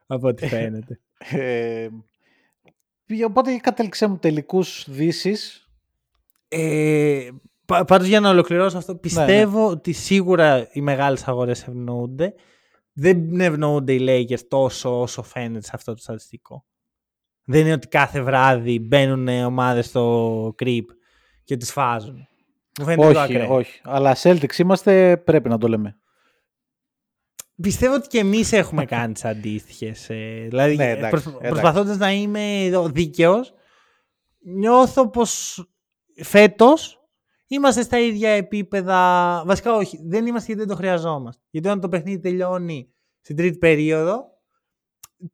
από ό,τι φαίνεται. Ε, οπότε κατέληξέ μου τελικούς δύσεις. Ε, πα- πάντως για να ολοκληρώσω αυτό, πιστεύω ότι σίγουρα οι μεγάλες αγορές ευνοούνται. Δεν ευνοούνται οι Lakers τόσο όσο φαίνεται σε αυτό το στατιστικό. Δεν είναι ότι κάθε βράδυ μπαίνουν ομάδες στο creep και τις φάζουν. Μου φαίνεται λίγο Όχι, ακραίο. όχι. Αλλά Celtics είμαστε, πρέπει να το λέμε. Πιστεύω ότι και εμείς έχουμε κάνει τις αντίστοιχες. ε, δηλαδή, Ναι, εντάξει, προσ- εντάξει. προσπαθώντας να είμαι δίκαιος, νιώθω πως φέτος είμαστε στα ίδια επίπεδα. Βασικά όχι, δεν είμαστε γιατί δεν το χρειαζόμαστε. Γιατί όταν το παιχνίδι τελειώνει στην τρίτη περίοδο,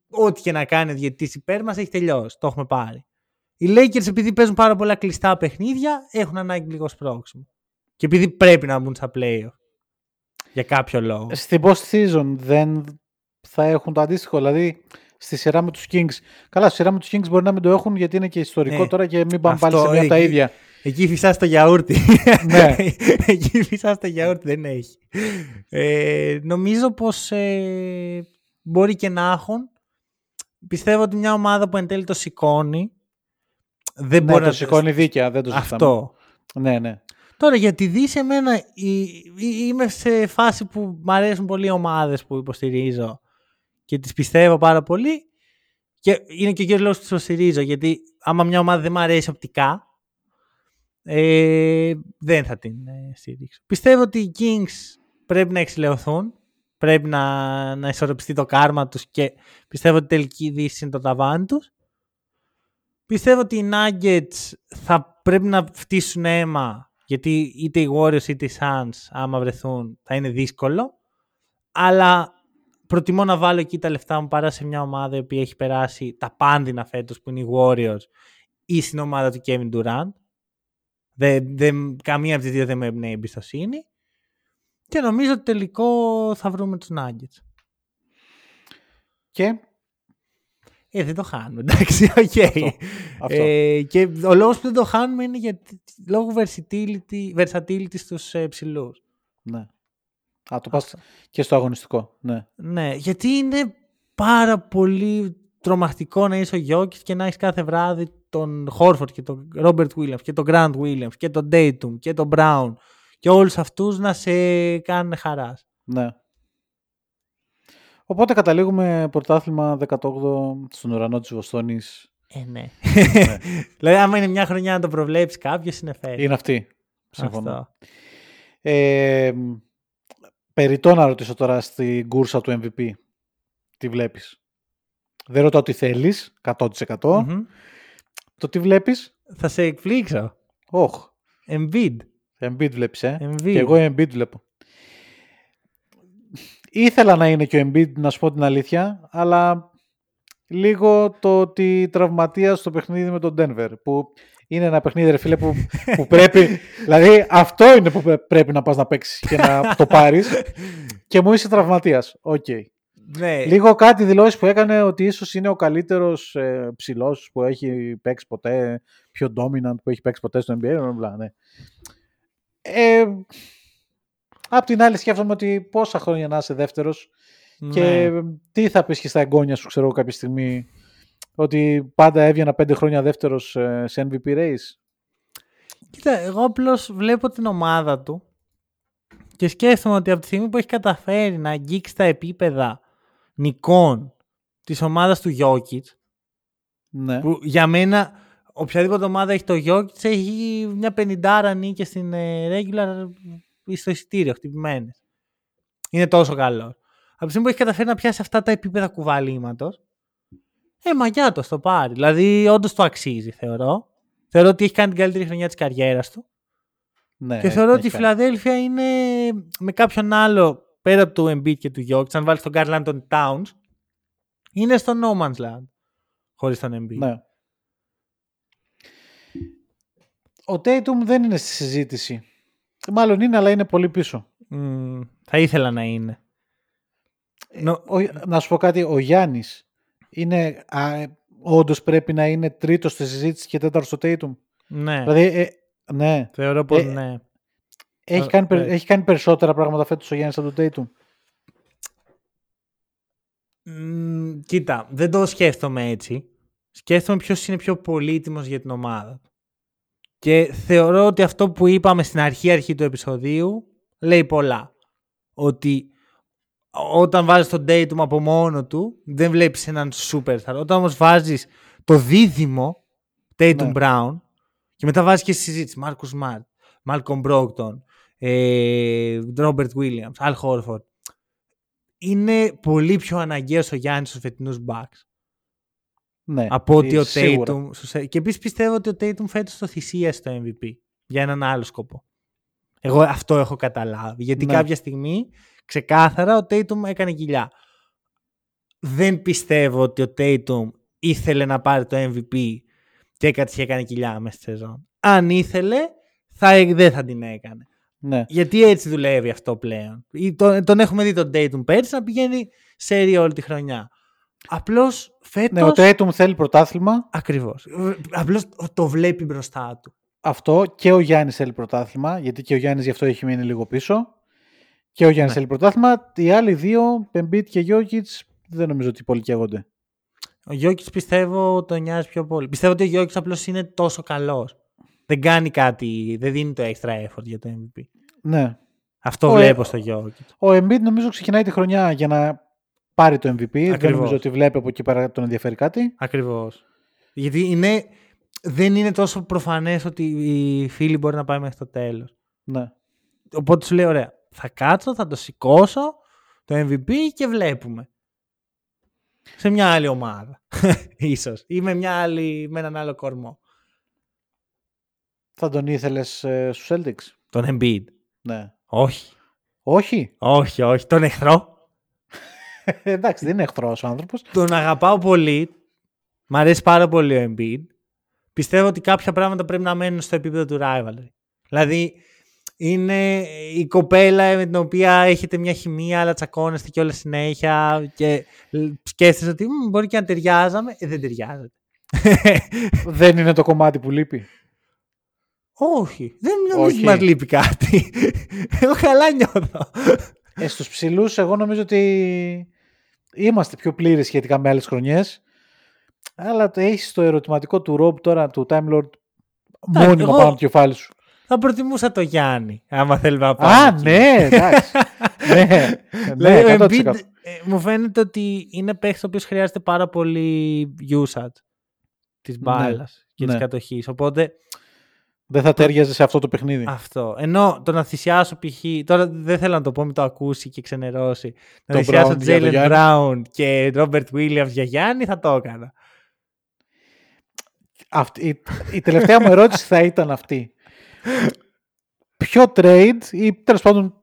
ό,τι και να κάνει ο διαιτητής υπέρ μας έχει τελειώσει. Το έχουμε πάρει. Οι Lakers επειδή παίζουν πάρα πολλά κλειστά παιχνίδια έχουν ανάγκη λίγο σπρώξιμο. Και επειδή πρέπει να μπουν στα playoff. Για κάποιο λόγο. Στην post season δεν θα έχουν το αντίστοιχο. Δηλαδή στη σειρά με τους Kings. Καλά, στη σειρά με τους Kings μπορεί να μην το έχουν γιατί είναι και ιστορικό Ναι. τώρα και μην πάμε πάλι Αυτό, σε μια από τα εκεί- ίδια. Εκεί φυσάς το γιαούρτι. Ναι. Εκεί φυσάς το γιαούρτι, δεν έχει. Ε, νομίζω πως ε, μπορεί και να έχουν. Πιστεύω ότι μια ομάδα που εν τέλει το σηκώνει δεν Ναι, μπορεί το να σηκώνει δίκαια, δεν το συζητάμε. Αυτό. Ναι, ναι. Τώρα για τη Δύση εμένα η- η- είμαι σε φάση που μου αρέσουν πολύ οι ομάδες που υποστηρίζω και τις πιστεύω πάρα πολύ και είναι και ο κύριος λόγος που τις υποστηρίζω γιατί άμα μια ομάδα δεν μου αρέσει οπτικά ε, δεν θα την ε, στηρίξω. Πιστεύω ότι οι Kings πρέπει να εξηλαιωθούν πρέπει να, να ισορροπιστεί το κάρμα τους και πιστεύω ότι η τελική Δύση είναι το ταβάνι τους. Πιστεύω ότι οι Nuggets θα πρέπει να φτύσουν αίμα γιατί είτε οι Warriors είτε οι Suns άμα βρεθούν θα είναι δύσκολο αλλά προτιμώ να βάλω εκεί τα λεφτά μου παρά σε μια ομάδα η οποία έχει περάσει τα πάνδυνα φέτος που είναι οι Warriors ή στην ομάδα του Kevin Durant. Δεν, δεν, καμία από τις δύο δεν με εμπνέει εμπιστοσύνη. Και νομίζω ότι τελικό θα βρούμε τους Nuggets. Και; Ε, δεν το χάνουμε. Εντάξει, οκ. αυτό. Ε, και ο λόγος που δεν το χάνουμε είναι γιατί λόγω versatility, versatility στους ε, ψηλούς. ναι. Α, το πας και στο αγωνιστικό. Ναι. Ναι, γιατί είναι πάρα πολύ τρομακτικό να είσαι ο Γιόκιτς και να έχεις κάθε βράδυ τον Χόρφορντ και τον Robert Williams και τον Grant Williams και τον Tatum και τον Brown και όλους αυτούς να σε κάνουν χαράς. ναι. Οπότε καταλήγουμε πρωτάθλημα 18 στον ουρανό της Βοστόνης. Ε, ναι. δηλαδή, άμα είναι μια χρονιά να το προβλέψεις κάποιος, είναι φέτος. Είναι αυτή. Συμφωνώ. Αυτό. Ε, περιττό να ρωτήσω τώρα στην κούρσα του MVP. Τι βλέπεις; Δεν ρωτάω τι θέλεις, 100%. Μμμ. Το τι βλέπεις; Θα σε εκπλήξω. Όχι. Embiid. Embiid βλέπεις, ε. Embiid. Και εγώ Embiid βλέπω. Ήθελα να είναι και ο Embiid, να σου πω την αλήθεια, αλλά λίγο το ότι τραυματίας στο παιχνίδι με τον Denver, που είναι ένα παιχνίδι, ρε φίλε, που, που πρέπει... δηλαδή, αυτό είναι που πρέ- πρέπει να πας να παίξεις και να το πάρεις και μου είσαι τραυματίας. Οκ. Ναι. Λίγο κάτι δηλώσεις που έκανε ότι ίσως είναι ο καλύτερος ε, ψηλός που έχει παίξει ποτέ, πιο dominant που έχει παίξει ποτέ στο NBA. bla, bla, ναι. Ε, απ' την άλλη σκέφτομαι ότι πόσα χρόνια να είσαι δεύτερος και Ναι. τι θα πεις και στα εγγόνια σου, ξέρω κάποια στιγμή, ότι πάντα έβγαινα πέντε χρόνια δεύτερος ε, σε MVP race; Κοίτα, εγώ απλώς βλέπω την ομάδα του και σκέφτομαι ότι από τη στιγμή που έχει καταφέρει να αγγίξει τα επίπεδα νικών της ομάδας του Jokic, Ναι. που για μένα οποιαδήποτε ομάδα έχει το Jokic έχει μια πενιντάρα νίκες στην ε, regular ή στο εισιτήριο χτυπημένες. Είναι τόσο καλό. Από τη στιγμή που έχει καταφέρει να πιάσει αυτά τα επίπεδα κουβαλήματος, ε, μαγιά το στο πάρει. Δηλαδή, όντως το αξίζει, θεωρώ. Θεωρώ ότι έχει κάνει την καλύτερη χρονιά της καριέρας του. ναι, Και θεωρώ έχει ότι η κάνει. Φιλαδέλφια είναι με κάποιον άλλο πέρα από του Embiid και του Jokic, αν βάλεις τον Carl Anthony Towns, είναι στο No Man's Land χωρίς τον Embiid. Ναι. Ο Tatum δεν είναι στη συζήτηση. Μάλλον είναι, αλλά είναι πολύ πίσω. Μμμ, θα ήθελα να είναι. Νο- Ο- να σου πω κάτι, ο Γιάννης είναι, α, όντως πρέπει να είναι τρίτος στη συζήτηση και τέταρτος στο Tatum; ναι, Δηλαδή, ε, ναι, θεωρώ πως ε, ναι. έχει Ε, κάνει, περ- ναι. έχει κάνει περισσότερα πράγματα φέτος ο Γιάννης από τον Tatum; Μμ, κοίτα, δεν το σκέφτομαι έτσι. Σκέφτομαι ποιος είναι πιο πολύτιμος για την ομάδα. Και θεωρώ ότι αυτό που είπαμε στην αρχή αρχή του επεισοδίου λέει πολλά. Ότι όταν βάζεις τον Dayton από μόνο του δεν βλέπεις έναν superstar. Όταν όμως βάζεις το δίδυμο Tatum Ναι. Brown και μετά βάζεις και στη συζήτηση Marcus Smart, Malcolm Brogdon, ε, Robert Williams, Al Horford είναι πολύ πιο αναγκαίος ο Γιάννης στους φετινούς Bucks Ναι, από ότι ε, ο σίγουρα. Tatum. στους- Και επίσης πιστεύω ότι ο Tatum φέτος το θυσίασε στο MVP για έναν άλλο σκοπό. Εγώ αυτό έχω καταλάβει. Γιατί Ναι. κάποια στιγμή ξεκάθαρα ο Tatum έκανε κοιλιά. Δεν πιστεύω ότι ο Tatum ήθελε να πάρει το MVP και έκατσε και έκανε κοιλιά μέσα στη σεζόν. Αν ήθελε, θα, δεν θα την έκανε. Ναι. Γιατί έτσι δουλεύει αυτό πλέον. Ή Τον, τον έχουμε δει τον Dayton πέρσι να πηγαίνει σε όλη τη χρονιά. Απλώς φέτος... ναι, ο Tatum θέλει πρωτάθλημα. Ακριβώς. Απλώς το βλέπει μπροστά του. αυτό και ο Γιάννης θέλει πρωτάθλημα, γιατί και ο Γιάννης γι' αυτό έχει μείνει λίγο πίσω. Και ο Γιάννης Ναι. θέλει πρωτάθλημα. Οι άλλοι δύο, Πεμπίτ και Γιώκητς, δεν νομίζω ότι πολύ καίγονται. Ο Γιώκητ πιστεύω τον νοιάζει πιο πολύ. Πιστεύω ότι ο Γιώκητ απλώς είναι τόσο καλός. Δεν κάνει κάτι, δεν δίνει το extra effort για το MVP. Ναι. Αυτό Ο- βλέπω στο Γιώκητ. Ο Embiid νομίζω ξεκινάει τη χρονιά για να πάρει το MVP. Δεν Ακριβώς. νομίζω ότι βλέπει από εκεί πέρα τον ενδιαφέρει κάτι. Ακριβώς. Γιατί είναι, δεν είναι τόσο προφανές ότι οι φίλοι μπορεί να πάει μέχρι το τέλος. Ναι. Οπότε σου λέει: Ωραία, θα κάτσω, θα το σηκώσω το MVP και βλέπουμε. Σε μια άλλη ομάδα. Ίσως. Ή με, μια άλλη, με έναν άλλο κορμό. Θα τον ήθελες ε, στους Celtics; Τον Embiid. Ναι. Όχι. Όχι; Όχι, όχι. Τον εχθρό. Εντάξει, δεν είναι εχθρός ο άνθρωπος. Τον αγαπάω πολύ. Μ' αρέσει πάρα πολύ ο Embiid. Πιστεύω ότι κάποια πράγματα πρέπει να μένουν στο επίπεδο του rivalry. Δηλαδή, είναι η κοπέλα με την οποία έχετε μια χημεία, αλλά τσακώνεστε και όλα συνέχεια και σκέφτεσαι ότι «Μμ, μπορεί και να ταιριάζαμε. Ε, δεν ταιριάζεται. δεν είναι το κομμάτι που λείπει. Όχι, δεν νομίζω Όχι. ότι μας λείπει κάτι. Εγώ καλά νιώθω. Ε, στους ψηλούς εγώ νομίζω ότι είμαστε πιο πλήρες σχετικά με άλλες χρονιές. Αλλά το έχεις το ερωτηματικό του Rob τώρα, του Time Lord, μόνιμα εγώ- πάνω το κεφάλι σου. Θα προτιμούσα το Γιάννη, άμα θέλουμε να πάμε. Α, εκεί. ναι, εντάξει. ναι, Δηλαδή, ναι, ο 100%. Embiid, ε, μου φαίνεται ότι είναι παίχτης ο οποίος χρειάζεται πάρα πολύ usage της μπάλας και ναι. τη κατοχής. Οπότε Δεν θα τέριαζε σε αυτό το παιχνίδι. αυτό. Ενώ το να θυσιάσω π.χ. Τώρα δεν θέλω να το πω, μην το ακούσει και ξενερώσει. Να Τον θυσιάσω Brown για τον Jalen Γιάννη. Brown και Robert Williams για Γιάννη, θα το έκανα. Αυτή, η, η τελευταία μου ερώτηση θα ήταν αυτή. Ποιο trade ή τέλος πάντων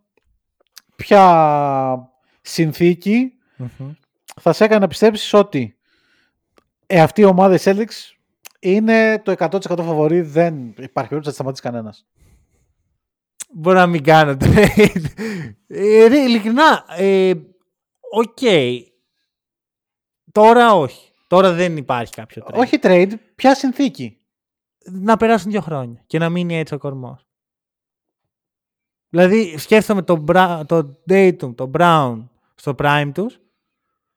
ποια συνθήκη θα σε έκανε να πιστέψεις ότι ε, αυτή η ομάδα η Celtics είναι το 100% φαβορή, δεν υπάρχει περίπτωση να τη σταματήσει κανένας. Μπορώ να μην κάνω trade. ε, ρε, ειλικρινά, ε, οκ. Τώρα όχι. Τώρα δεν υπάρχει κάποιο trade. Όχι trade, ποια συνθήκη. να περάσουν δύο χρόνια και να μείνει έτσι ο κορμός. Δηλαδή σκέφτομαι τον Bra- το Tatum, τον Brown στο prime τους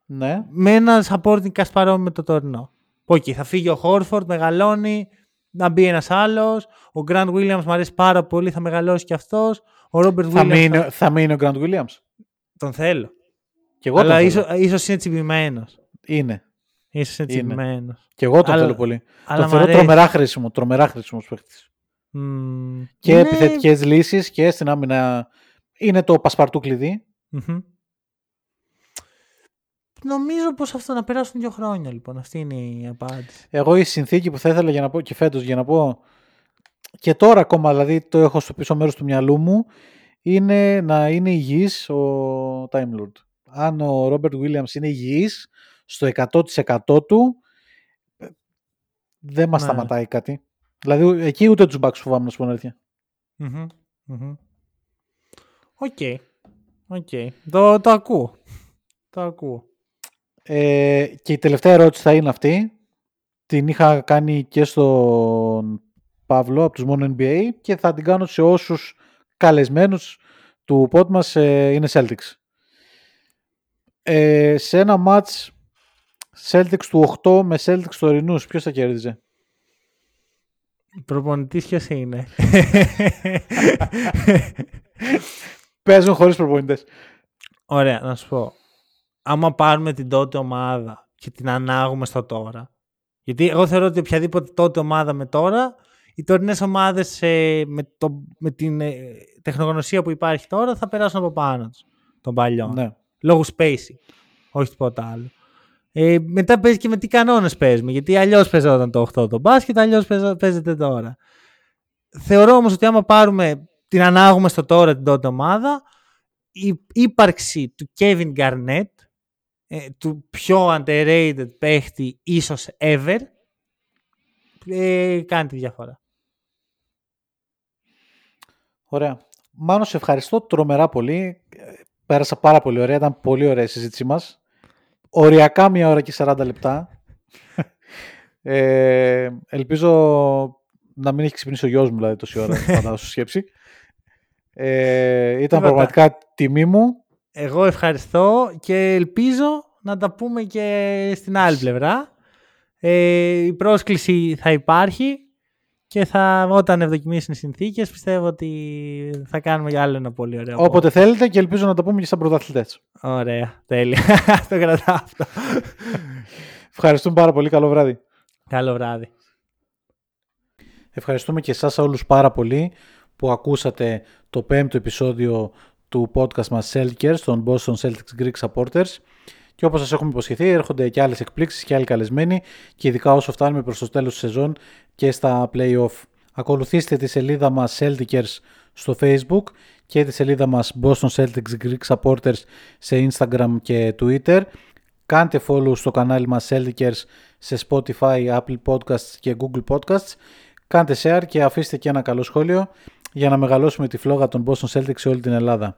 Ναι. με ένα supporting cast παρόμοιο με το τωρινό. Οκ, θα φύγει ο Χόρφορντ, μεγαλώνει, να μπει ένας άλλος. Ο Grant Williams μου αρέσει πάρα πολύ, θα μεγαλώσει κι αυτός. Ο Robert Θα Williams μείνει, θα- θα μείνει ο Grant Williams; τον θέλω. Και εγώ Αλλά τον ίσως, θέλω. ίσως είναι τσιμπημένος. Είναι. Ίσως είναι Είναι. τσιμπημένος. Και εγώ τον Αλλά- θέλω πολύ. αλλά τον μ' θεωρώ αρέσει. τρομερά χρήσιμο. Τρομερά χρήσιμος παίχτης. Μμμ. Και Είναι- επιθετικές λύσεις και στην άμυνα είναι το πασπαρτού κλειδί. Μμμ. Νομίζω πως αυτό να περάσουν δύο χρόνια λοιπόν. Αυτή είναι η απάντηση. Εγώ η συνθήκη που θα ήθελα για να πω και φέτος για να πω και τώρα ακόμα δηλαδή το έχω στο πίσω μέρος του μυαλού μου είναι να είναι υγιής ο Time Lord. Αν ο Robert Williams είναι υγιής στο 100% του ε, δεν μας Ναι. σταματάει κάτι. Δηλαδή εκεί ούτε τους Bucks φοβάμαι να σου πω την αλήθεια. Μμμ. Μμμ. OK. OK. Το, το ακούω. Το ακούω. Ε, και η τελευταία ερώτηση θα είναι αυτή. Την είχα κάνει και στον Παύλο από τους μόνο NBA και θα την κάνω σε όσους καλεσμένους του pod μας ε, είναι Celtics. Ε, σε ένα match Celtics του 8 με Celtics του ορεινούς, ποιος θα κέρδιζε; Προπονητής ποιος είναι; Παίζουν χωρίς προπονητές. Ωραία, να σου πω. Άμα πάρουμε την τότε ομάδα και την ανάγουμε στο τώρα. Γιατί εγώ θεωρώ ότι οποιαδήποτε τότε ομάδα με τώρα, οι τωρινές ομάδες με, το, με την ε, τεχνογνωσία που υπάρχει τώρα θα περάσουν από πάνω τους των παλιών. Ναι. Λόγω spacing. Όχι τίποτα άλλο. Ε, μετά παίζει και με τι κανόνες παίζουμε. Γιατί αλλιώς παίζονταν το 8 το μπάσκετ, αλλιώς παίζεται τώρα. Θεωρώ όμως ότι άμα πάρουμε την ανάγουμε στο τώρα την τότε ομάδα, η ύπαρξη του Kevin Garnett, ε, του πιο underrated παίχτη ίσως ever, ε, κάνει τη διαφορά. Ωραία. Μάνος, σε ευχαριστώ τρομερά πολύ. Ε, Πέρασα πάρα πολύ ωραία. Ήταν πολύ ωραία η συζήτησή μας. Οριακά μία ώρα και 40 λεπτά. Ε, ελπίζω να μην έχει ξυπνήσει ο γιος μου δηλαδή τόση ώρα, φαντάζομαι σκέψη. Ε, ήταν Τίποτα. πραγματικά τιμή μου. Εγώ ευχαριστώ και ελπίζω να τα πούμε και στην άλλη πλευρά. Ε, η πρόσκληση θα υπάρχει και θα, όταν ευδοκιμήσουν οι συνθήκες πιστεύω ότι θα κάνουμε για άλλο ένα πολύ ωραίο. Όποτε θέλετε και ελπίζω να τα πούμε και σαν πρωταθλητές. Ωραία, τέλεια. το κρατάω αυτό. Ευχαριστούμε πάρα πολύ. Καλό βράδυ. Καλό βράδυ. Ευχαριστούμε και εσάς όλους πάρα πολύ που ακούσατε το πέμπτο επεισόδιο του podcast μας Celtics των Boston Celtics Greek Supporters και όπως σας έχουμε υποσχεθεί έρχονται και άλλες εκπλήξεις και άλλοι καλεσμένοι και ειδικά όσο φτάνουμε προς το τέλος της σεζόν και στα play-off. Ακολουθήστε τη σελίδα μας Celtics στο facebook και τη σελίδα μας Boston Celtics Greek Supporters σε Instagram και Twitter. Κάντε follow στο κανάλι μας Celtics σε Spotify, Apple Podcasts και Google Podcasts. Κάντε share και αφήστε και ένα καλό σχόλιο για να μεγαλώσουμε τη φλόγα των Boston Celtics σε όλη την Ελλάδα.